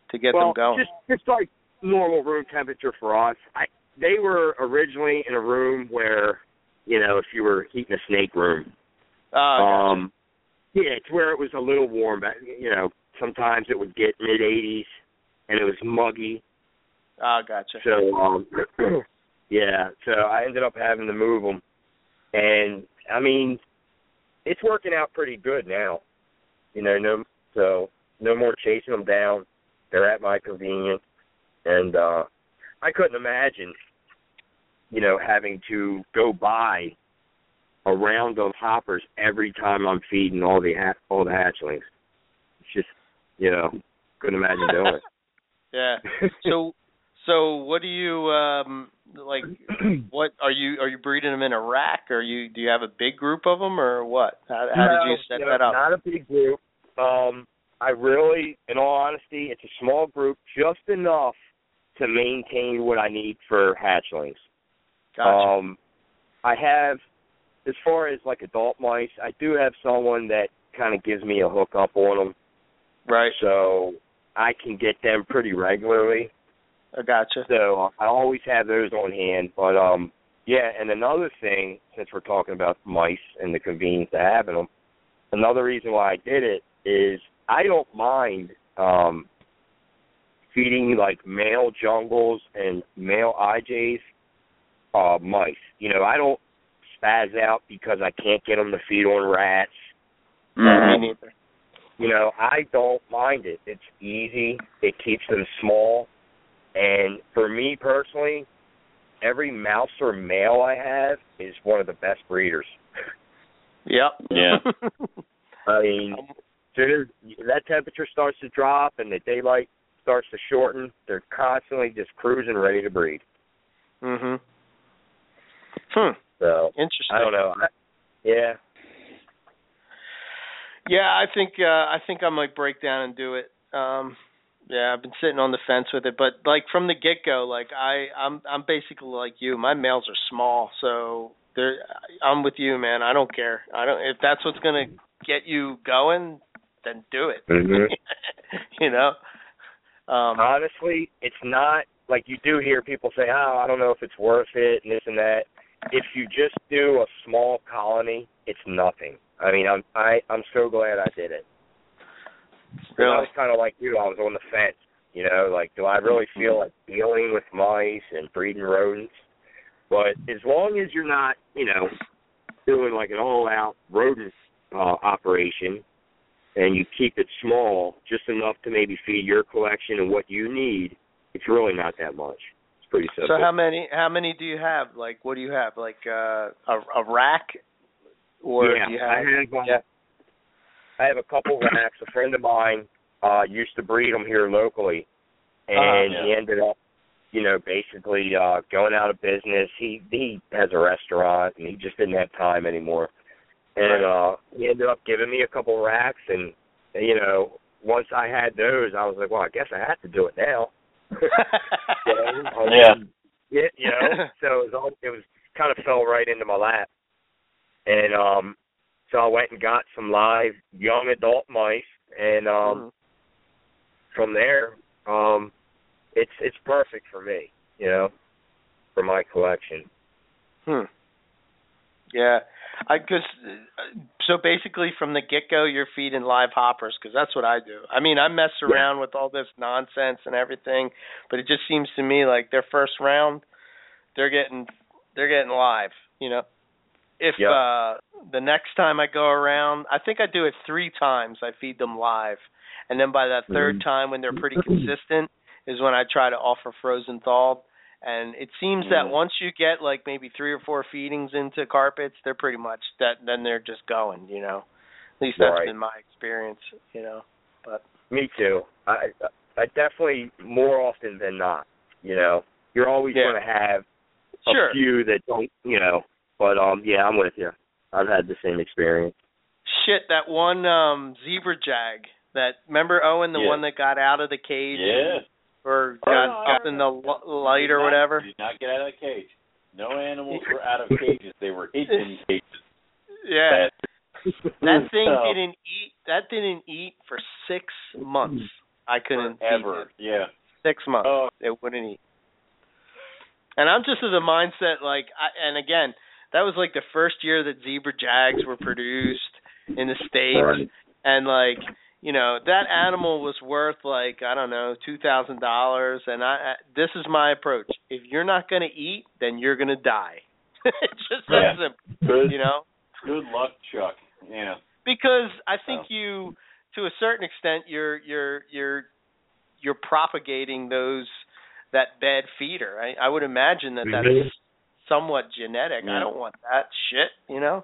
to get well, them going? just just like normal room temperature for us. I they were originally in a room where, you know, if you were heating a snake room. oh, gotcha. Um, yeah, it's where it was a little warm. But you know, sometimes it would get mid 80s, and it was muggy. Oh, gotcha. So, um, yeah. So I ended up having to move them, and I mean, it's working out pretty good now. You know, no, so no more chasing them down. They're at my convenience, and uh I couldn't imagine, you know, having to go by a round of hoppers every time I'm feeding all the ha- all the hatchlings. It's just, you know, couldn't imagine doing it. Yeah. So so what do you um like what are you are you breeding them in a rack or you do you have a big group of them or what? How, how did you No, set no, that up? Not a big group. Um, I really, in all honesty, it's a small group, just enough to maintain what I need for hatchlings. Gotcha. Um, I have, as far as like adult mice, I do have someone that kind of gives me a hook up on them, right. so I can get them pretty regularly. I gotcha. So I always have those on hand. But um, yeah, and another thing, since we're talking about mice and the convenience of having them, another reason why I did it is I don't mind um feeding like male jungles and male IJs uh mice. You know, I don't spaz out because I can't get them to feed on rats. Neither. You know, I don't mind it. It's easy. It keeps them small. And for me personally, every mouse or male I have is one of the best breeders. Yep. Yeah. I mean, soon as that temperature starts to drop and the daylight starts to shorten, they're constantly just cruising, ready to breed. mhm. Hmm. So Interesting. I don't know. I, yeah, Yeah, I think uh I think I might break down and do it. Um yeah, I've been sitting on the fence with it, but like from the get go, like I I'm I'm basically like you. My males are small, so they're I'm with you, man. I don't care. I don't if that's what's going to get you going, then do it. Mhm. you know. Um honestly, it's not like you do hear people say, "Oh, I don't know if it's worth it," and this and that. If you just do a small colony, it's nothing. I mean, I'm I I'm so glad I did it. 'Cause I was kind of like you. I was on the fence. You know, like, do I really feel like dealing with mice and breeding rodents? But as long as you're not, you know, doing like an all-out rodent uh, operation, and you keep it small, just enough to maybe feed your collection and what you need, it's really not that much. It's pretty simple. So how many how many do you have? Like what do you have? Like uh a a rack or yeah, do you I have have uh, yeah. I have a couple racks. A friend of mine uh used to breed them here locally, and Uh-huh, he ended up, you know, basically uh going out of business. He he has a restaurant, and he just didn't have time anymore. And uh he ended up giving me a couple racks, and you know, once I had those, I was like, well, I guess I have to do it now. So, um, Yeah. Yeah, you know, so it was all it was kind of fell right into my lap, and um, so I went and got some live young adult mice, and um, Mhm. from there, um, it's it's perfect for me, you know, for my collection. Hmm. Yeah, I because so basically from the get go you're feeding live hoppers because that's what I do. I mean I mess around with all this nonsense and everything, but it just seems to me like their first round they're getting they're getting live. You know, if Yep. uh the next time I go around, I think I do it three times. I feed them live, and then by that 3rd time when they're pretty consistent is when I try to offer frozen thawed. And it seems that Mhm. once you get like maybe three or four feedings into carpets, they're pretty much that. Then they're just going. You know, at least that's Right. been my experience. You know, but Me too. I I definitely more often than not. You know, you're always Yeah. going to have a sure. few that don't. You know, but um, yeah, I'm with you. I've had the same experience. Shit, that one um zebra jag. That remember Owen, the Yeah. one that got out of the cage Yeah. or Oh, got no, I up in the l- light or not- whatever. Did not get out of the cage. No animals were out of cages. They were hidden in cages. Yeah, that thing So, didn't eat. That didn't eat for six months. I couldn't ever. Yeah. Six months. Oh. It wouldn't eat. And I'm just of the mindset like, I, and again, that was like the first year that zebra jags were produced in the states. Right. and like you know that animal was worth like i don't know two thousand dollars and i this is my approach if you're not going to eat then you're going to die it's just that Yeah. simple Good. you know Good luck, Chuck. Yeah. because i think Oh. you to a certain extent you're you're you're you're propagating those that bad feeder i i would imagine that that's somewhat genetic i don't want that shit you know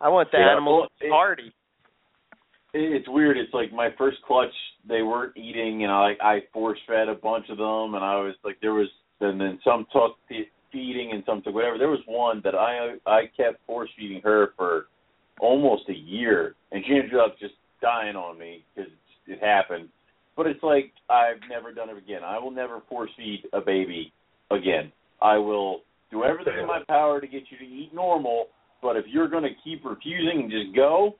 i want the Yeah, animal well, to it- party It- It's weird. It's like my first clutch, they weren't eating, and I I force fed a bunch of them, and I was like, there was, and then some took fe- feeding and some took whatever. There was one that I I kept force feeding her for almost a year, and she ended up just dying on me because it happened. But it's like I've never done it again. I will never force feed a baby again. I will do everything in my power to get you to eat normal, but if you're going to keep refusing and just go,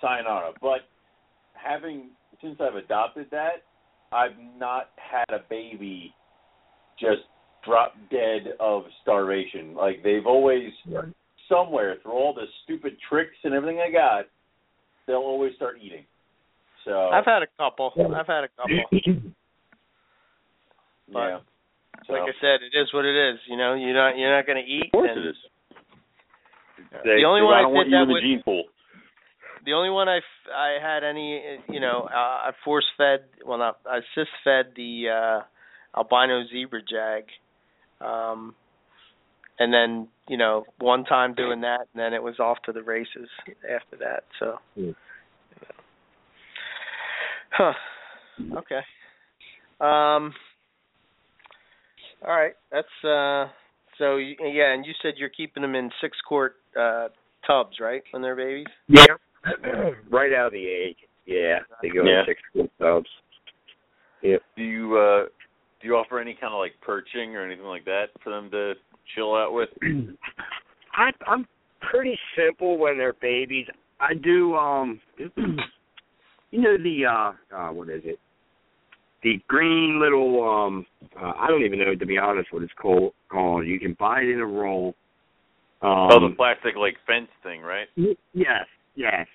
sayonara. But having since I've adopted that, I've not had a baby just drop dead of starvation. Like they've always Right. somewhere through all the stupid tricks and everything I got, they'll always start eating. So i've had a couple i've had a couple but- yeah. So, like I said, it is what it is. You know, you're not you're not going to eat. of course and it is. The only one I I want did you that in the with- gene pool. The only one I f- I had any you know uh, I force fed well not I assist fed the uh albino zebra jag, um, and then you know one time doing that and then it was off to the races after that. So. Hmm. Huh. Okay. Um. All right. That's uh. So you, yeah, and you said you're keeping them in six quart uh tubs, right, when they're babies? Yeah. right out of the egg. Yeah, they go Yeah. in six quart tubs. Yeah. Do you uh do you offer any kind of like perching or anything like that for them to chill out with? I I'm pretty simple when they're babies. I do um you know the uh uh what is it? The green little um uh, I don't even know to be honest what it's called called. You can buy it in a roll. Um oh, the plastic like fence thing, right? Y- Yes, yes.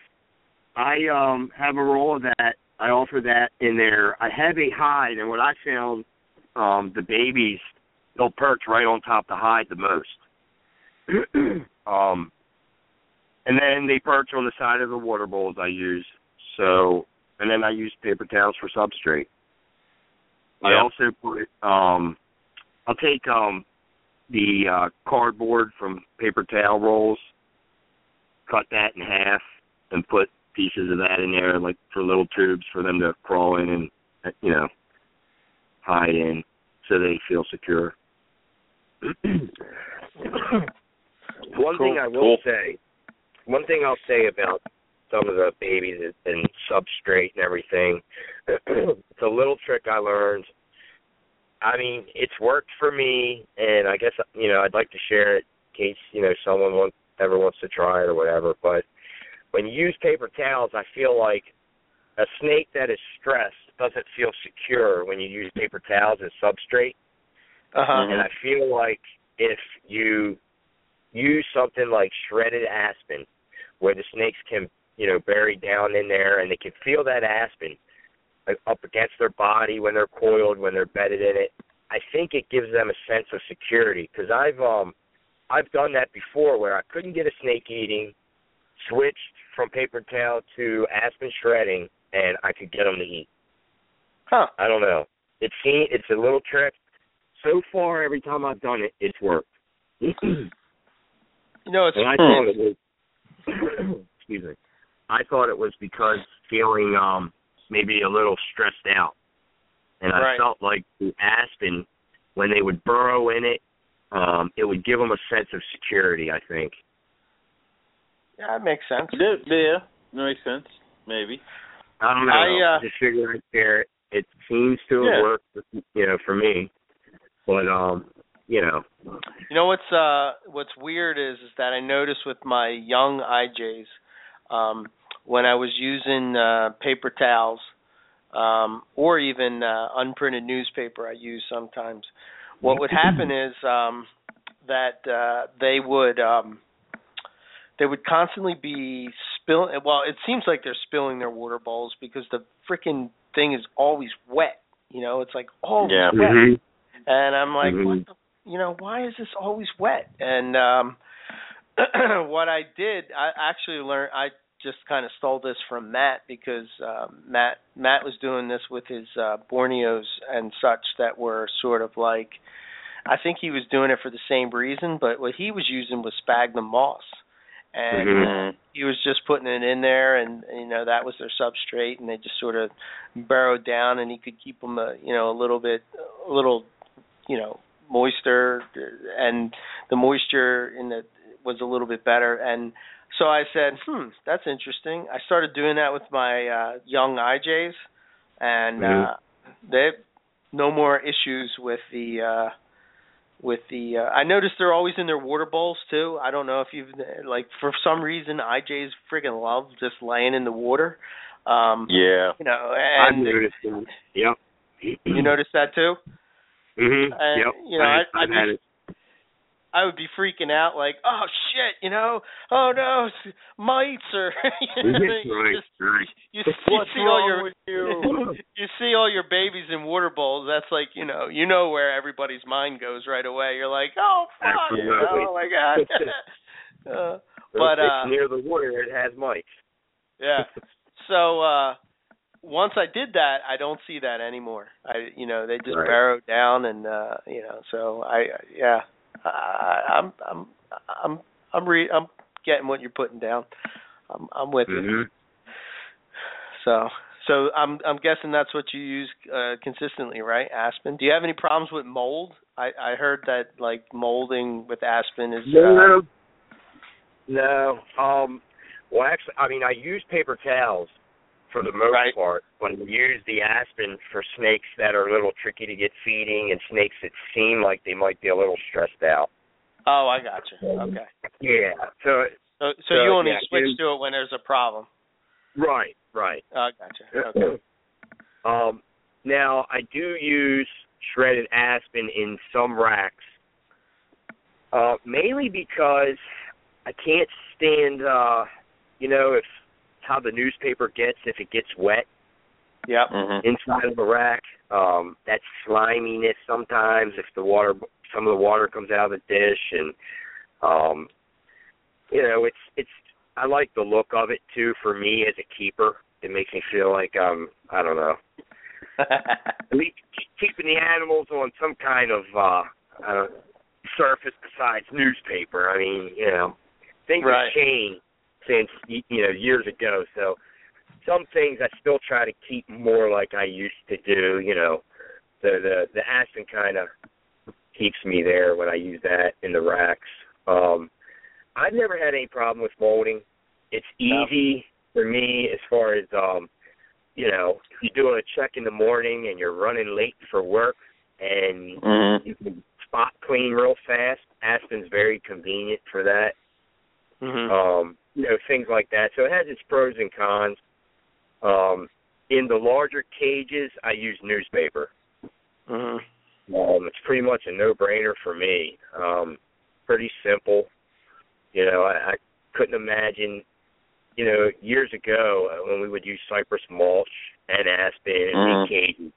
I um have a roll of that. I offer that in there. I have a hide, and what I found, um, the babies they'll perch right on top of the hide the most. um, and then they perch on the side of the water bowls I use. So, and then I use paper towels for substrate. I Yeah. also put um, I'll take um the uh cardboard from paper towel rolls cut that in half and put pieces of that in there, like for little tubes for them to crawl in and you know hide in, so they feel secure. one thing I will Cool. say, one thing I'll say about some of the babies and- substrate and everything, it's a little trick I learned. I mean, it's worked for me, and I guess you know I'd like to share it in case you know someone wants ever wants to try it or whatever. But when you use paper towels, I feel like a snake that is stressed doesn't feel secure when you use paper towels as substrate. Uh huh. And I feel like if you use something like shredded aspen, where the snakes can, you know, bury down in there and they can feel that aspen up against their body when they're coiled, when they're bedded in it, I think it gives them a sense of security. Because I've um I've done that before where I couldn't get a snake eating, switched from paper towel to aspen shredding, and I could get them to eat. Huh. I don't know. It's it's a little trick. So far, every time I've done it, it's worked. You know, it's and I thought it was. excuse me. I thought it was because feeling um maybe a little stressed out, and I Right. felt like the aspen when they would burrow in it, um, it would give them a sense of security. I think. yeah, that makes sense. Yeah, yeah, that makes sense. Maybe. I don't know. I, uh, just figured I'd share it. It seems to have Yeah. worked, you know, for me. But um, you know, You know what's uh what's weird is is that I noticed with my young IJs, um, when I was using uh paper towels, um, or even uh unprinted newspaper I use sometimes, what would happen is um that uh they would um they would constantly be spilling well, it seems like they're spilling their water bowls because the freaking thing is always wet. You know, it's like always Yeah. wet. Mhm. And I'm like, Mhm. what the, you know, why is this always wet? And um what I did, I actually learned I just kind of stole this from Matt because um Matt Matt was doing this with his uh Borneos and such that were sort of like I think he was doing it for the same reason, but what he was using was sphagnum moss. And Mhm. he was just putting it in there and you know that was their substrate and they just sort of burrowed down and he could keep them a, you know a little bit a little you know moister and the moisture in the was a little bit better and so I said hmm that's interesting I started doing that with my uh young IJs and Mhm. uh they no more issues with the uh with the uh, I noticed they're always in their water bowls too. I don't know if you've like for some reason IJs friggin' love just laying in the water. Um Yeah. you know and noticed that. Yep. you noticed that too? Mhm. Yep. you know, I, I- had it. I would be freaking out like, "Oh shit," you know? "Oh no, mites or you, know, you just Right. you, you see all your you? you see all your babies in water bowls. That's like you know you know where everybody's mind goes right away. You're like, oh fuck, you know, oh my god. uh, But, it's uh, near the water, it has mites. yeah. So uh once I did that, I don't see that anymore. I you know they just Right. down and uh you know so I yeah I, I'm I'm I'm I'm re I'm getting what you're putting down. I'm I'm with you. Mhm. So so I'm I'm guessing that's what you use uh consistently, right? Aspen. Do you have any problems with mold? I I heard that like molding with aspen is uh, No, no. Um, well, actually, I mean, I use paper towels for the most Right. part. When I use the aspen for snakes that are a little tricky to get feeding and snakes that seem like they might be a little stressed out. Oh, I got you. Okay. Yeah. So So so So, you only yeah, switch you- to it when there's a problem. right, right. Oh, I gotcha. Okay. Um, now I do use shredded aspen in some racks, uh, mainly because I can't stand, uh, you know, if how the newspaper gets if it gets wet Yep. Mhm. inside of a rack. Um, that sliminess sometimes if the water, some of the water comes out of the dish, and um, you know, it's it's. I like the look of it too. For me as a keeper, it makes me feel like um, I don't know, at least keeping the animals on some kind of uh, uh surface besides newspaper. I mean, you know, things Right. have changed since you know years ago. So some things I still try to keep more like I used to do. You know, the the the aspen kind of keeps me there when I use that in the racks. Um, I've never had any problem with molding. It's No. easy for me as far as um, you know, if you do a check in the morning and you're running late for work and Mhm. you can spot clean real fast. Aspen's very convenient for that. mhm. Um, you know, things like that. So it has its pros and cons. Um, in the larger cages, I use newspaper. Mhm. Um, it's pretty much a no-brainer for me. Um, pretty simple. You know, I, I couldn't imagine. You know, years ago uh, when we would use cypress mulch and aspen and Mhm. big cages.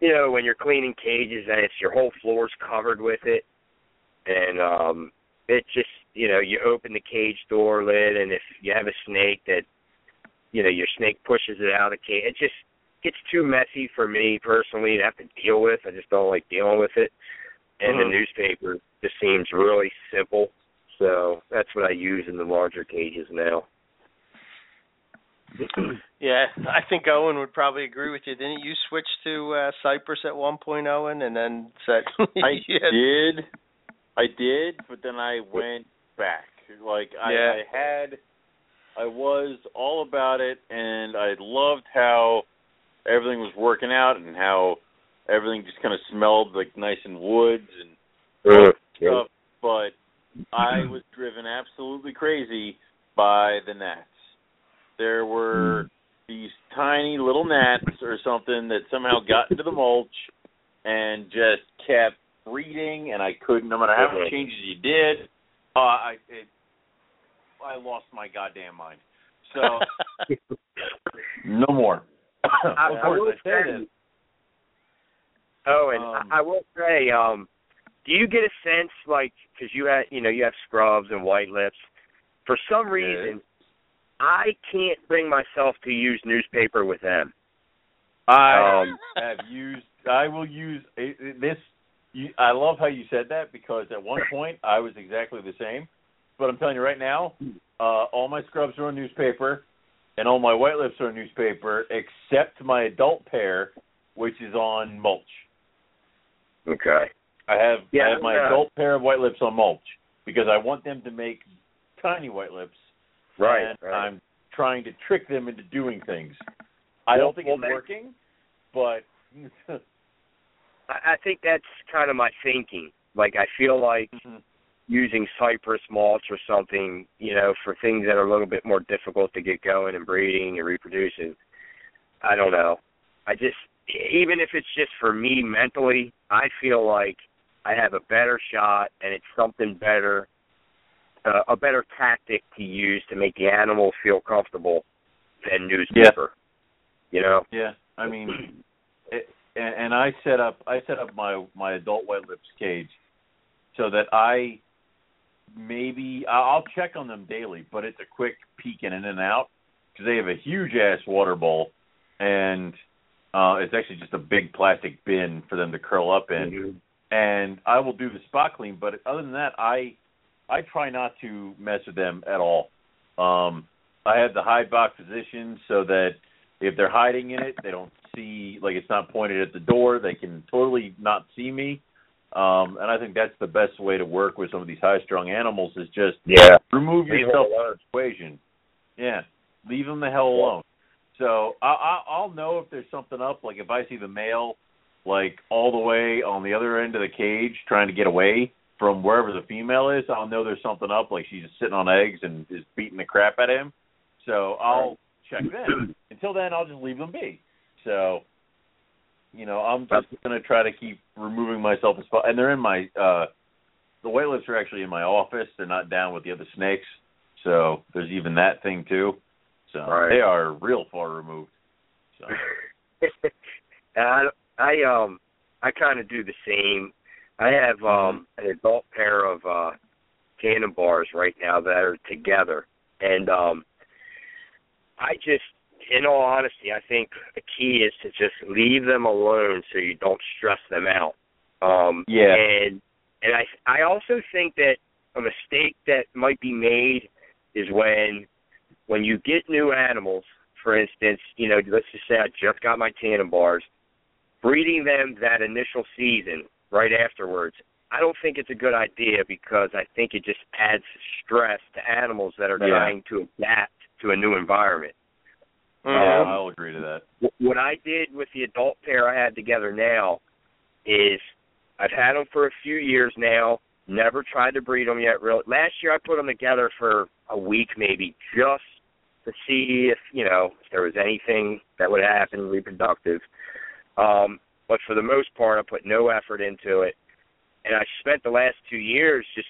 You know, when you're cleaning cages and it's your whole floor's covered with it, and um, it just you know you open the cage door lid, and if you have a snake that you know your snake pushes it out of the cage, it just gets too messy for me personally to have to deal with. I just don't like dealing with it. And the newspaper just seems really simple. So that's what I use in the larger cages now. Yeah, I think Owen would probably agree with you. Didn't you switch to uh, Cypress at one point, Owen, and then said I had- did, I did, but then I went back. Like I, Yeah. I had, I was all about it, and I loved how everything was working out and how everything just kind of smelled like nice and woods and Uh, stuff. But I was driven absolutely crazy by the gnats. There were these tiny little gnats or something that somehow got into the mulch and just kept breeding, and I couldn't. No matter how many changes you did, uh, I it, I lost my goddamn mind. So no more. I, I will I said say, oh, and Um, I, I will say, um, do you get a sense like because you have you know you have scrubs and white lips, for some reason, I can't bring myself to use newspaper with them. I Um, have used. I will use this. You, I love how you said that because at one point I was exactly the same. But I'm telling you right now, uh, all my scrubs are on newspaper, and all my white lips are on newspaper, except my adult pair, which is on mulch. Okay. I have Yeah, I have my yeah. adult pair of white lips on mulch because I want them to make tiny white lips. Right. and right. I'm trying to trick them into doing things. I don't think Well, it's working, but I, I think that's kind of my thinking. Like I feel like using cypress mulch or something, you know, for things that are a little bit more difficult to get going and breeding and reproducing. I don't know. I just even if it's just for me mentally, I feel like I have a better shot and it's something better uh, a better tactic to use to make the animal feel comfortable than newspaper. You know? Yeah, I mean, and, and I set up I set up my my adult white lips cage so that I maybe I'll check on them daily, but it's a quick peeking in and out because they have a huge ass water bowl, and uh it's actually just a big plastic bin for them to curl up in. And I will do the spot clean, but other than that, I I try not to mess with them at all. Um, I have the hide box position so that if they're hiding in it, they don't see like it's not pointed at the door. They can totally not see me. Um, and I think that's the best way to work with some of these high strung animals is just Yeah. remove Leave yourself from the equation. Yeah, leave them the hell alone. So I, I, I'll know if there's something up. Like if I see the male, like all the way on the other end of the cage trying to get away from wherever the female is, I'll know there's something up. Like she's just sitting on eggs and is beating the crap out of him. So I'll check then. Until then, I'll just leave them be. So, you know, I'm just gonna try to keep removing myself as far. And they're in my uh the white lips are actually in my office. They're not down with the other snakes. So there's even that thing too. So Right. they are real far removed. So I, I um I kind of do the same. I have um an adult pair of uh Tanimbars right now that are together, and um I just, in all honesty, I think the key is to just leave them alone so you don't stress them out. Um Yeah. and and I I also think that a mistake that might be made is when when you get new animals, for instance, you know, let's just say I just got my Tanimbars, breeding them that initial season right afterwards, I don't think it's a good idea because I think it just adds stress to animals that are Yeah. trying to adapt to a new environment. yeah, Um, I'll agree to that. What I did with the adult pair I had together now is I've had them for a few years now. Never tried to breed them yet. Really, last year I put them together for a week maybe, just to see if you know if there was anything that would happen reproductive. Um, but for the most part, I put no effort into it, and I spent the last two years just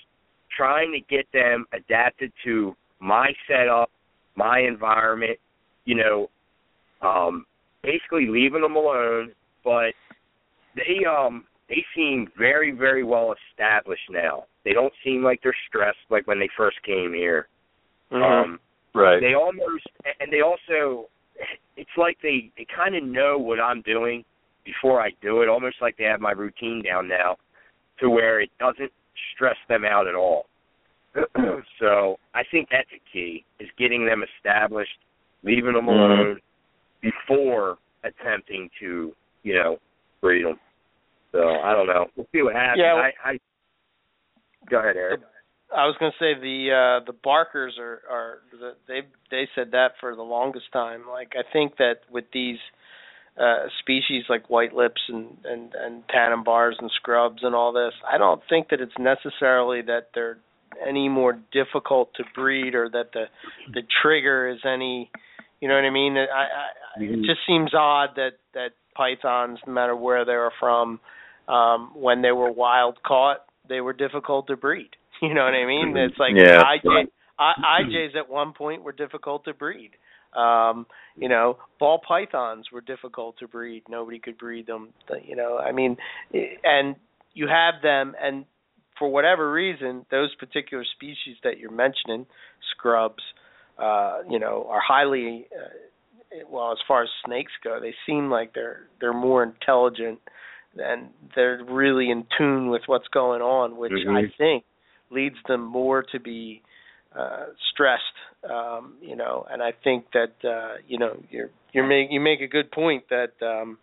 trying to get them adapted to my setup, my environment. You know, um, basically leaving them alone, but they um they seem very very well established now. They don't seem like they're stressed like when they first came here. Mhm. Um, Right. they almost and they also it's like they they kind of know what I'm doing before I do it almost like they have my routine down now to where it doesn't stress them out at all so I think that's a key is getting them established leaving them Mhm. alone before attempting to you know breed them so I don't know we'll see what happens Yeah. I, I go ahead Eric I was going to say the uh the Barkers are are the, they they said that for the longest time. Like I think that with these uh species like white lips and and and Tanimbars and scrubs and all this, I don't think that it's necessarily that they're any more difficult to breed or that the the trigger is any you know what I mean? I, I it Mhm. just seems odd that that pythons no matter where they were from um when they were wild caught, they were difficult to breed. You know what I mean? It's like Yeah. IJ, I, IJs at one point were difficult to breed. Um, you know, ball pythons were difficult to breed. Nobody could breed them. You know, I mean, and you have them, and for whatever reason, those particular species that you're mentioning, scrubs, uh, you know, are highly. Uh, well, as far as snakes go, they seem like they're they're more intelligent and they're really in tune with what's going on, which Mhm. I think leads them more to be uh stressed um you know and i think that uh you know you're you're make you make a good point that um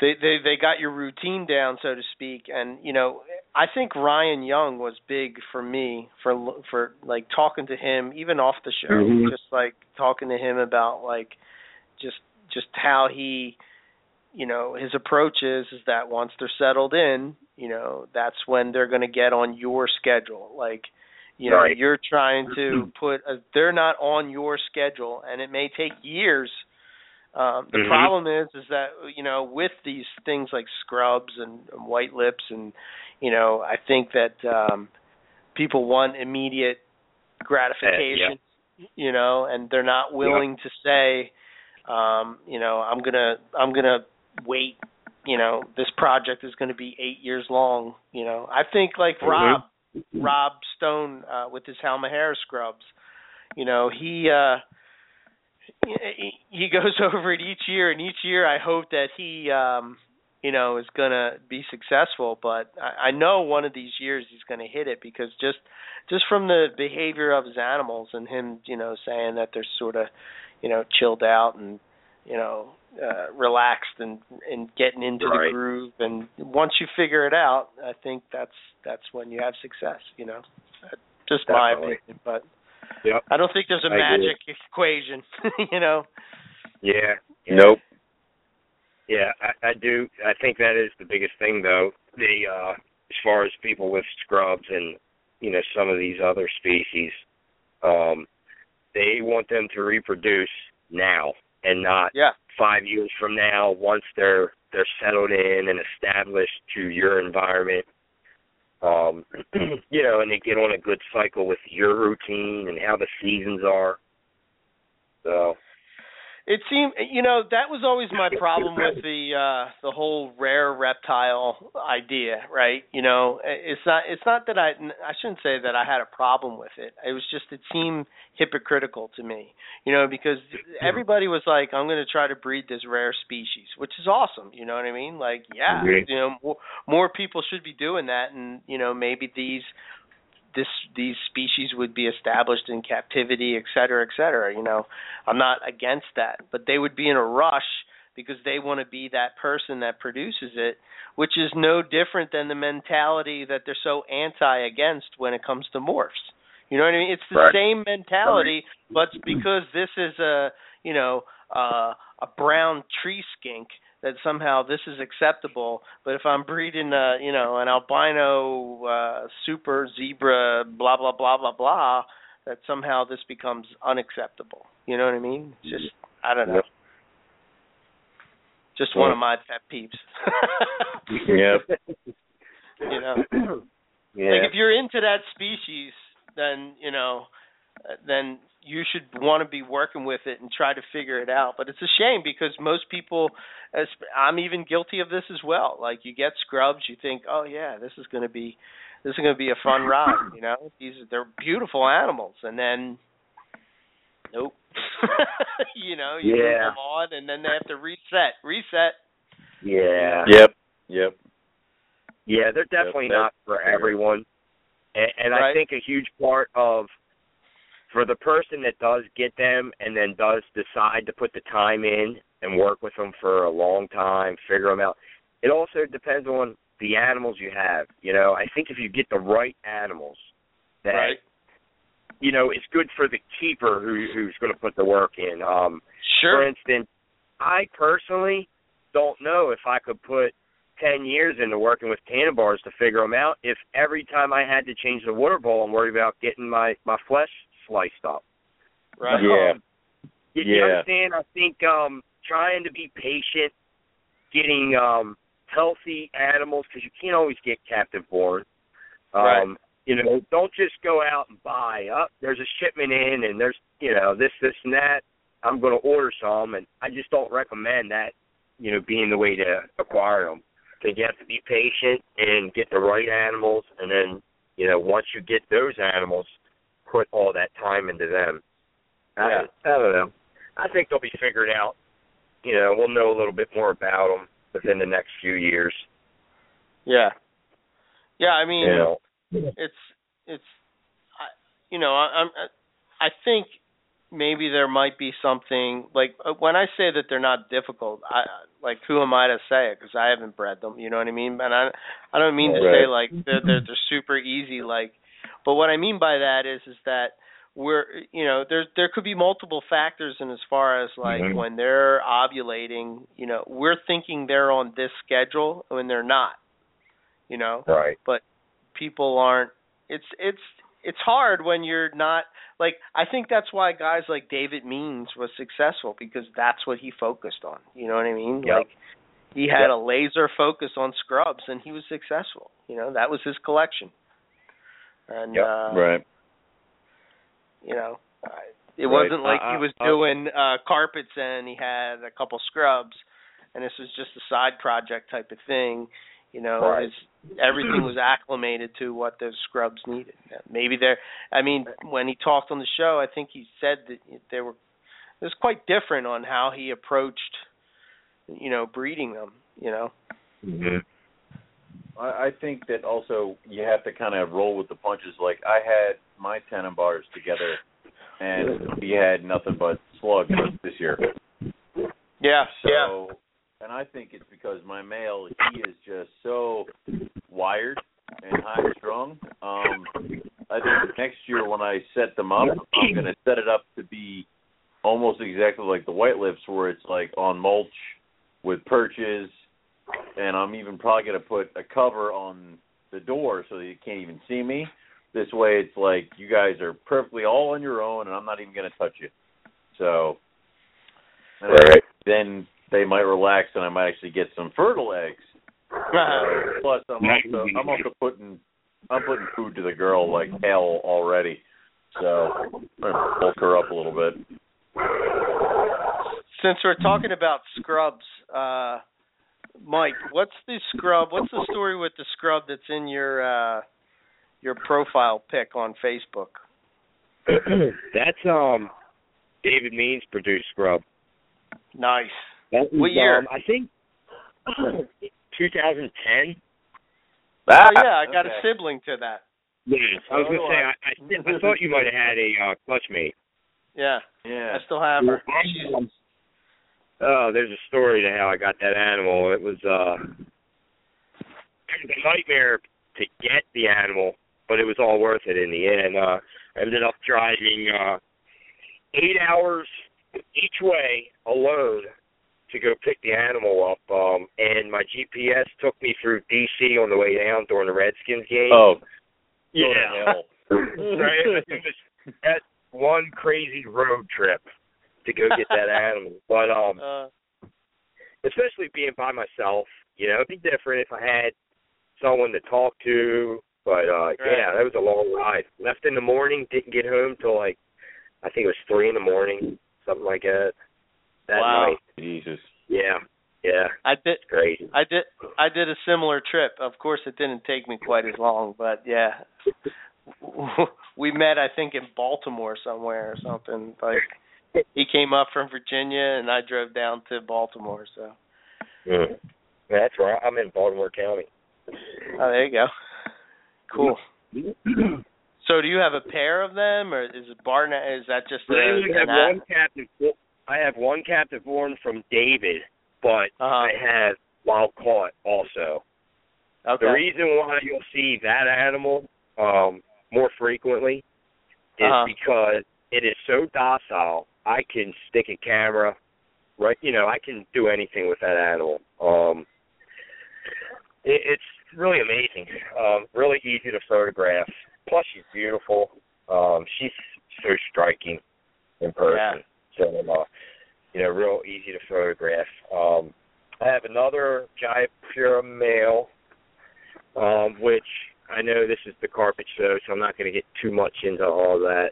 they they they got your routine down so to speak and you know i think ryan young was big for me for for like talking to him even off the show Mhm. just like talking to him about like just just how he you know his approach is is that once they're settled in you know that's when they're going to get on your schedule like you know Right. you're trying to put a, they're not on your schedule and it may take years um the Mhm. problem is is that you know with these things like scrubs and, and white lips and you know i think that um people want immediate gratification you know and they're not willing to say um you know i'm going to i'm to wait you know this project is going to be 8 years long you know i think like Mhm. rob rob stone uh with his Halmahera scrubs you know he uh he goes over it each year and each year i hope that he um you know is going to be successful but I, I know one of these years he's going to hit it because just just from the behavior of his animals and him you know saying that they're sort of you know chilled out and you know uh relaxed and and getting into Right. the groove and once you figure it out i think that's that's when you have success you know just my opinion but Yep. i don't think there's a I agree. magic equation you know Yeah. yeah. Nope. Yeah, I, I do. I think that is the biggest thing, though. The uh, as far as people with scrubs and you know some of these other species, um, they want them to reproduce now and not yeah five years from now once they're they're settled in and established to your environment. Um, you know, and they get on a good cycle with your routine and how the seasons are. So It seemed, you know, that was always my problem with the uh the whole rare reptile idea, right? You know, it's not it's not that I I shouldn't say that I had a problem with it. It was just it seemed hypocritical to me, you know, because everybody was like, I'm going to try to breed this rare species, which is awesome. You know what I mean? Like, yeah, you know, more, more people should be doing that, and you know, maybe these this these species would be established in captivity, et cetera, et cetera. You know, I'm not against that, but they would be in a rush because they want to be that person that produces it, which is no different than the mentality that they're so anti against when it comes to morphs. You know what I mean? It's the Right. same mentality, but because this is a you know uh, a brown tree skink that somehow this is acceptable. But if I'm breeding, a you know, an albino uh, super zebra, blah blah blah blah blah, that somehow this becomes unacceptable. You know what I mean? It's just I don't know. Yep. Just one of my pet peeves. Yep. you know, yeah. like if you're into that species, then you know, then you should want to be working with it and try to figure it out. But it's a shame because most people, as I'm even guilty of this as well. Like you get scrubs, you think, oh yeah, this is going to be this is going to be a fun ride. You know, these they're beautiful animals, and then nope. you know, you move Yeah. them on, and then they have to reset, reset. Yeah. Yep. Yep. Yeah, they're definitely Yep, not for everyone. And, and I think a huge part of for the person that does get them and then does decide to put the time in and work with them for a long time, figure them out. It also depends on the animals you have. You know, I think if you get the right animals, that Right. you know, it's good for the keeper who who's going to put the work in. Um, Sure. for instance, I personally don't know if I could put 10 years into working with Tanimbars to figure them out if every time I had to change the water bowl, I'm worried about getting my, my flesh sliced up. Right. Yeah. Um, you, you Yeah. understand? I think um, trying to be patient, getting um, healthy animals, because you can't always get captive born. Um, Right. You know, don't just go out and buy. Up, there's a shipment in, and there's you know this, this, and that. I'm going to order some, and I just don't recommend that. You know, being the way to acquire them. Because you have to be patient and get the right animals, and then you know once you get those animals, put all that time into them. Yeah. I, I don't know. I think they'll be figured out. You know, we'll know a little bit more about them within the next few years. Yeah. Yeah, I mean, You know. it's it's I, you know, I, I'm I think maybe there might be something like uh, when I say that they're not difficult, I like who am I to say it because I haven't bred them, you know what I mean? And I I don't mean to say like they're they're they're super easy like but what I mean by that is is that we're you know there there could be multiple factors in as far as like Mhm. when they're ovulating, you know, we're thinking they're on this schedule when they're not. You know? Right. But people aren't it's it's it's hard when you're not like I think that's why guys like David Means was successful because that's what he focused on. You know what I mean? Yep. Like he had Yep. a laser focus on scrubs and he was successful. You know, that was his collection. And Yep. uh Right. you know, uh, it Right. wasn't like I- he was I- doing uh carpets and he had a couple scrubs and this was just a side project type of thing. You know, Right. his everything was acclimated to what those scrubs needed. Maybe they're I mean, when he talked on the show, I think he said that they were it was quite different on how he approached you know, breeding them, you know. hmm I, I think that also you have to kind of roll with the punches. Like I had my Tanimbars together, and we had nothing but slugs this year. Yeah, So, and I think it's because my male he is just so wired and high strung. Um, I think next year when I set them up, I'm going to set it up to be almost exactly like the white lips, where it's like on mulch with perches, and I'm even probably going to put a cover on the door so that you can't even see me. This way, it's like you guys are perfectly all on your own, and I'm not even going to touch you. So, and Right. then they might relax, and I might actually get some fertile eggs. Uh, plus, I'm also I'm also putting I'm putting food to the girl like hell already. So I'm gonna bulk her up a little bit. Since we're talking about scrubs, uh Mike, what's the scrub? What's the story with the scrub that's in your uh your profile pic on Facebook? That's um David Means produced Scrub. Nice. That was, What year? Um, I think 2010. oh yeah, I got a sibling to that. Yes, I was Oh, gonna say I, I I thought you might have had a uh, clutch mate. Yeah, Yeah. I still have her. Um, Oh, there's a story to how I got that animal. It was uh it was a nightmare to get the animal, but it was all worth it in the end. Uh I ended up driving uh eight hours each way alone to go pick the animal up. Um and my GPS took me through DC on the way down during the Redskins game. Oh, yeah. right? It was that one crazy road trip to go get that animal. But um Uh, especially being by myself, you know, it'd be different if I had someone to talk to. But uh yeah, that was a long ride. Left in the morning, didn't get home till like I think it was three in the morning, something like that. That Wow. night. Jesus. Yeah. Yeah. I did It's crazy. I did I did a similar trip. Of course it didn't take me quite as long, but yeah. We met I think in Baltimore somewhere or something. Like he came up from Virginia and I drove down to Baltimore, so Mm. That's right. I'm in Baltimore County. Oh, there you go. Cool. So do you have a pair of them or is it Barnett is that just a, I have one captive. I have one captive born from David, but Uh-huh. I have wild caught also. Okay. The reason why you'll see that animal um, more frequently is Uh-huh. because it is so docile. I can stick a camera, right? You know, I can do anything with that animal. Um, it, it's really amazing. Um, really easy to photograph. Plus, she's beautiful. Um, she's so striking in person. So, uh, you know, real easy to photograph. Um, I have another Jayapura male, um, which I know this is the carpet show, so I'm not going to get too much into all that.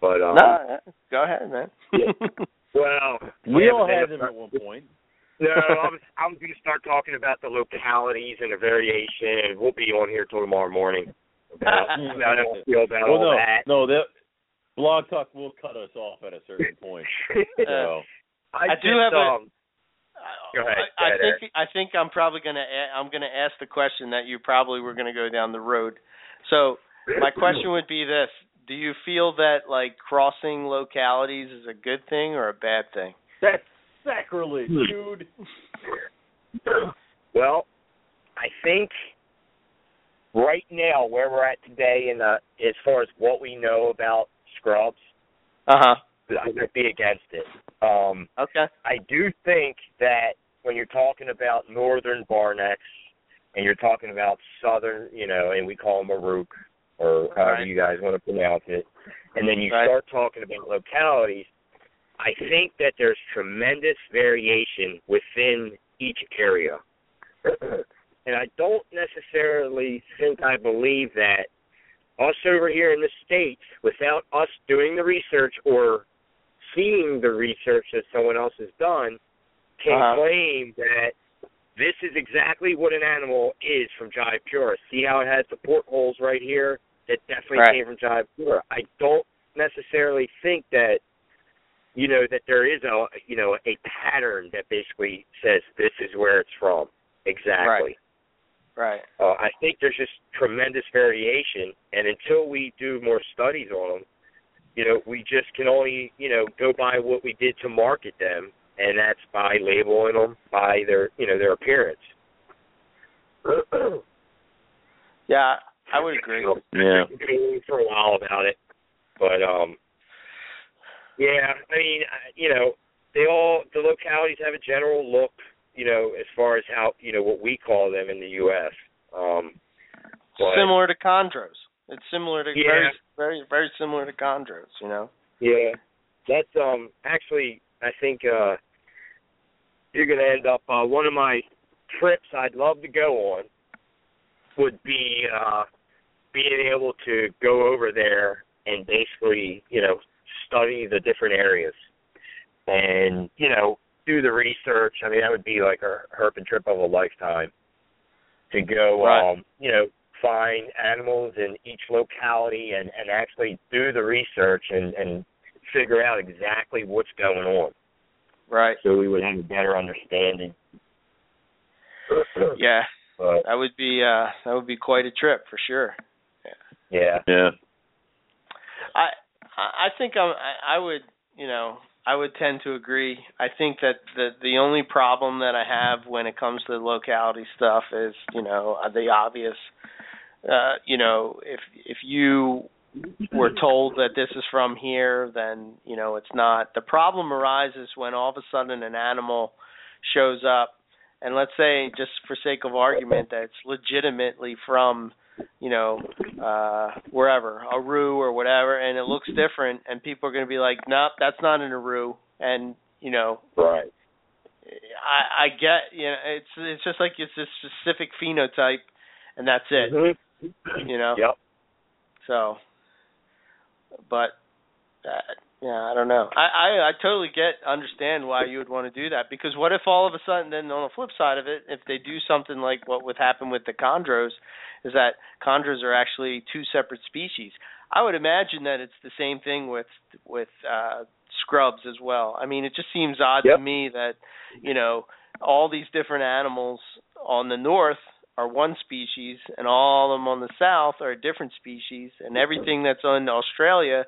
But um, no, go ahead, man. Yeah. well, We yeah, all but had them at one point. no, I was I was going to start talking about the localities and the variation, we'll be on here till tomorrow morning about how I feel about well, all no, that. no, that Blog Talk will cut us off at a certain point. So I, I do have a- um, Go ahead, I, I think I think I'm probably gonna a- I'm gonna ask the question that you probably were gonna go down the road. So my question would be this: Do you feel that like crossing localities is a good thing or a bad thing? that's sacrilege, Hmm. dude. well, I think right now where we're at today, in the as far as what we know about scrubs, Uh huh. I would be against it. Um, Okay. I do think that when you're talking about northern barnecks and you're talking about southern, you know, and we call them a rook or however Right. you guys want to pronounce it, and then you Right. start talking about localities, I think that there's tremendous variation within each area. and I don't necessarily think I believe that us over here in the States, without us doing the research or seeing the research that someone else has done, can Uh-huh. claim that this is exactly what an animal is from Jayapura. See how it has the portholes right here? It definitely Right. came from Jayapura. I don't necessarily think that you know that there is a you know a pattern that basically says this is where it's from exactly. Right. Uh, I think there's just tremendous variation, and until we do more studies on them, you know, we just can only, you know, go by what we did to market them, and that's by labeling them by their, you know, their appearance. Yeah, I would agree. Yeah. I've for a while about it, but um, yeah, I mean, you know, they all the localities have a general look, you know, as far as how you know what we call them in the U.S. Um, but- Similar to chondros. It's similar to Yeah. very very very similar to chondros. You know. Yeah. That's um actually I think uh you're gonna end up uh one of my trips I'd love to go on would be uh being able to go over there and basically, you know, study the different areas and, you know, do the research. I mean that would be like a herping trip of a lifetime to go Right. um, you know, find animals in each locality and, and actually do the research and, and figure out exactly what's going on Right. so we would have a better understanding. Yeah. But That would be uh that would be quite a trip for sure. Yeah. Yeah. I I think I'm I, I would you know I would tend to agree. I think that the the only problem that I have when it comes to the locality stuff is you know the obvious. Uh, you know, if if you were told that this is from here, then you know it's not. The problem arises when all of a sudden an animal shows up, and let's say, just for sake of argument, that it's legitimately from you know, uh wherever, Aru or whatever, and it looks different and people are gonna be like, Nope, that's not an Aru and you know, Right. I I get you know, it's it's just like it's a specific phenotype and that's it. Mhm. You know? Yep. So but uh, Yeah, I don't know. I, I I totally get understand why you would want to do that because what if all of a sudden then on the flip side of it, if they do something like what would happen with the chondros, is that chondros are actually two separate species. I would imagine that it's the same thing with with uh scrubs as well. I mean, it just seems odd Yep. to me that you know all these different animals on the north are one species and all of them on the south are a different species and everything that's on Australia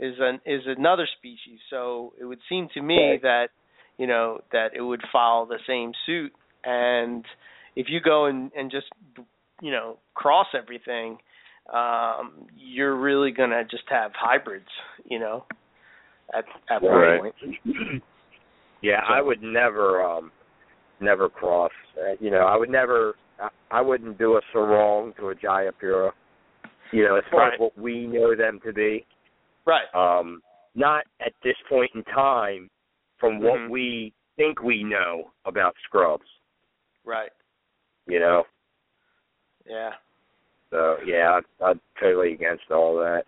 is an is another species. So it would seem to me Right. that you know that it would follow the same suit and if you go and and just you know cross everything um you're really going to just have hybrids, you know at at one Right. point. Yeah, I would never um never cross. Uh, you know, I would never I, I wouldn't do a Sorong to a Jayapura. You know, as far Right. as what we know them to be. Right. Um not at this point in time from what Mhm. we think we know about scrubs, Right. you know. Yeah. So yeah, I, I'm totally against all that.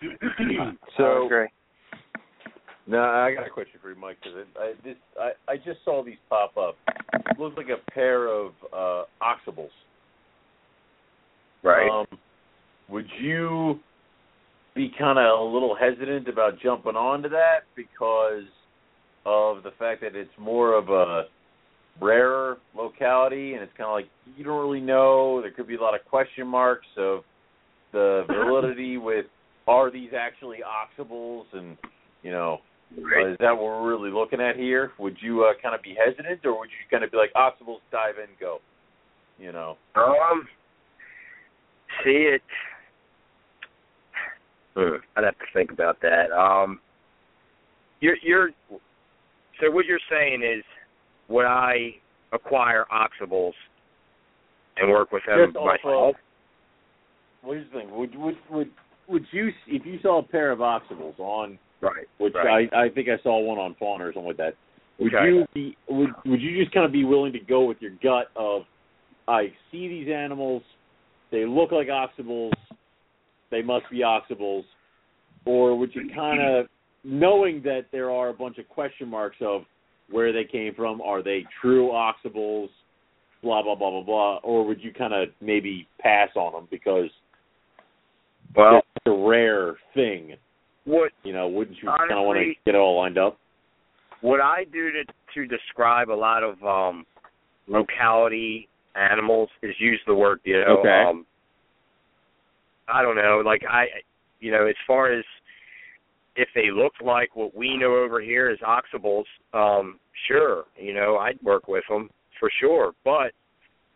So agree. no, I got a question for you, Mike. Because I this I I just saw these pop up. Looks like a pair of uh Oksibils. Right. Um, would you be kind of a little hesitant about jumping onto that because of the fact that it's more of a rarer locality and it's kind of like you don't really know. There could be a lot of question marks of the validity with are these actually Oksibils and you know right. is that what we're really looking at here? Would you uh, kind of be hesitant or would you kind of be like Oksibils dive in go? You know. Um, see it. Hmm, I'd have to think about that. Um, you're you're. So what you're saying is, would I acquire Oksibils and work with them Just off myself? What do you think? Would would would would you if you saw a pair of Oksibils on Right. which Right. I I think I saw one on Fauna or something like that. Would Okay. you be would would you just kind of be willing to go with your gut of I see these animals, they look like Oksibils, they must be Oksibils, or would you kind of knowing that there are a bunch of question marks of where they came from, are they true Oksibils, blah blah blah blah blah, or would you kind of maybe pass on them because Well, it's a rare thing? what You know, wouldn't you kind of want to get it all lined up? what I do to to describe a lot of um locality animals is use the word you know Okay. um I don't know like I you know as far as if they look like what we know over here as Oksibils um sure you know I'd work with them for sure but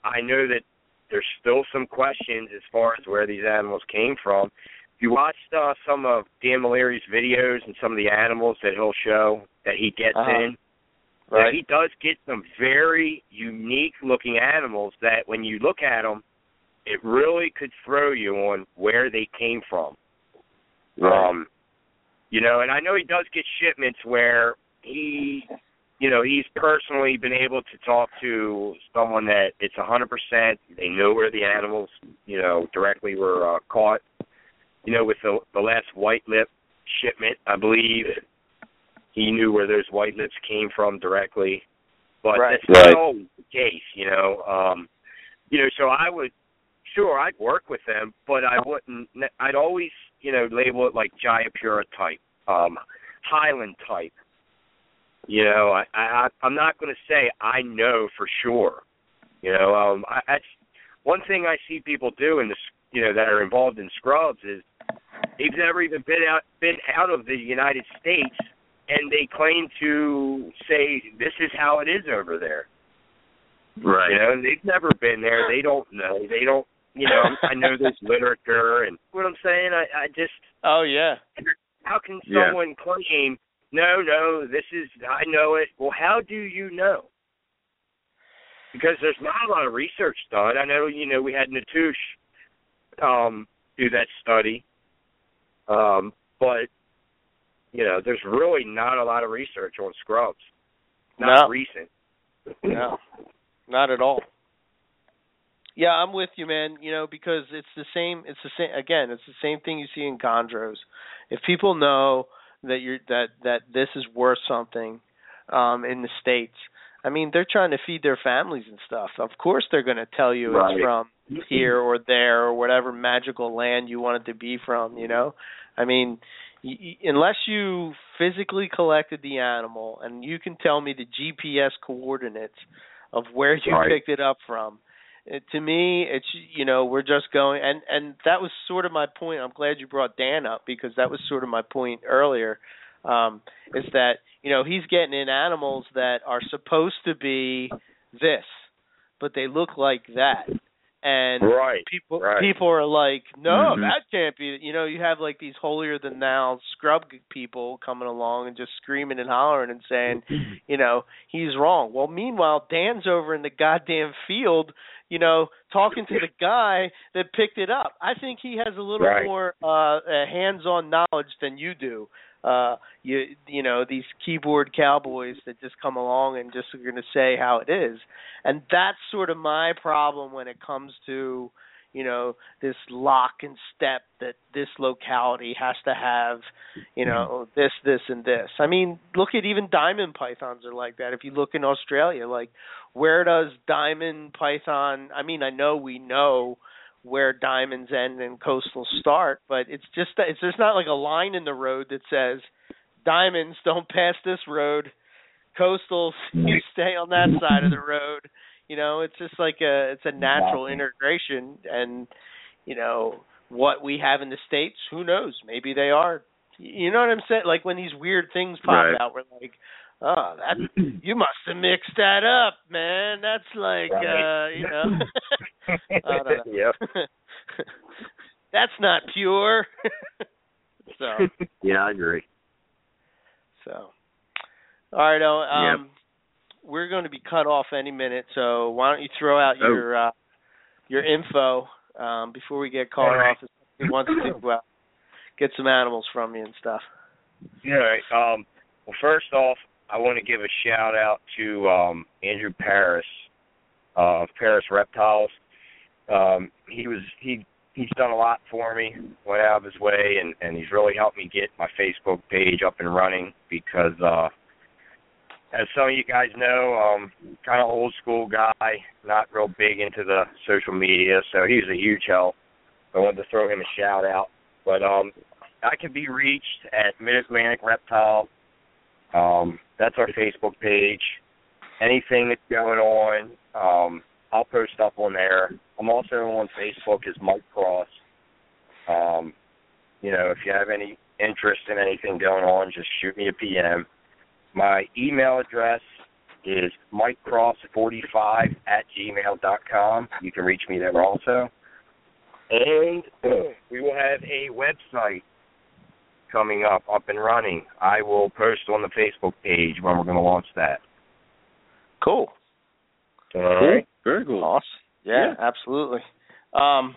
I know that there's still some questions as far as where these animals came from if you watched uh, some of Dan Maleri's videos and some of the animals that he'll show that he gets Uh-huh. in, Right. he does get some very unique looking animals that when you look at them, it really could throw you on where they came from. Um, you know, and I know he does get shipments where he, you know, he's personally been able to talk to someone that it's a hundred percent. They know where the animals, you know, directly were uh, caught. You know, with the the last white lip shipment, I believe he knew where those white lips came from directly. But Right. that's not Right. always the case, you know. Um, you know, so I would sure I'd work with them, but I wouldn't. I'd always, you know, label it like Jayapura type, um, Highland type. You know, I, I I'm not going to say I know for sure. You know, um, I, that's one thing I see people do in this, you know, that are involved in scrubs is they've never even been out been out of the United States, and they claim to say this is how it is over there. Right. You know, and they've never been there. They don't know. They don't. You know, I know there's literature, and what I'm saying, I, I just Oh yeah. how can Yeah. someone claim no, no, this is I know it. Well, how do you know? Because there's not a lot of research done. I know, you know, we had Natusch um do that study. Um, but you know, there's really not a lot of research on scrubs. Not No. recent. No, not at all. Yeah, I'm with you, man. You know, because it's the same. It's the same. Again, it's the same thing you see in chondros. If people know that you're that that this is worth something um in the states, I mean, they're trying to feed their families and stuff. Of course, they're going to tell you Right. it's from here or there or whatever magical land you want it to be from. You know, I mean, y- y- unless you physically collected the animal and you can tell me the GPS coordinates of where you Right. picked it up from. It, to me, it's you know we're just going and and that was sort of my point. I'm glad you brought Dan up because that was sort of my point earlier. Um, is that you know he's getting in animals that are supposed to be this, but they look like that, and Right. people right. people are like, no, Mhm. that can't be. You know, you have like these holier than thou scrub people coming along and just screaming and hollering and saying, you know, he's wrong. Well, meanwhile, Dan's over in the goddamn field, you know, talking to the guy that picked it up. I think he has a little Right. more uh, uh hands-on knowledge than you do. Uh you you know, these keyboard cowboys that just come along and just are going to say how it is. And that's sort of my problem when it comes to you know this lock and step that this locality has to have you hmm. know this this and this. I mean look at even diamond pythons are like that. If you look in australia like where does diamond python i mean i know we know where diamonds end and coastal start but it's just that it's there's not like a line in the road that says diamonds don't pass this road. Coastals you stay on that side of the road you know it's just like a it's a natural integration and you know what we have in the states who knows? Maybe they are. You know what i'm saying? Like when these weird things pop Right. out we're like oh that you must have mixed that up man. That's like uh you know. Know. that's not pure. So. Yeah, I agree. So, all right, oh, um, we're going to be cut off any minute. So why don't you throw out Oh. your uh, your info um, before we get called All right. off? If somebody wants to uh, get some animals from you and stuff. Right. Um, well, first off, I want to give a shout out to um, Andrew Paris uh, of Paris Reptiles. Um, he was he he's done a lot for me, went out of his way, and and he's really helped me get my Facebook page up and running because, uh, as some of you guys know, um, kind of old school guy, not real big into the social media, so he was a huge help. I wanted to throw him a shout out, but um, I can be reached at Mid Atlantic Reptile. Um, that's our Facebook page. Anything that's going on, um, I'll post up on there. I'm also on Facebook as Mike Cross. Um, you know, if you have any interest in anything going on, just shoot me a PM. My email address is mikecross45 at gmail dot com. You can reach me there also. And we will have a website coming up, up and running. I will post on the Facebook page when we're going to launch that. Cool. All right. Very cool. Awesome. Yeah, absolutely. Um,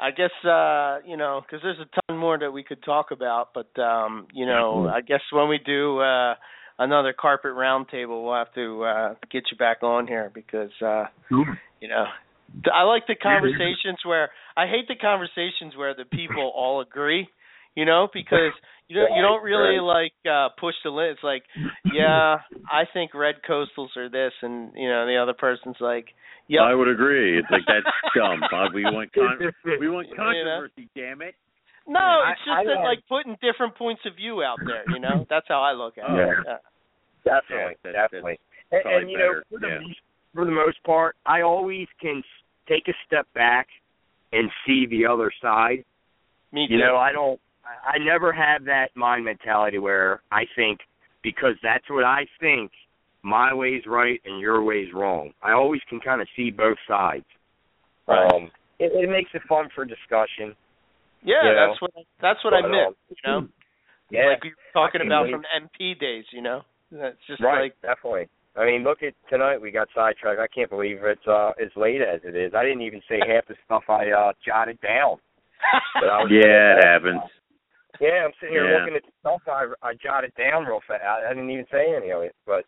I guess uh, you know because there's a ton more that we could talk about, but um, you know, I guess when we do uh, another carpet roundtable, we'll have to uh, get you back on here because uh, you know I like the conversations where I hate the conversations where the people all agree. You know, because you don't you don't really like uh push the limit. It's like, yeah, I think red coastals are this, and you know the other person's like, yeah. I would agree. It's like that's dumb. Bob. We want con- we want You know? controversy. Damn it. No, I- it's just I that have- like putting different points of view out there. You know, that's how I look at it. Yeah. Yeah. Definitely, Yeah, that's- definitely. And, and you know, for the, yeah. most, for the most part, I always can take a step back and see the other side. Me too. You know, I don't. I I never have that mind mentality where I think because that's what I think, my way's right and your way's wrong. I always can kind of see both sides. Right. Um, it, it makes it fun for discussion. yeah, you know, that's what that's what I but, meant. um, You know, Yeah, like we were talking about wait. from MP days. You know, that's just right, like definitely. I mean, look at tonight. We got sidetracked. I can't believe it's uh as late as it is. I didn't even say half the stuff I uh jotted down. But I was Yeah, it happens. Yeah, I'm sitting here Yeah. looking at the stuff I I jotted down real fast. I, I didn't even say any of it, but